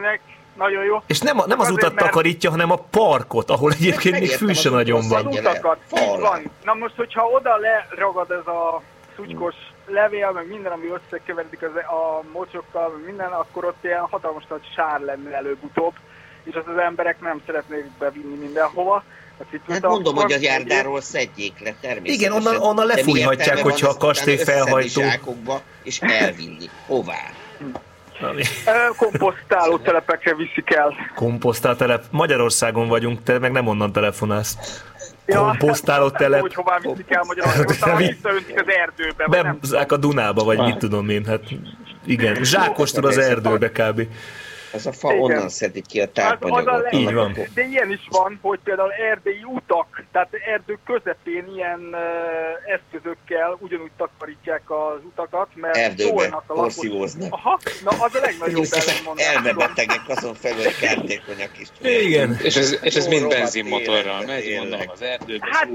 Speaker 4: nagyon jó.
Speaker 1: És nem, a, nem az
Speaker 4: Azért,
Speaker 1: utat
Speaker 4: mert-
Speaker 1: takarítja, hanem a parkot, ahol egyébként még fű se nagyon van.
Speaker 4: Az utakat, így van. Na most, hogyha oda leragad ez a szutykos levél, meg minden, ami összekeveredik az, a mocsokkal, meg minden, akkor ott ilyen hatalmas nagy sár lenne előbb-utóbb, és azt az emberek nem szeretnék bevinni mindenhova.
Speaker 3: Hát
Speaker 4: a-
Speaker 3: mondom, hogy a járdáról szedjék le természetesen.
Speaker 1: Igen, onnan- onnan lefújhatják, hogyha a kastély felhajtó.
Speaker 3: zsákokba, és elvinni. Hová?
Speaker 4: Komposztáló telepekre viszik el.
Speaker 1: Komposztál telep. Magyarországon vagyunk, te meg nem onnan telefonálsz. Komposztáló telep.
Speaker 4: Hogy hová viszik el Magyarországon, visszaöntik az erdőbe,
Speaker 1: Bemzák a Dunába, vagy mit tudom én, hát igen. Zsákostul az erdőbe kb.
Speaker 3: Az a fa
Speaker 4: Igen.
Speaker 3: onnan szedik ki a
Speaker 4: Az, az a
Speaker 3: tápanyagot.
Speaker 4: leg...
Speaker 1: Így van.
Speaker 4: De ilyen is van, hogy például erdélyi utak, tehát erdő közepén ilyen uh, eszközökkel ugyanúgy takarítják az utakat, mert
Speaker 3: Erdőbe porszívóznak.
Speaker 4: Aha, na az a legnagyobb ellenmondás.
Speaker 3: Elmebetegek azon felül, hogy kártékonyak is.
Speaker 1: Igen.
Speaker 6: És ez, és ez mind benzinmotorral megy, mondom, az erdőbe.
Speaker 4: Hát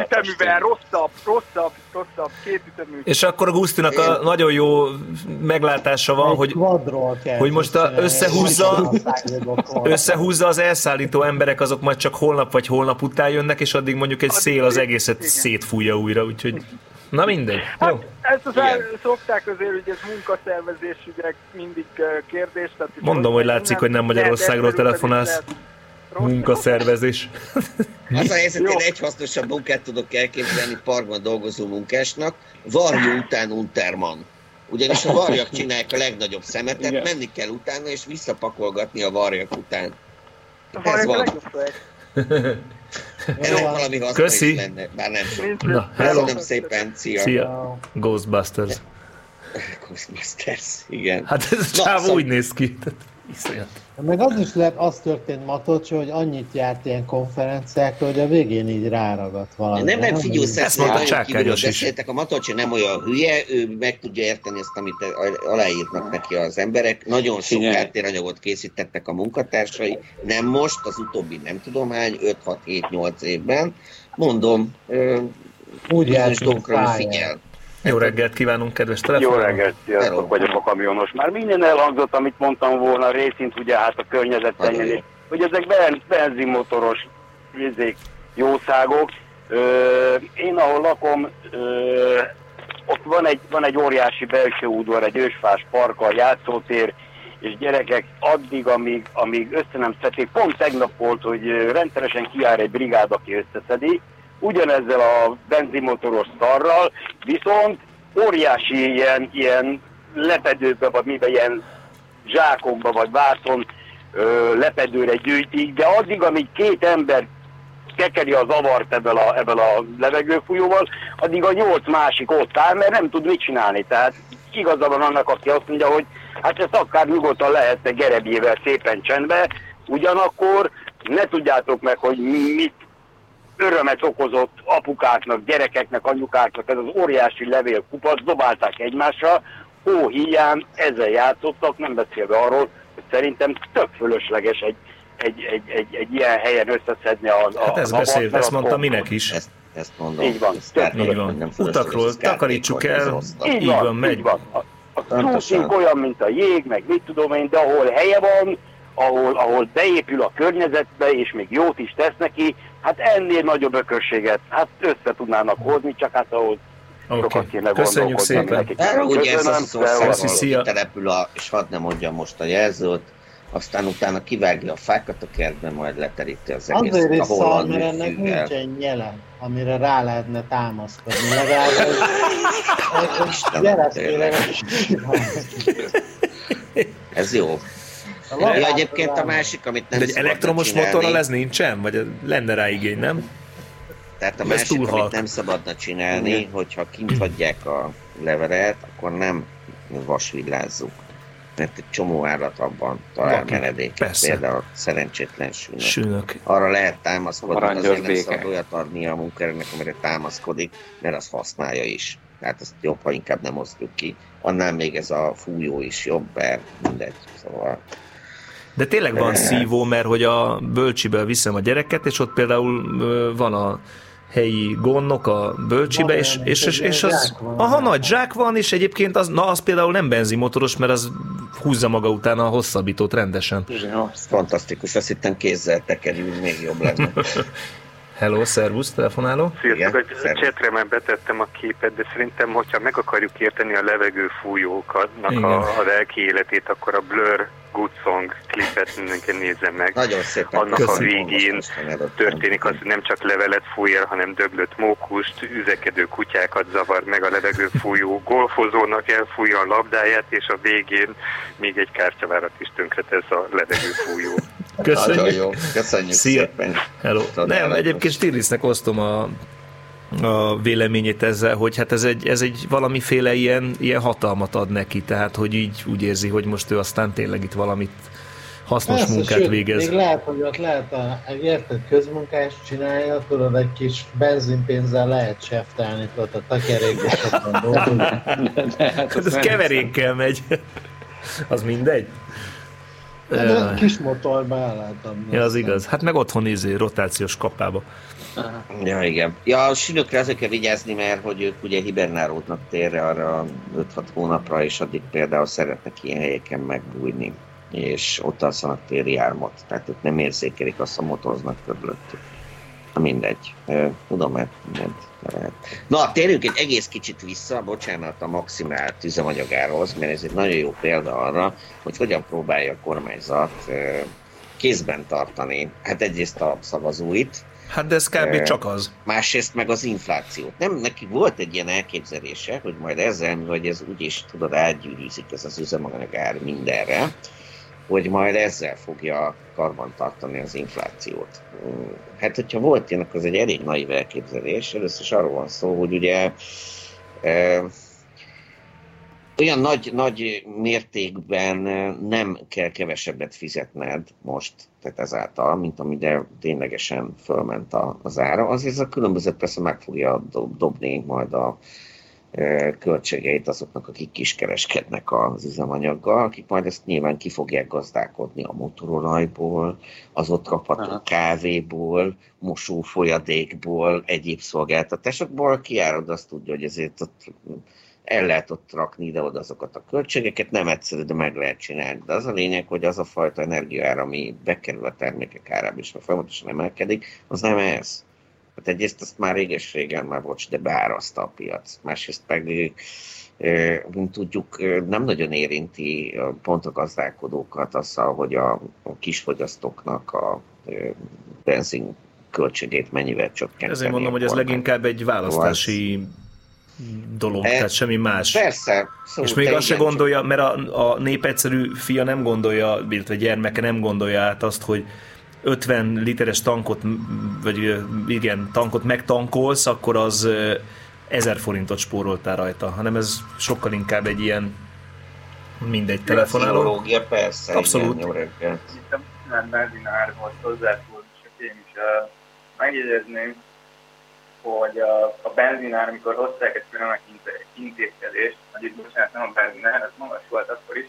Speaker 4: üteművel, rosszabb, rosszabb, rosszabb, két ütemű.
Speaker 1: És akkor a Gusztinak a nagyon jó meglátása van, hogy, hogy most a, összehúzza,
Speaker 2: Összehúzza.
Speaker 1: az elszállító emberek, azok majd csak holnap vagy holnap után jönnek, és addig mondjuk egy szél az egészet szétfújja újra, úgyhogy na mindegy. Jó.
Speaker 4: Ezt az el, szokták azért, hogy ez munkaszervezés ugye mindig kérdés. Tehát,
Speaker 1: Mondom, hogy látszik, hogy nem Magyarországról telefonálsz. Munkaszervezés.
Speaker 3: Az a helyzet, én egy hasznosabb munkát tudok elképzelni parkban dolgozó munkásnak, varjú után Unterman. Ugyanis a varjak csinálják a legnagyobb szemetet,
Speaker 6: Igen.
Speaker 3: menni kell utána, és visszapakolgatni a varjak után. Ez van. Ennek valami haszna
Speaker 1: Köszi.
Speaker 3: is lenne, bár nem sok.
Speaker 1: Na, hello.
Speaker 3: Köszönöm szépen, szia.
Speaker 1: Szia. Ghostbusters.
Speaker 3: Ghostbusters, igen.
Speaker 1: Hát ez a
Speaker 3: Na,
Speaker 1: csáv
Speaker 3: szóval-
Speaker 1: úgy néz ki. Iszonyat.
Speaker 2: Meg az is lehet, az történt Matocsi, hogy annyit járt ilyen konferenciákra, hogy a végén így ráragadt valami.
Speaker 3: Nem, nem, figyelj,
Speaker 1: Ezt mondta is.
Speaker 3: beszéltek, a Matocsi nem olyan hülye, ő meg tudja érteni ezt, amit aláírnak neki az emberek. Nagyon sok háttéranyagot készítettek a munkatársai, nem most, az utóbbi nem tudom hány, 5-6-7-8 évben. Mondom,
Speaker 2: Úgy
Speaker 3: bizonyos dolgokra figyel.
Speaker 1: Jó reggelt kívánunk, kedves
Speaker 17: Jó
Speaker 1: telefon.
Speaker 17: reggelt, sziasztok, vagyok a kamionos. Már minden elhangzott, amit mondtam volna, részint ugye hát a környezetszennyezés, hogy ezek ben, benzinmotoros vizék, jószágok. Ö, én ahol lakom, ö, ott van egy, van egy óriási belső udvar, egy ősfás parkkal, játszótér, és gyerekek addig, amíg, amíg össze nem szedték, pont tegnap volt, hogy rendszeresen kiáll egy brigád, aki összeszedi, ugyanezzel a benzinmotoros szarral, viszont óriási ilyen, ilyen lepedőbe, vagy miben ilyen zsákokba, vagy vászon ö, lepedőre gyűjtik, de addig, amíg két ember kekeri a zavart ebből a, ebből a levegőfújóval, addig a nyolc másik ott áll, mert nem tud mit csinálni. Tehát igaza van annak, aki azt mondja, hogy hát ezt akár nyugodtan lehetne gerebjével szépen csendbe, ugyanakkor ne tudjátok meg, hogy mit örömet okozott apukáknak, gyerekeknek, anyukáknak, ez az óriási levélkupac, dobálták egymásra, hó hiány, ezzel játszottak, nem beszélve arról, hogy szerintem tök fölösleges egy, egy, egy, egy, egy ilyen helyen összeszedni a, a
Speaker 1: Hát
Speaker 17: zavart,
Speaker 1: beszélt, ezt mondta minek is.
Speaker 3: Ezt, ezt mondom.
Speaker 17: Így van.
Speaker 3: Ezt
Speaker 1: Így van.
Speaker 3: nem
Speaker 1: Utakról
Speaker 3: ez
Speaker 1: takarítsuk
Speaker 3: ez
Speaker 1: el.
Speaker 17: Így,
Speaker 1: Így
Speaker 17: van,
Speaker 1: van, megy.
Speaker 17: Így van. A, a cruising olyan, mint a jég, meg mit tudom én, de ahol helye van, ahol, ahol beépül a környezetbe, és még jót is tesz neki, hát ennél nagyobb ökörséget, hát össze tudnának hozni, csak hát ahhoz
Speaker 1: Oké.
Speaker 17: sokat kéne
Speaker 1: Köszönjük szépen.
Speaker 3: Erről ugye ez az ország, települ a, és hadd ne mondjam most a jelzőt, aztán utána kivágja a fákat a kertben, majd leteríti az egész
Speaker 2: Azért is
Speaker 3: a
Speaker 2: szar,
Speaker 3: holland
Speaker 2: mert ennek nincsen jele, amire rá lehetne támaszkodni. Legalább egy
Speaker 3: Istenem,
Speaker 2: gyeresztére
Speaker 3: Ez jó.
Speaker 2: A
Speaker 3: Ja, egyébként a másik, amit nem
Speaker 1: De egy elektromos motorral ez nincsen? Vagy lenne rá igény, nem?
Speaker 3: Tehát a másik,
Speaker 1: túl
Speaker 3: amit
Speaker 1: halk.
Speaker 3: nem szabadna csinálni, hogyha kint hagyják a levelet, akkor nem vasvillázzuk. Mert egy csomó állat abban talál
Speaker 1: Van.
Speaker 3: menedéket,
Speaker 1: Persze.
Speaker 3: például szerencsétlen sűnök.
Speaker 1: Sűnök.
Speaker 3: Arra lehet támaszkodni, azért nem szabad olyat adni a munkaerőnek, amire támaszkodik, mert az használja is. Tehát ezt jobb, ha inkább nem osztjuk ki. Annál még ez a fújó is jobb, mert mindegy. Szóval
Speaker 1: De tényleg van szívó, mert hogy a bölcsiből viszem a gyereket, és ott például van a helyi gondnok a bölcsibe, és, és, és, és az, aha, nagy zsák van, és egyébként az, na, az például nem benzinmotoros, mert az húzza maga után a hosszabbítót rendesen.
Speaker 3: Fantasztikus, azt hittem kézzel tekerjünk, még jobb lenne.
Speaker 1: Hello, szervusz, telefonáló.
Speaker 13: Sziasztok, a csetre már betettem a képet, de szerintem, hogyha meg akarjuk érteni a levegőfújóknak
Speaker 1: Igen.
Speaker 13: a, a lelki életét, akkor a Blur Good Song klipet mindenki nézze meg.
Speaker 3: Nagyon szépen
Speaker 13: Annak a
Speaker 3: köszönöm.
Speaker 13: végén történik az, hogy nem csak levelet fúj el, hanem döglött mókust, üzekedő kutyákat zavar meg a levegőfújó, golfozónak elfújja a labdáját, és a végén még egy kártyavárat is tönkretesz a levegőfújó.
Speaker 1: Köszönjük.
Speaker 3: Nagyon jó, köszönjük
Speaker 1: Szia.
Speaker 3: szépen.
Speaker 1: Hello. Nem, egyébként Stirlisnek osztom a, a véleményét ezzel, hogy hát ez egy, ez egy valamiféle ilyen, ilyen hatalmat ad neki, tehát hogy így úgy érzi, hogy most ő aztán tényleg itt valamit hasznos
Speaker 2: Persze,
Speaker 1: munkát
Speaker 2: sőt,
Speaker 1: végez.
Speaker 2: Még lehet, hogy ott lehet a, érted, közmunkást csinálja, tudod, egy kis benzinpénzzel lehet seftelni, tudod, a takarékosokon dolgozni.
Speaker 1: Hát ez keverékkel megy. Az mindegy.
Speaker 2: De
Speaker 1: Jaj.
Speaker 2: kis motorba el lehet adni.
Speaker 1: Ja, az igaz. Hát meg otthon izé, rotációs kapába.
Speaker 3: Ja, igen. Ja, a sülökre azért kell vigyázni, mert hogy ők ugye hibernálódnak térre arra 5-6 hónapra, és addig például szeretnek ilyen helyeken megbújni, és ott alszanak téli ármot. Tehát ők nem érzékelik azt, a motoroznak körülöttük. Na mindegy. Tudom, mert mindent. Na, térjünk egy egész kicsit vissza, bocsánat, a maximált üzemanyagához, mert ez egy nagyon jó példa arra, hogy hogyan próbálja a kormányzat kézben tartani, hát egyrészt a szavazóit,
Speaker 1: Hát de ez kb. Csak az.
Speaker 3: Másrészt meg az inflációt. Nem, neki volt egy ilyen elképzelése, hogy majd ezzel, hogy ez úgyis tudod, átgyűrűzik ez az üzemanyag ár mindenre, hogy majd ezzel fogja karban tartani az inflációt. Mm, Hát, hogyha volt ilyen, akkor ez egy elég naív elképzelés. Először is arról van szó, hogy ugye e, olyan nagy, nagy mértékben nem kell kevesebbet fizetned most, tehát ezáltal, mint amire ténylegesen fölment az ára. Azért ez a különbözet persze meg fogja dob, dobni majd a e, költségeit azoknak, akik kiskereskednek az üzemanyaggal, akik majd ezt nyilván ki fogják gazdálkodni a motorolajból, az ott kapható kávéból, mosófolyadékból, egyéb szolgáltatásokból, kiárod azt tudja, hogy ezért ott el lehet ott rakni ide-oda azokat a költségeket, nem egyszerű, de meg lehet csinálni. De az a lényeg, hogy az a fajta energiaára, ami bekerül a termékek árába, és ha folyamatosan emelkedik, az nem ez. Hát egyrészt azt már réges-régen már bocs, de beáraszta a piac. Másrészt pedig mint tudjuk, nem nagyon érinti pont a gazdálkodókat azzal, hogy a, a kisfogyasztóknak a benzin költségét mennyivel csökkenteni.
Speaker 1: Ezért mondom, hogy ez leginkább egy választási dolog,
Speaker 3: Eh,
Speaker 1: tehát semmi más.
Speaker 3: Persze. Szó,
Speaker 1: és még azt se gondolja, mert a, a nép egyszerű fia nem gondolja, illetve gyermeke nem gondolja át azt, hogy 50 literes tankot, vagy igen, tankot megtankolsz, akkor az ö, 1000 forintot spóroltál rajta, hanem ez sokkal inkább egy ilyen mindegy telefonáló.
Speaker 3: Pszichológia, persze.
Speaker 1: Abszolút.
Speaker 3: Igen, jó reggelt.
Speaker 18: nem benzinárhoz hozzászól, csak én is uh, megjegyezném, hogy a, a benzinár, amikor hozták egy különleges intézkedést, vagy itt bocsánat, nem a benzinár, ez magas volt akkor is,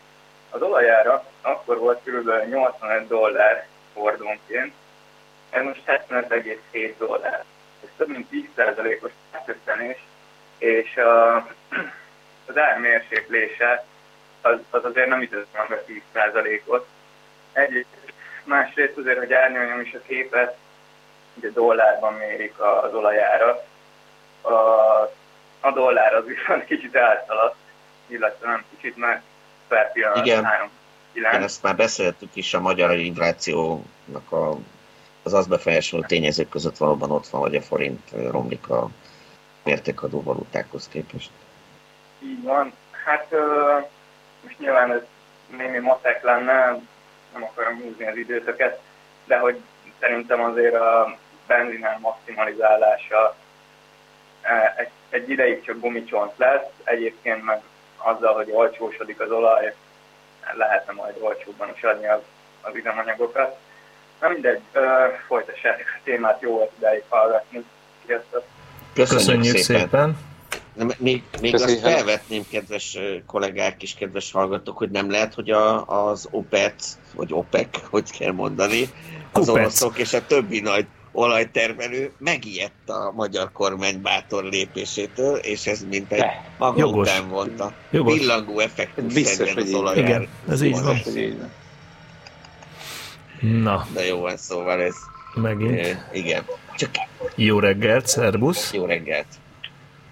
Speaker 18: az olajára akkor volt kb. 85 dollár hordónként, ez most 75,7 dollár. Ez több mint 10%-os átköszönés, és a, az ármérséklése az, az azért nem ütött meg a 10%-ot. Egy, másrészt azért, hogy árnyaljam is a képet, ugye dollárban mérik az olajára. A, a dollár az viszont kicsit átszaladt, illetve nem kicsit, mert per pillanat
Speaker 3: Igen.
Speaker 18: 3
Speaker 3: Igen, ezt már beszéltük is, a magyar inflációnak a, az azt befolyásoló tényezők között valóban ott van, hogy a forint romlik a mértékadó valutákhoz képest.
Speaker 18: Így van. Hát ö, most nyilván ez némi matek lenne, nem akarom húzni az időtöket, de hogy szerintem azért a benzinál maximalizálása egy, egy ideig csak gumicsont lesz, egyébként meg azzal, hogy olcsósodik az olaj, lehetne majd olcsóbban is adni az, az üzemanyagokat. Na mindegy, folytassák a témát, jó volt ideig hallgatni. Sziasztok!
Speaker 3: Köszönjük,
Speaker 1: Köszönjük
Speaker 3: szépen!
Speaker 1: szépen.
Speaker 3: De még, még azt
Speaker 1: Köszönjük.
Speaker 3: felvetném, kedves kollégák és kedves hallgatók, hogy nem lehet, hogy a, az OPEC, vagy OPEC, hogy kell mondani, az
Speaker 1: OPEC.
Speaker 3: oroszok és a többi nagy olajtermelő megijedt a magyar kormány bátor lépésétől, és ez mint egy maga
Speaker 1: jogos.
Speaker 3: után vonta.
Speaker 1: Jogos.
Speaker 3: Pillangó effektus
Speaker 6: Biztos, hogy
Speaker 3: az olajár.
Speaker 1: Igen, ez így van. Na,
Speaker 3: De jó van, szóval ez...
Speaker 1: megint.
Speaker 3: eh, igen. Csak
Speaker 1: Jó reggelt, szerbusz.
Speaker 3: jó reggelt.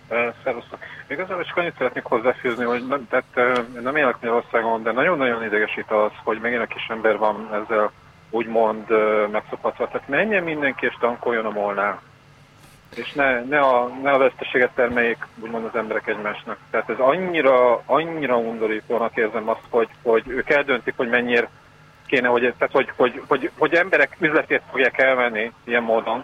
Speaker 19: Uh, Szerusztok. Igazából csak annyit szeretnék hozzáfűzni, hogy nem, tehát, én nem élek Magyarországon, de nagyon-nagyon idegesít az, hogy megint a kis ember van ezzel úgymond megszokhatva. Tehát menjen mindenki és tankoljon a molnál. És ne, ne, a, ne a veszteséget termeljék úgymond az emberek egymásnak. Tehát ez annyira, annyira undorítónak érzem azt, hogy, hogy ők eldöntik, hogy mennyire kéne, hogy, tehát hogy, hogy, hogy, hogy emberek üzletét fogják elvenni ilyen módon.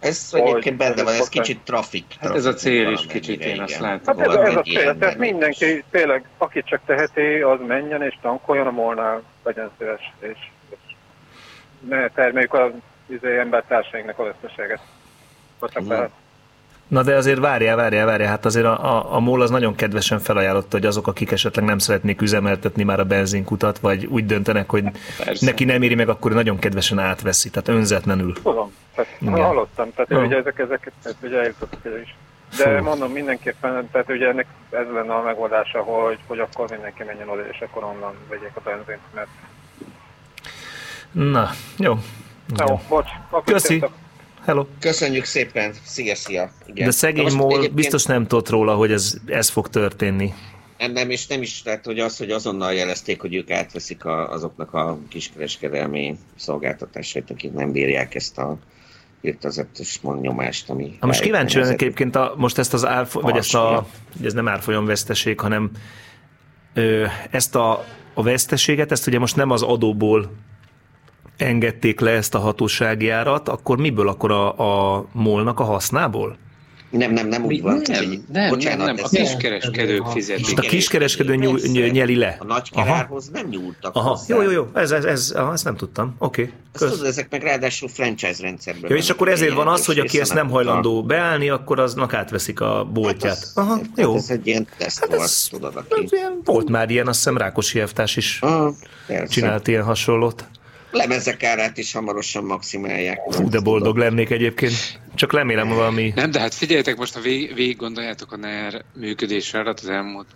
Speaker 3: Ez
Speaker 19: Hogy-
Speaker 3: egyébként benne van, ez kicsit trafik.
Speaker 6: Hát ez a cél is kicsit, én azt látom.
Speaker 19: Hát ez, ez a cél, tehát mindenki tényleg, aki csak teheti, az menjen és tankoljon a molnál, legyen szíves, és, termeljük az izé, embertársainknak a lehet.
Speaker 1: Na de azért várjál, várjál, várjál, hát azért a, a, a MOL az nagyon kedvesen felajánlotta, hogy azok, akik esetleg nem szeretnék üzemeltetni már a benzinkutat, vagy úgy döntenek, hogy
Speaker 6: Persze.
Speaker 1: neki nem éri meg, akkor nagyon kedvesen átveszi, tehát önzetlenül.
Speaker 19: Tudom, tehát
Speaker 1: Igen.
Speaker 19: hallottam, tehát
Speaker 1: Ja.
Speaker 19: ugye ezek, ezek, tehát ugye eljutottak ide is. De
Speaker 1: Szóval.
Speaker 19: mondom mindenképpen, tehát ugye ennek ez lenne a megoldása, hogy, hogy akkor mindenki menjen oda, és akkor onnan vegyék a benzint, mert
Speaker 1: Na, jó.
Speaker 19: jó, bocs, akkor
Speaker 1: Köszi. Hello.
Speaker 3: Köszönjük szépen, szia, szia. Igen.
Speaker 1: De szegény
Speaker 3: egyébként-
Speaker 1: biztos nem tudott róla, hogy ez, ez fog történni.
Speaker 3: Nem, nem, és nem is, tehát hogy az, hogy azonnal jelezték, hogy ők átveszik a, azoknak a kiskereskedelmi szolgáltatásait, akik nem bírják ezt a irtazatos nyomást, ami...
Speaker 1: Na most kíváncsi lennék egyébként a, most ezt az árfo, vagy ezt a, ez nem árfolyam veszteség, hanem ö, ezt a, a veszteséget, ezt ugye most nem az adóból engedték le ezt a hatósági árat, akkor miből akkor a, a molnak a hasznából?
Speaker 3: Nem, nem, nem úgy van.
Speaker 6: Nem, nem,
Speaker 3: bocsánat,
Speaker 6: nem, nem, a kiskereskedők fizetik.
Speaker 1: Most a kiskereskedő nyúl, nyeli le.
Speaker 3: A nagykerárhoz nem nyúltak
Speaker 1: Aha,
Speaker 3: hozzá.
Speaker 1: jó, jó, jó, ez, ez, ez, aha, ezt nem tudtam. Oké. Okay.
Speaker 3: Ezt tudod, ezek meg ráadásul franchise rendszerben.
Speaker 1: Ja, és akkor ezért van az, hogy aki ezt nem hajlandó beállni, akkor aznak átveszik a boltját. Aha, jó.
Speaker 3: Hát ez egy ilyen teszt volt, tudod, aki...
Speaker 1: Volt már ilyen, azt hiszem Rákosi Eftás is
Speaker 3: persze.
Speaker 1: csinált ilyen hasonlót.
Speaker 3: Lemezek árát is hamarosan maximálják.
Speaker 1: Fú, de boldog lennék egyébként. Csak remélem valami...
Speaker 6: Nem, de hát figyeljetek, most ha vég, végig gondoljátok a NER működésre alatt az elmúlt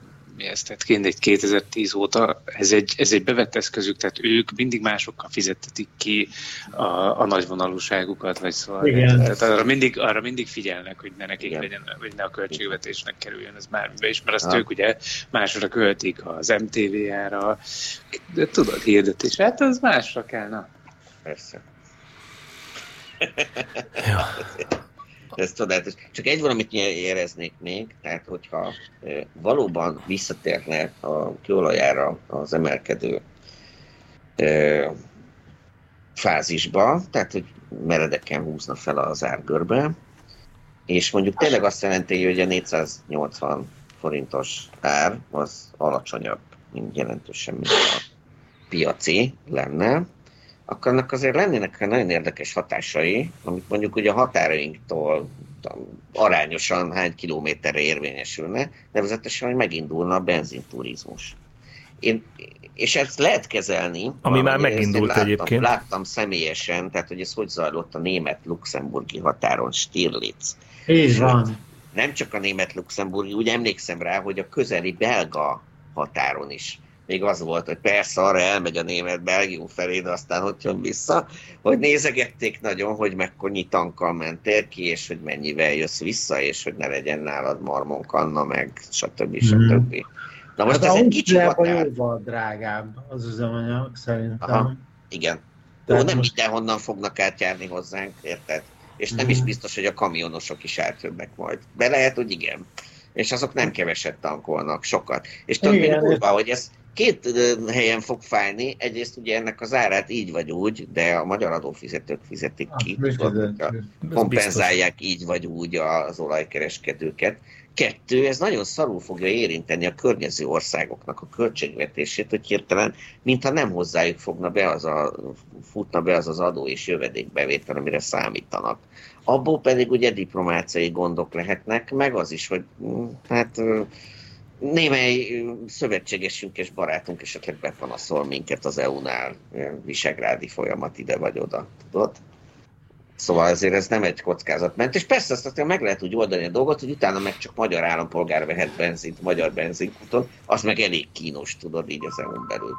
Speaker 6: mi ezt tett ki, egy 2010 óta, ez egy, ez egy bevett eszközük, tehát ők mindig másokkal fizettetik ki a, a nagyvonalúságukat, vagy szóval.
Speaker 20: Igen.
Speaker 6: Tehát arra mindig, arra mindig figyelnek, hogy ne nekik legyen, vagy ne a költségvetésnek kerüljön ez bármibe is, mert azt
Speaker 3: Ah.
Speaker 6: ők ugye másra költik az MTV-ára, de tudod, hirdetés, hát az másra kell, na.
Speaker 3: Persze. Ez csodálatos. Csak egy valamit éreznék még, tehát hogyha valóban visszatérne a kőolajára az emelkedő fázisba, tehát hogy meredeken húzna fel az árgörbe, és mondjuk tényleg azt jelenti, hogy a 480 forintos ár az alacsonyabb, mint jelentősen, mint a piaci lenne, akkor annak azért lennének nagyon érdekes hatásai, amik mondjuk ugye a határainktól arányosan hány kilométerre érvényesülne, nevezetesen, hogy megindulna a benzinturizmus. Én, és ezt lehet kezelni.
Speaker 1: Ami már megindult
Speaker 3: láttam,
Speaker 1: egyébként.
Speaker 3: Láttam személyesen, tehát hogy ez hogy zajlott a német-luxemburgi határon Stirlitz.
Speaker 2: Így van.
Speaker 3: Nem csak a német-luxemburgi, úgy emlékszem rá, hogy a közeli belga határon is még az volt, hogy persze arra elmegy a német Belgium felé, de aztán hogy jön vissza, hogy nézegették nagyon, hogy mekkonnyi tankkal mentél ki, és hogy mennyivel jössz vissza, és hogy ne legyen nálad marmonkanna, meg stb. stb. Na most
Speaker 2: hát
Speaker 3: ez egy kicsi
Speaker 2: Ausztriában
Speaker 3: határ.
Speaker 2: jóval drágább az üzemanyag, szerintem.
Speaker 3: Aha. Igen. Jó,
Speaker 2: Tehát
Speaker 3: nem
Speaker 2: most-
Speaker 3: mindenhonnan fognak átjárni hozzánk, érted? És nem
Speaker 2: Mhm.
Speaker 3: is biztos, hogy a kamionosok is átjönnek majd. Be lehet, hogy igen. És azok nem keveset tankolnak, sokat. És tudod, mi
Speaker 2: Igen.
Speaker 3: durva, hogy ez két helyen fog fájni. Egyrészt ugye ennek az árát így vagy úgy, de a magyar adófizetők fizetik ki.
Speaker 2: működött.
Speaker 3: hogyha
Speaker 2: Ez
Speaker 3: kompenzálják így vagy úgy az olajkereskedőket. Kettő, ez nagyon szarul fogja érinteni a környező országoknak a költségvetését, hogy hirtelen, mintha nem hozzájuk fogna be az a, futna be az az adó és jövedékbevétel, amire számítanak. Abból pedig ugye diplomáciai gondok lehetnek, meg az is, hogy mm, hát némely szövetségesünk és barátunk esetleg bepanaszol minket az EU-nál, visegrádi folyamat ide vagy oda, tudod? Szóval ezért ez nem egy kockázatment. És persze azt azért meg lehet úgy oldani a dolgot, hogy utána meg csak magyar állampolgár vehet benzint magyar benzinkúton, az meg elég kínos, tudod, így az EU-n belül.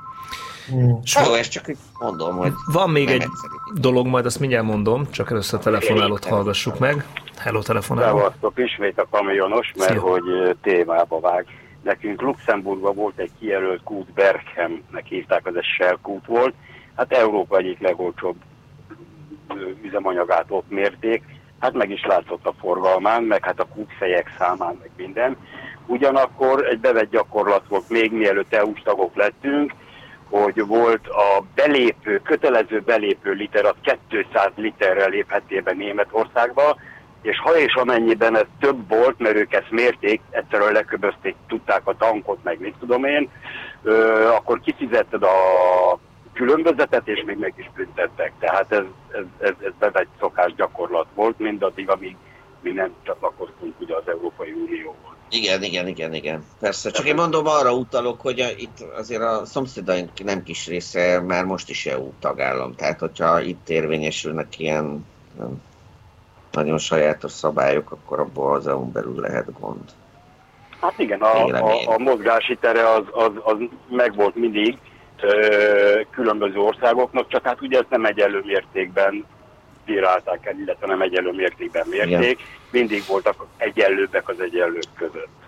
Speaker 3: Mm. Jó, ezt csak mondom, hogy
Speaker 1: Van még egy
Speaker 3: egyszerű.
Speaker 1: dolog, majd azt mindjárt mondom, csak először a telefonálót hallgassuk meg. Hello, telefonáló.
Speaker 17: Szevasztok, ismét a kamionos, mert
Speaker 1: Szia.
Speaker 17: hogy témába vág. Nekünk Luxemburgban volt egy kijelölt kút, Berghemnek hívták, az egy Shell kút volt. Hát Európa egyik legolcsóbb üzemanyagát ott mérték. Hát meg is látszott a forgalmán, meg hát a kútfejek számán, meg minden. Ugyanakkor egy bevett gyakorlat volt még mielőtt EU-s tagok lettünk, hogy volt a belépő, kötelező belépő liter, az 200 literrel léphettél be Németországba, és ha és amennyiben ez több volt, mert ők ezt mérték, egyszerűen leköbözték, tudták a tankot, meg mit tudom én, ö, akkor kifizetted a különbözetet, és még meg is büntettek. Tehát ez, ez, ez, ez bevett szokás gyakorlat volt, mindaddig, amíg mi nem csatlakoztunk ugye az Európai Unióhoz.
Speaker 3: Igen, igen, igen, igen. Persze, csak én mondom, arra utalok, hogy a, itt azért a szomszédaink nem kis része már most is EU tagállam. Tehát, hogyha itt érvényesülnek ilyen nagyon sajátos szabályok, akkor abból az EU-n belül lehet gond.
Speaker 17: Hát igen, a, a, a mozgási tere az, az, az megvolt mindig ö, különböző országoknak, csak hát ugye ezt nem egyenlő mértékben bírálták el, illetve nem egyenlő mértékben mérték.
Speaker 3: Igen.
Speaker 17: Mindig voltak egyenlőbbek az egyenlők között.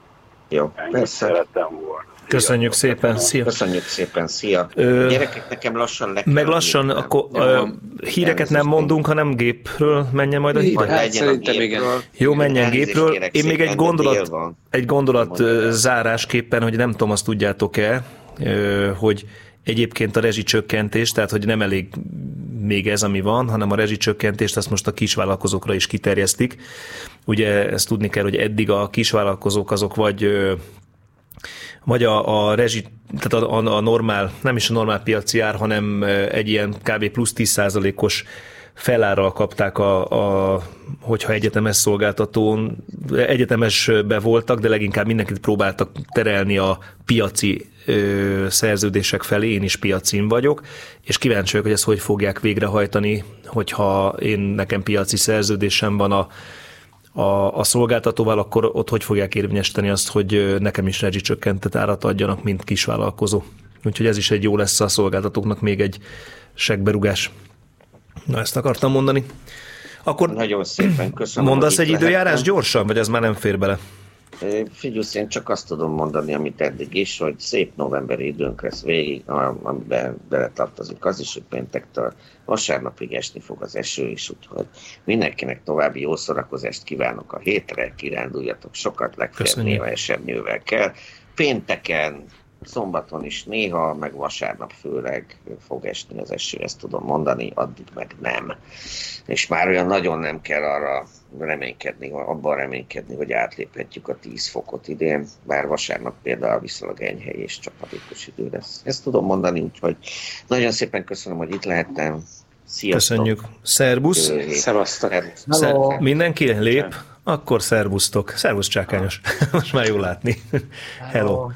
Speaker 3: Jó,
Speaker 17: Ennyit
Speaker 3: persze.
Speaker 17: szerettem volna.
Speaker 1: Köszönjük szépen, szia.
Speaker 3: Köszönjük szépen, szia.
Speaker 1: Ö,
Speaker 3: Gyerekek, nekem lassan le kell
Speaker 1: Meg lassan,
Speaker 3: mennem.
Speaker 1: akkor ö, híreket nem mondunk, hanem gépről menjen majd a hír.
Speaker 3: Majd legyen a gépről.
Speaker 1: Jó, menjen gépről. Én még egy gondolat, egy gondolat zárásképpen, hogy nem tudom, azt tudjátok-e, hogy egyébként a rezsicsökkentés, tehát hogy nem elég még ez, ami van, hanem a rezsicsökkentést azt most a kisvállalkozókra is kiterjesztik. Ugye ezt tudni kell, hogy eddig a kisvállalkozók azok vagy vagy a, a rezsi, tehát a, a, a normál, nem is a normál piaci ár, hanem egy ilyen kb. plusz 10%-os felárral kapták, a, a, hogyha egyetemes szolgáltatón, egyetemesbe voltak, de leginkább mindenkit próbáltak terelni a piaci ö, szerződések felé, én is piacin vagyok, és kíváncsi vagyok, hogy ezt hogy fogják végrehajtani, hogyha én nekem piaci szerződésem van a, a, a szolgáltatóval, akkor ott hogy fogják érvényesíteni azt, hogy nekem is rezsicsökkentett árat adjanak, mint kisvállalkozó. Úgyhogy ez is egy jó lesz a szolgáltatóknak még egy segberugás. Na, ezt akartam mondani. Akkor
Speaker 3: Nagyon szépen köszönöm.
Speaker 1: mondasz egy időjárás
Speaker 3: lehettem.
Speaker 1: gyorsan, vagy ez már nem fér bele?
Speaker 3: Ö, Figyelj, én csak azt tudom mondani, amit eddig is, hogy szép novemberi időnk lesz végig, amiben beletartozik az is, hogy péntektől vasárnapig esni fog az eső is, úgyhogy mindenkinek további jó szórakozást kívánok a hétre, kiránduljatok sokat, legfeljebb néha esernyővel kell. Pénteken, szombaton is néha, meg vasárnap főleg fog esni az eső, ezt tudom mondani, addig meg nem. És már olyan nagyon nem kell arra reménykedni, abban reménykedni, hogy átléphetjük a 10 fokot idén, bár vasárnap például viszonylag enyhe és csapadékos idő lesz. Ezt tudom mondani, úgyhogy nagyon szépen köszönöm, hogy itt lehettem. Sziasztok!
Speaker 1: Köszönjük. Szerbusz.
Speaker 6: Szevasztok.
Speaker 1: Szer- mindenki lép? Akkor szervusztok. Szervusz csákányos. Most már jó látni. Hello.